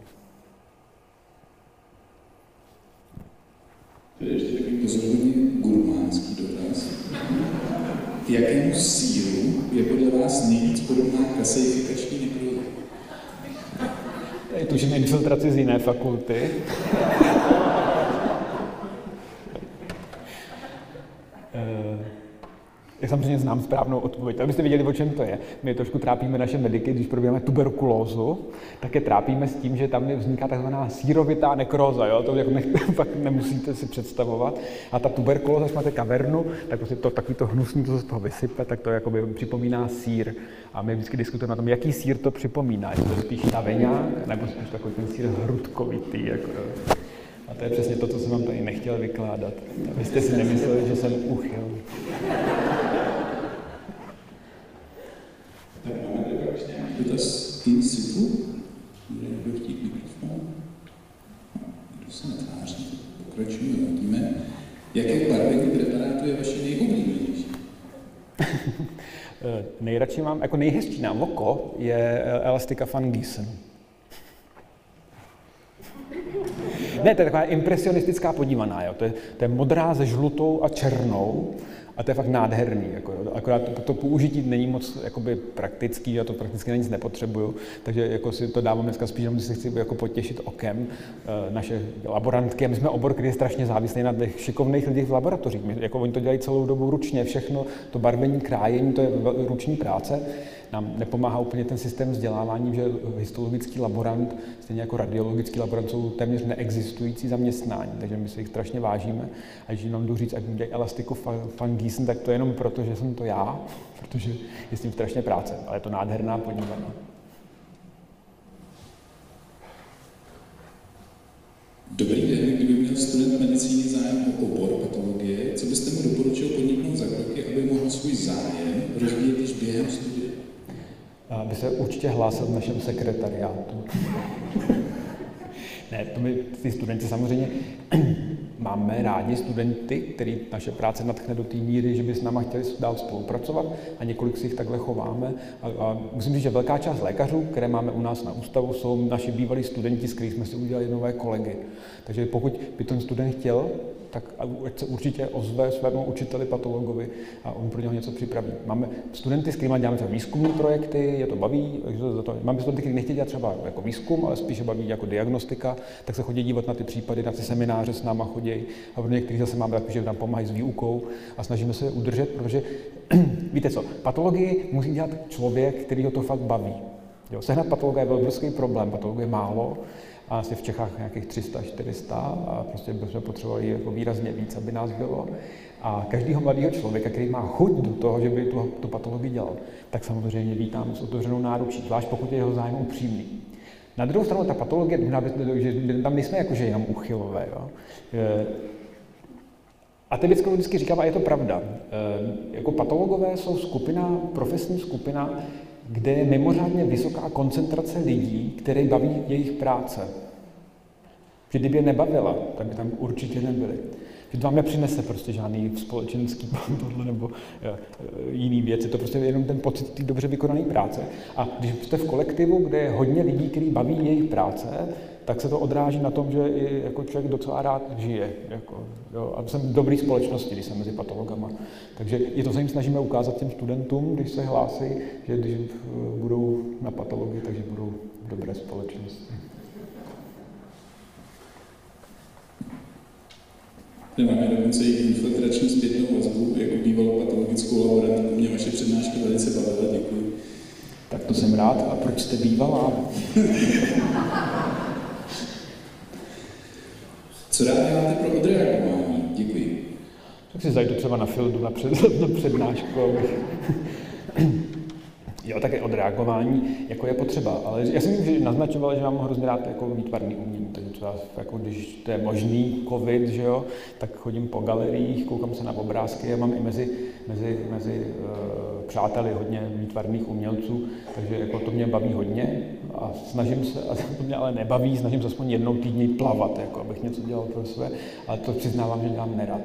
To je ještě takový pozoruhodně gurmánský dotaz. K jakému sílu je podle vás nejvíc podobná kasejfikační nekroza? Je to, že infiltraci z jiné fakulty. Já samozřejmě znám správnou odpověď. Abyste viděli, o čem to je. My trošku trápíme naše mediky, když probíháme tuberkulózu, tak je trápíme s tím, že tam vzniká takzvaná sírovitá nekróza. Jo? To jako ne, pak nemusíte si představovat. A ta tuberkulóza, když máte kavernu, tak prostě to, takový to hnusný, to se z toho vysype, tak to jakoby připomíná sír. A my vždycky diskutujeme o tom, jaký sír to připomíná. Je to spíš taveňák, nebo spíš takový ten sír hrudkovitý. Jako, a to je přesně to, co jsem vám tady nechtěl vykládat. Abyste si nemysleli, že jsem uchyl. Tak máme tady vlastně dotaz in situ. Bude chtít mikrofon? Kdo se netváří? Pokračujeme, vidíme. Jaké barvení preparátu je vaše nejoblíbenější? Nejradši mám, jako nejhezčí na oko je Elastica Van Giesen. Ne, to je taková impresionistická podívaná, jo. To, je, to je modrá se žlutou a černou a to je fakt nádherný. Jako, jo. Akorát to, to použití není moc jakoby, praktický, já to prakticky na nic nepotřebuju, takže jako si to dávám dneska spíš, že si chci jako potěšit okem e, naše laborantky. My jsme obor, který je strašně závislý na těch šikovných lidech v laboratořích. My, jako oni to dělají celou dobu ručně, všechno, to barvení, krájení, to je ruční práce nám nepomáhá úplně ten systém vzdělávání, že histologický laborant, stejně jako radiologický laborant, jsou téměř neexistující zaměstnání, takže my si jich strašně vážíme. A když jenom jdu říct, ať dělají elastiku fangiesen, tak to je jenom proto, že jsem to já, protože je s tím strašně práce, ale je to nádherná podívaná. Dobrý den, kdyby měl student medicíny zájem o obor patologie, co byste mu doporučil podniknout za kroky, aby mohl svůj zájem rozvíjet již během studia? By se určitě hlásil v našem sekretariátu. ne, to my, ty studenti samozřejmě máme rádi studenty, který naše práce natchne do té míry, že by s náma chtěli dál spolupracovat a několik si jich takhle chováme. A, a musím říct, že velká část lékařů, které máme u nás na ústavu, jsou naši bývalí studenti, s kterými jsme si udělali nové kolegy. Takže pokud by ten student chtěl tak ať se určitě ozve svému učiteli patologovi a on pro něho něco připraví. Máme studenty, s kterými děláme třeba výzkumní projekty, je to baví, za to, máme studenty, kteří nechtějí dělat třeba jako výzkum, ale spíše baví jako diagnostika, tak se chodí dívat na ty případy, na ty semináře s náma chodí a pro některých zase máme takový, že nám pomáhají s výukou a snažíme se je udržet, protože víte co, patologii musí dělat člověk, který ho to fakt baví. Jo, sehnat patologa je velký problém, patologie je málo, a asi v Čechách nějakých 300, 400 a prostě bychom potřebovali jako výrazně víc, aby nás bylo. A každého mladého člověka, který má chuť do toho, že by tu, tu patologii dělal, tak samozřejmě vítám s otevřenou náručí, zvlášť pokud je jeho zájem upřímný. Na druhou stranu ta patologie, že tam nejsme jako, že jenom uchylové. Jo. A ty vždycky, vždycky říkám, a je to pravda. E, jako patologové jsou skupina, profesní skupina, kde je mimořádně vysoká koncentrace lidí, které baví jejich práce. Že kdyby je nebavila, tak by tam určitě nebyli. Že to vám nepřinese prostě žádný společenský tohle nebo eh, jiný věci. To prostě je jenom ten pocit té dobře vykonané práce. A když jste v kolektivu, kde je hodně lidí, kteří baví jejich práce, tak se to odráží na tom, že i jako člověk docela rád žije. Jako, jo, a jsem v dobrý společnosti, když jsem mezi patologama. Takže i to se jim snažíme ukázat těm studentům, když se hlásí, že když budou na patologii, takže budou v dobré společnosti. Máme dokonce i infiltrační zpětnou vazbu, jako bývalou patologickou laborantku. Mě vaše přednáška velice bavila, děkuji. Tak to jsem rád. A proč jste bývalá? Co rád děláte pro odreagování? Děkuji. Tak si zajdu třeba na Fildu na, před, na přednášku, abych... Jo, také odreagování jako je potřeba, ale já jsem že naznačoval, že mám hrozně rád jako výtvarný umění, takže třeba jako když to je možný covid, že jo, tak chodím po galeriích, koukám se na obrázky a mám i mezi, mezi, mezi uh, přáteli hodně výtvarných umělců, takže jako to mě baví hodně a snažím se, a to mě ale nebaví, snažím se aspoň jednou týdně plavat, jako abych něco dělal pro své, ale to přiznávám, že dělám nerad.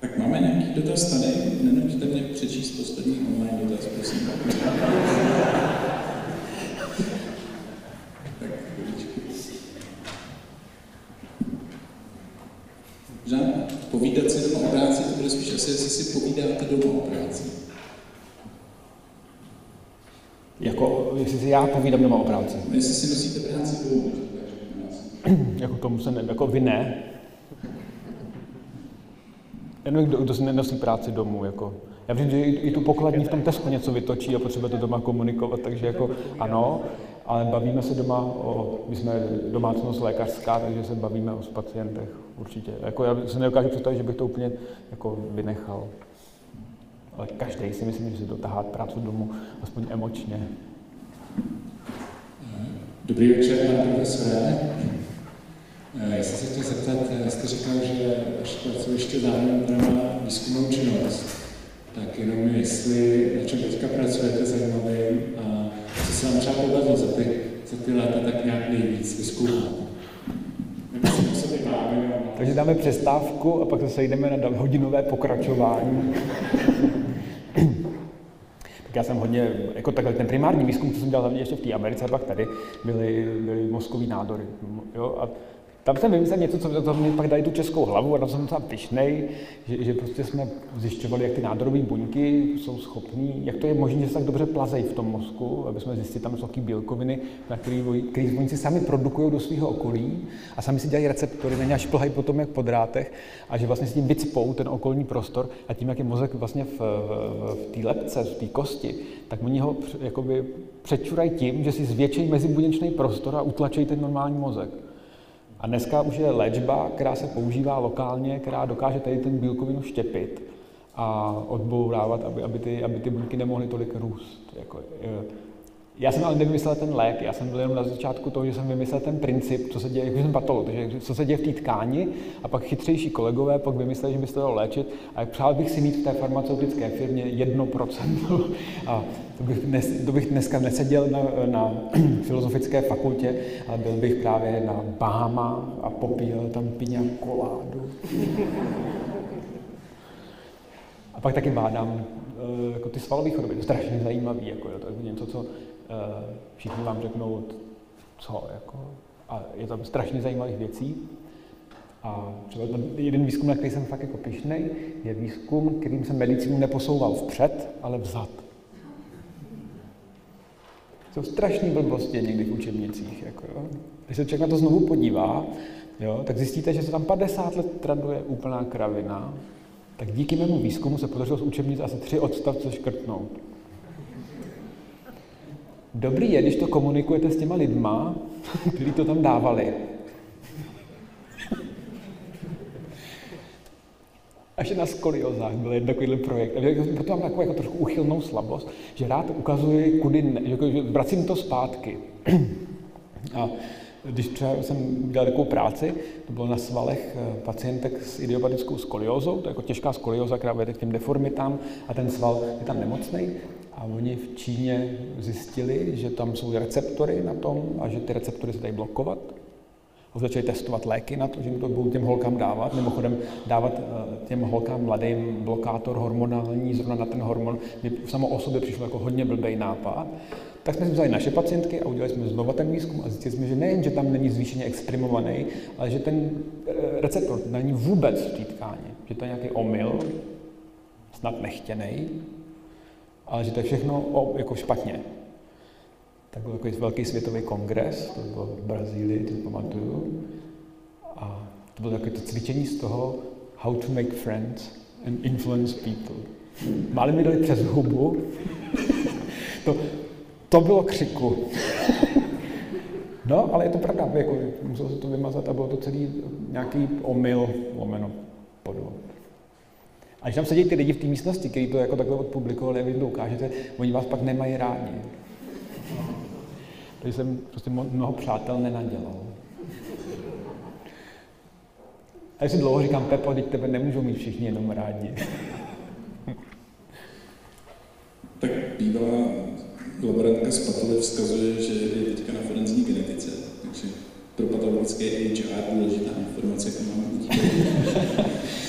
Tak máme nějaký dotaz tady? Nenuďte mě přečíst poslední online dotaz, prosím. tak, povídat si doma o práci, to bude spíš asi, jestli si povídáte doma o práci. Jako, jestli si já povídám doma o práci. Jestli si nosíte práci domů, jako tomu se ne, jako vy ne. Já nevím, kdo, kdo si nenosí práci domů. Jako. Já vím, že i, i tu pokladní v tom Tesku něco vytočí a potřebuje to doma komunikovat, takže jako ano, ale bavíme se doma o, my jsme domácnost lékařská, takže se bavíme o pacientech určitě. Jako já se nedokážu představit, že bych to úplně jako vynechal. Ale každý si myslím, že si dotáhat práci domů, aspoň emočně. Dobrý večer, pane profesore. Eh, já jsem se chtěl zeptat, eh, jste říkal, že vaše pracoviště zároveň má výzkumnou činnost. Tak jenom jestli, na čem teďka pracujete zajímavým a co se vám třeba povedlo za ty, za ty léta tak nějak nejvíc vyzkoumat. Takže dáme přestávku a pak se sejdeme na hodinové pokračování. Tak já jsem hodně, jako takhle ten primární výzkum, co jsem dělal ještě v té Americe, a pak tady byly, byly mozkový nádory. Jo? A tam jsem vymyslel něco, co to mě pak dali tu českou hlavu a tam jsem tam pišnej, že, že prostě jsme zjišťovali, jak ty nádorové buňky jsou schopné, jak to je možné, že se tak dobře plazejí v tom mozku, aby jsme zjistili, tam jsou bílkoviny, na které buňci sami produkují do svého okolí a sami si dělají receptory, na ně až plhají potom jak po drátech a že vlastně s tím vycpou ten okolní prostor a tím, jak je mozek vlastně v, v, v té lepce, v té kosti, tak oni ho jakoby přečurají tím, že si zvětšejí mezibuněčný prostor a utlačejí ten normální mozek. A dneska už je léčba, která se používá lokálně, která dokáže tady ten bílkovinu štěpit a odbourávat, aby, aby, ty, aby ty buňky nemohly tolik růst. Jako, eh, já jsem ale nevymyslel ten lék, já jsem byl jenom na začátku toho, že jsem vymyslel ten princip, co se děje, jako jsem patolog, takže co se děje v té tkáni a pak chytřejší kolegové pak vymysleli, že by se to dalo léčit a přál bych si mít v té farmaceutické firmě 1% a to bych, dnes, to bych dneska neseděl na, na filozofické fakultě, ale byl bych právě na Bahama a popíjel tam piňa koládu. A pak taky bádám eh, jako ty svalové choroby, to je strašně zajímavé, jako, to je něco, co všichni vám řeknou, co, jako, a je tam strašně zajímavých věcí. A třeba jeden výzkum, na který jsem fakt jako pišnej, je výzkum, kterým jsem medicínu neposouval vpřed, ale vzad. Jsou strašné blbosti někdy v učebnicích. Jako, jo. Když se člověk na to znovu podívá, jo, tak zjistíte, že se tam 50 let traduje úplná kravina, tak díky mému výzkumu se podařilo z učebnic asi tři odstavce škrtnout. Dobrý je, když to komunikujete s těma lidma, kteří to tam dávali. Až na skoliozách byl jeden takovýhle projekt. A proto mám takovou jako trošku uchylnou slabost, že rád ukazuji, kudy ne, že vracím to zpátky. A když třeba jsem dělal takovou práci, to bylo na svalech eh, pacientek s idiopatickou skoliózou, to je jako těžká skolióza, která vede k těm deformitám a ten sval je tam nemocný a oni v Číně zjistili, že tam jsou receptory na tom a že ty receptory se dají blokovat. A začali testovat léky na to, že to budou těm holkám dávat. Mimochodem dávat eh, těm holkám mladým blokátor hormonální, zrovna na ten hormon, mi samo o sobě přišlo jako hodně blbý nápad. Tak jsme si vzali naše pacientky a udělali jsme znovu ten výzkum a zjistili jsme, že nejen, že tam není zvýšeně exprimovaný, ale že ten eh, receptor není vůbec v té že to je nějaký omyl, snad nechtěný, ale že to je všechno o, jako špatně. Tak byl takový velký světový kongres, to bylo v Brazílii, to pamatuju. A to bylo takové to cvičení z toho, how to make friends and influence people. Máli mi dali přes hubu, to, to bylo křiku. No, ale je to pravda, jako, muselo se to vymazat a bylo to celý nějaký omyl, lomeno podvod. A když tam sedí ty lidi v té místnosti, kteří to jako takhle odpublikovali vy to ukážete, oni vás pak nemají rádi. Takže jsem prostě mnoho přátel nenadělal. A já si dlouho říkám, Pepo, teď tebe nemůžou mít všichni jenom rádi. tak bývalá laborantka z Patole vzkazuje, že je teďka na forenzní genetice, takže pro patologické HR důležitá informace, jakou máme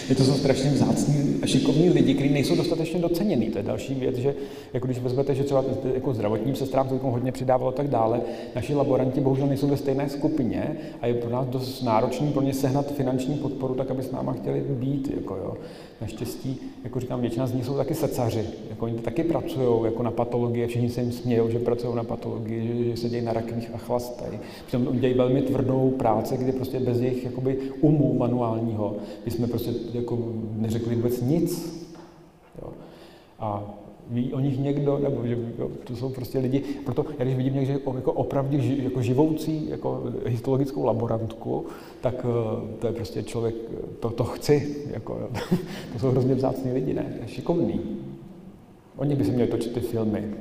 je to jsou strašně vzácní a šikovní lidi, kteří nejsou dostatečně docenění. To je další věc, že jako když vezmete, že třeba jako zdravotním sestrám to hodně přidávalo tak dále, naši laboranti bohužel nejsou ve stejné skupině a je pro nás dost náročný pro ně sehnat finanční podporu, tak aby s náma chtěli být. Jako jo. Naštěstí, jako říkám, většina z nich jsou taky secaři. Jako oni taky pracují jako na patologii, všichni se jim smějou, že pracují na patologii, že, že se dějí na rakvích a chlastají. Přitom dělají velmi tvrdou práci, kdy prostě bez jejich jakoby, umu manuálního jsme prostě jako neřekli vůbec nic. Jo. A ví o nich někdo, nebo že jo, to jsou prostě lidi, proto já když vidím někde jako opravdu jako živoucí jako histologickou laborantku, tak eh, to je prostě člověk, to, to chci, jako, to jsou hrozně vzácní lidi, ne, šikovný. Oni by se měli točit ty filmy.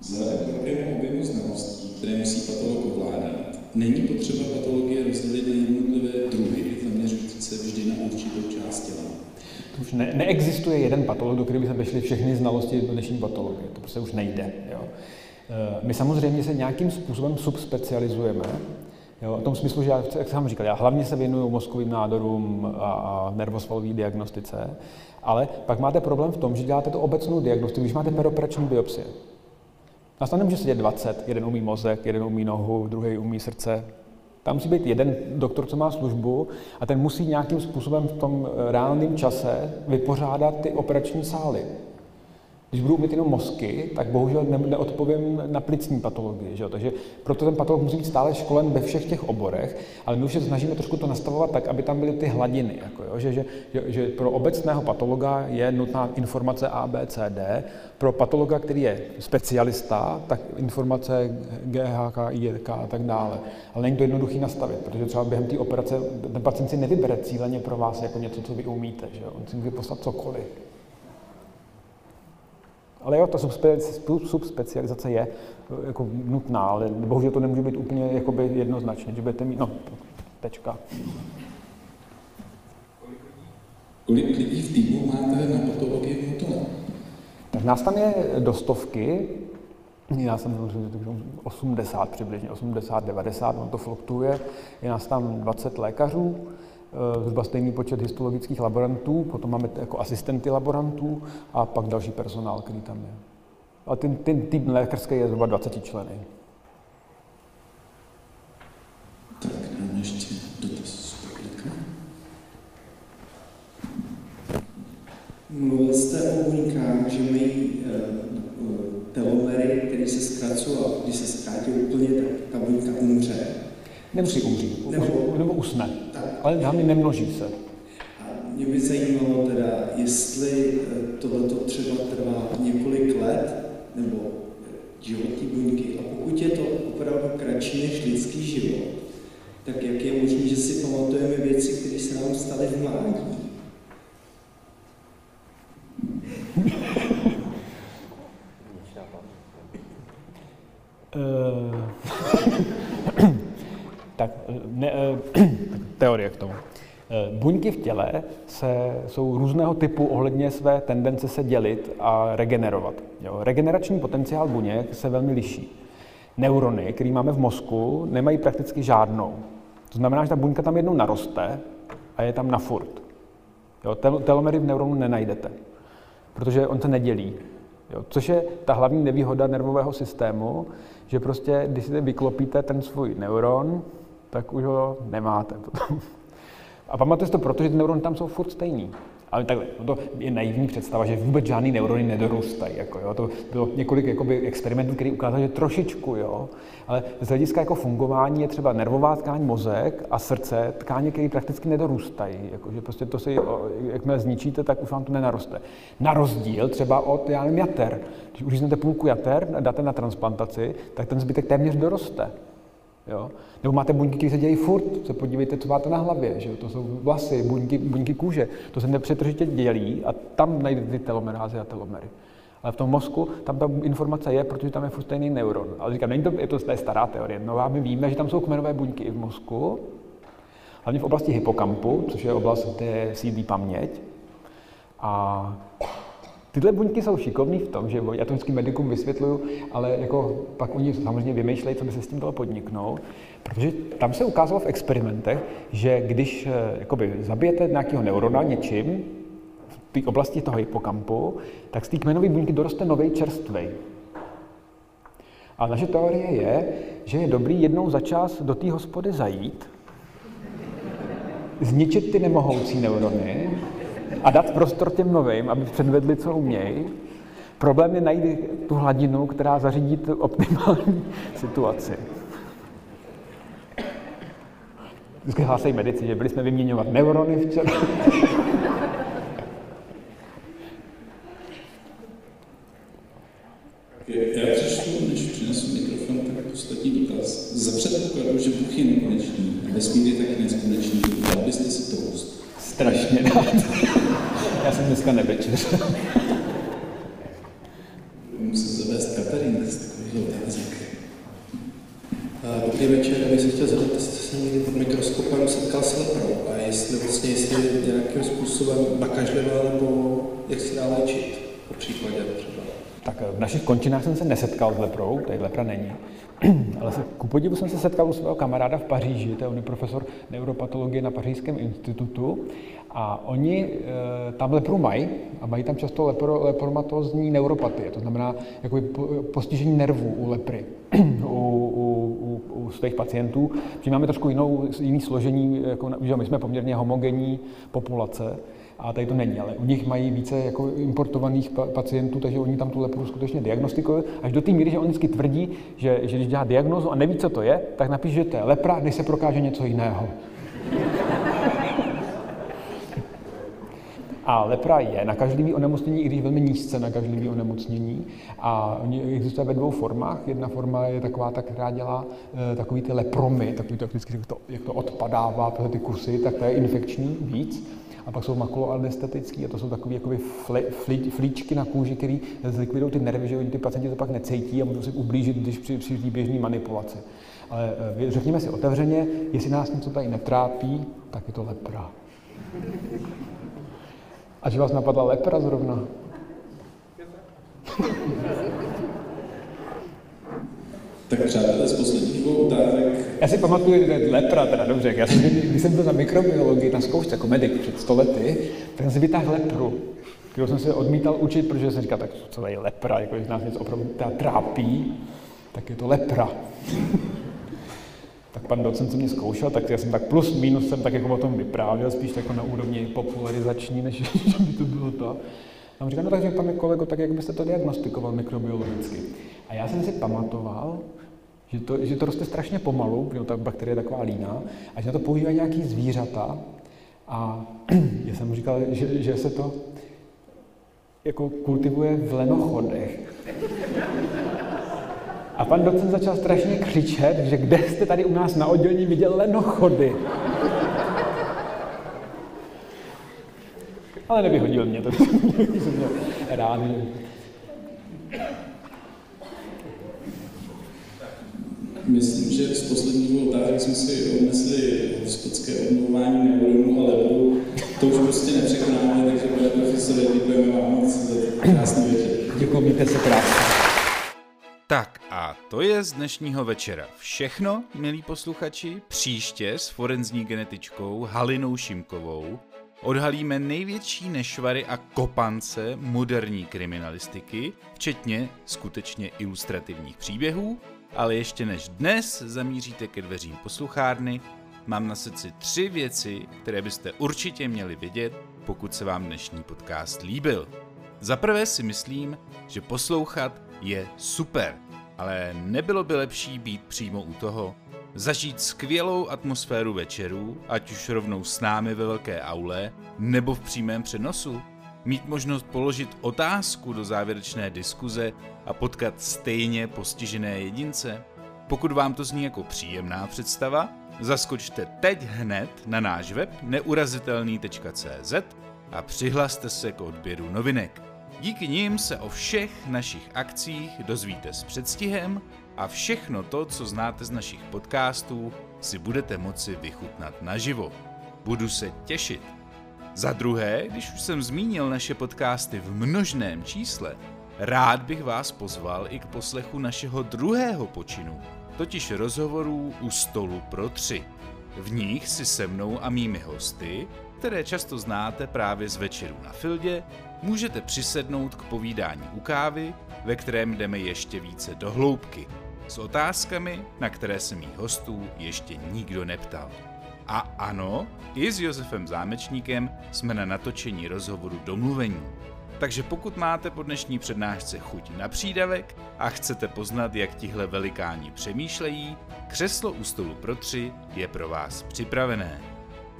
Vzhledem k velkému objemu znalostí, které musí patolog ovládat, není potřeba patologie rozdělit na jednotlivé druhy, zaměřující se vždy na určitou už ne, neexistuje jeden patolog, do kterého by se vešly všechny znalosti dnešní patologie. To prostě už nejde. Jo. E, my samozřejmě se nějakým způsobem subspecializujeme, Jo, v tom smyslu, že já, jak jsem říkal, já hlavně se věnuju mozkovým nádorům a, a nervosvalové diagnostice, ale pak máte problém v tom, že děláte to obecnou diagnostiku, když máte peroperační biopsie. Nás tam nemůže sedět 20, jeden umí mozek, jeden umí nohu, druhý umí srdce. Tam musí být jeden doktor, co má službu a ten musí nějakým způsobem v tom reálném čase vypořádat ty operační sály. Když budu umět jenom mozky, tak bohužel ne, neodpovím na plicní patologii. Že? Takže proto ten patolog musí být stále školen ve všech těch oborech, ale my už se snažíme trošku to nastavovat tak, aby tam byly ty hladiny. Jako jo? Že, že, že, že pro obecného patologa je nutná informace A, B, C, D. Pro patologa, který je specialista, tak informace GHK, IRK a tak dále. Ale není to jednoduchý nastavit, protože třeba během té operace ten pacient si nevybere cíleně pro vás jako něco, co vy umíte. Že? On si může poslat cokoliv. Ale jo, ta subspecializace je eh, jako nutná, ale bohužel to nemůže být úplně jakoby jednoznačně, že budete mít, no, tečka. Kolik lidí v týmu máte na patologii v Motole? Tak nás tam je do stovky, já jsem 80 přibližně, 80, 90, on to fluktuje, je nás tam 20 lékařů, zhruba stejný počet histologických laborantů, potom máme jako asistenty laborantů a pak další personál, který tam je. A ten, ten tým lékařský je zhruba 20 členy. Tak nám ještě dotaz z Mluvil jste o buňkách, že mají e, telomery, které se zkracují a když se zkrátí úplně, tak ta buňka umře. Nemusí umřít, nebo, nebo usne, tak. ale hlavně nemnoží se. A mě by zajímalo teda, jestli eh, tohleto třeba trvá několik let, nebo životní buňky, a pokud je to opravdu kratší než lidský život, tak jak je možné, že si pamatujeme věci, které se nám staly v mládí? Tak ne, teorie k tomu. Eh, buňky v těle se, jsou různého typu ohledně své tendence se dělit a regenerovat. Jo. Regenerační potenciál buněk se velmi liší. neurony, které máme v mozku, nemají prakticky žádnou. To znamená, že ta buňka tam jednou naroste a je tam na furt. Jo, telomery v neuronu nenajdete, protože on se nedělí. Jo, což je ta hlavní nevýhoda nervového systému, že prostě, když si vyklopíte ten svůj neuron, tak už ho nemáte potom. A pamatujete to proto, že ty neurony tam jsou furt stejný. Ale takhle, no to je naivní představa, že vůbec žádný neurony nedorůstají. Jako, jo. To bylo několik jakoby, experimentů, které ukázaly, že trošičku, jo. Ale z hlediska jako fungování je třeba nervová tkáň mozek a srdce, tkáně, které prakticky nedorůstají. Jako, že prostě to si, jakmile zničíte, tak už vám to nenaroste. Na rozdíl třeba od, já nevím, jater. Když uříznete půlku jater a dáte na transplantaci, tak ten zbytek téměř doroste. Jo? Nebo máte buňky, které se dějí furt, se podívejte, co máte na hlavě, že jo? to jsou vlasy, buňky, buňky kůže, to se nepřetržitě dělí a tam najdete ty telomerázy a telomery. Ale v tom mozku tam ta informace je, protože tam je furt stejný neuron. Ale říkám, není to, je to stará teorie. No a my víme, že tam jsou kmenové buňky i v mozku, hlavně v oblasti hypokampu, což je oblast, kde sídlí paměť. A Tyhle buňky jsou šikovní v tom, že já to vždycky medikům vysvětluju, ale jako pak oni samozřejmě vymýšlejí, co by se s tím dalo podniknout, protože tam se ukázalo v experimentech, že když eh, jakoby, zabijete nějakého neurona něčím, v té oblasti toho hypokampu, tak z té kmenové buňky doroste nový čerstvej. A naše teorie je, že je dobrý jednou za čas do té hospody zajít, zničit ty nemohoucí neurony a dát prostor těm novým, aby předvedli, co umějí. Problém je najít tu hladinu, která zařídí tu optimální situaci. Vždycky hlásají medici, že byli jsme vyměňovat neurony včera. Já přečtu, než přinesu mikrofon, tak poslední dotaz. Za předpokladu, že Bůh je nekonečný a vesmír je taky nekonečný, dal byste si toast? Strašně rád. Já jsem dneska nevečer. Musím zavést Katarín z otázek. Dobrý večer, já bych se chtěl zeptat, jestli se někdy pod mikroskopem setkal s leprou a jestli vlastně, jestli nějakým způsobem nakažlivá nebo jak se dá léčit, po případě třeba. Tak v našich končinách jsem se nesetkal s leprou, tady lepra není. Ale se, ku podivu jsem se setkal u svého kamaráda v Paříži, to je on je profesor neuropatologie na Pařížském institutu a oni e, tam lepru mají a mají tam často lepro, lepromatózní neuropatie, to znamená jakoby postižení nervů u lepry u, u, u, u svých pacientů. Že máme trošku jinou, jiný složení, jako, že my jsme poměrně homogenní populace, a tady to není, ale u nich mají více jako importovaných pacientů, takže oni tam tu lepru skutečně diagnostikují, až do té míry, že oni vždycky tvrdí, že, že když dělá diagnózu a neví, co to je, tak napíše, že to je lepra, než se prokáže něco jiného. A lepra je nakažlivý onemocnění, i když velmi nízce nakažlivý onemocnění. A existuje ve dvou formách. Jedna forma je taková, ta, která dělá e, takový ty lepromy, takový to, vždycky, jak to, jak to odpadává, ty kusy, tak to je infekční víc. A pak jsou makuloanestetický a to jsou takové jakoby fli, flíčky na kůži, které zlikvidují ty nervy, že oni ty pacienti to pak necítí a můžou si ublížit, když při, při běžné manipulaci. Ale e, řekněme si otevřeně, jestli nás něco tady netrápí, tak je to lepra. A že vás napadla lepra zrovna? Tak přátelé z posledních dvou otázek. Já si pamatuju, že lepra, teda dobře, já jsem, když jsem byl na mikrobiologii na zkoušce jako medic před stolety, tak jsem si vytáhl lepru, kterou jsem se odmítal učit, protože jsem říkal, tak co je lepra, jako když nás něco opravdu trápí, tak je to lepra. tak pan docent, co mě zkoušel, tak já jsem tak plus minus jsem tak jako o tom vyprávěl, spíš jako na úrovni popularizační, než že by to bylo to. A on říkal, no takže pane kolego, tak jak byste to diagnostikoval mikrobiologicky? A já jsem si pamatoval, že to, že to roste strašně pomalu, protože ta bakterie je taková líná, a že na to používají nějaký zvířata. A já jsem mu říkal, že, že se to jako kultivuje v lenochodech. A pan docent začal strašně křičet, že kde jste tady u nás na oddělení viděl lenochody. Ale nevyhodil mě, to jsem měl rád. Myslím, že z posledních otázek jsme si odnesli hospodské obnovování neuronů a lebu. To už prostě nepřekonáme, takže pane profesore, děkujeme vám moc za krásný večer. Děkuji, mějte se krásně. Tak a to je z dnešního večera všechno, milí posluchači. Příště s forenzní genetičkou Halinou Šimkovou odhalíme největší nešvary a kopance moderní kriminalistiky, včetně skutečně ilustrativních příběhů, ale ještě než dnes zamíříte ke dveřím posluchárny, mám na srdci tři věci, které byste určitě měli vědět, pokud se vám dnešní podcast líbil. Za prvé si myslím, že poslouchat je super, ale nebylo by lepší být přímo u toho, zažít skvělou atmosféru večerů, ať už rovnou s námi ve velké aule, nebo v přímém přenosu, mít možnost položit otázku do závěrečné diskuze a potkat stejně postižené jedince. Pokud vám to zní jako příjemná představa, zaskočte teď hned na náš web neurazitelný.cz a přihlaste se k odběru novinek. Díky nim se o všech našich akcích dozvíte s předstihem a všechno to, co znáte z našich podcastů, si budete moci vychutnat naživo. Budu se těšit. Za druhé, když už jsem zmínil naše podcasty v množném čísle, rád bych vás pozval i k poslechu našeho druhého počinu, totiž rozhovorů u stolu pro tři. V nich si se mnou a mými hosty, které často znáte právě z večeru na Fildě, můžete přisednout k povídání u kávy, ve kterém jdeme ještě více do hloubky, s otázkami, na které se mých hostů ještě nikdo neptal. A ano, i s Josefem Zámečníkem jsme na natočení rozhovoru domluvení. Takže pokud máte po dnešní přednášce chuť na přídavek a chcete poznat, jak tihle velikáni přemýšlejí, křeslo u stolu pro tři je pro vás připravené.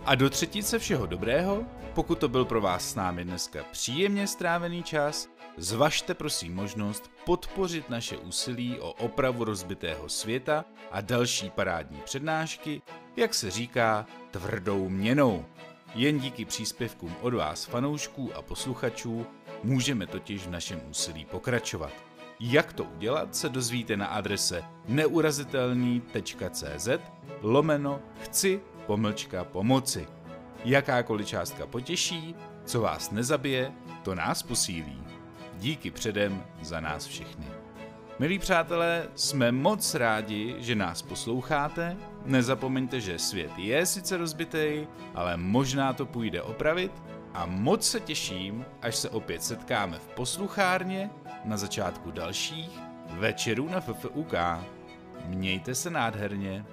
A do třetice všeho dobrého, pokud to byl pro vás s námi dneska příjemně strávený čas, zvažte prosím možnost podpořit naše úsilí o opravu rozbitého světa a další parádní přednášky, jak se říká, tvrdou měnou. Jen díky příspěvkům od vás fanoušků a posluchačů můžeme totiž v našem úsilí pokračovat. Jak to udělat, se dozvíte na adrese neurazitelný.cz lomeno chci pomlčka pomoci. Jakákoliv částka potěší, co vás nezabije, to nás posílí. Díky předem za nás všechny. Milí přátelé, jsme moc rádi, že nás posloucháte. Nezapomeňte, že svět je sice rozbitý, ale možná to půjde opravit a moc se těším, až se opět setkáme v posluchárně na začátku dalších večerů na FFUK. Mějte se nádherně.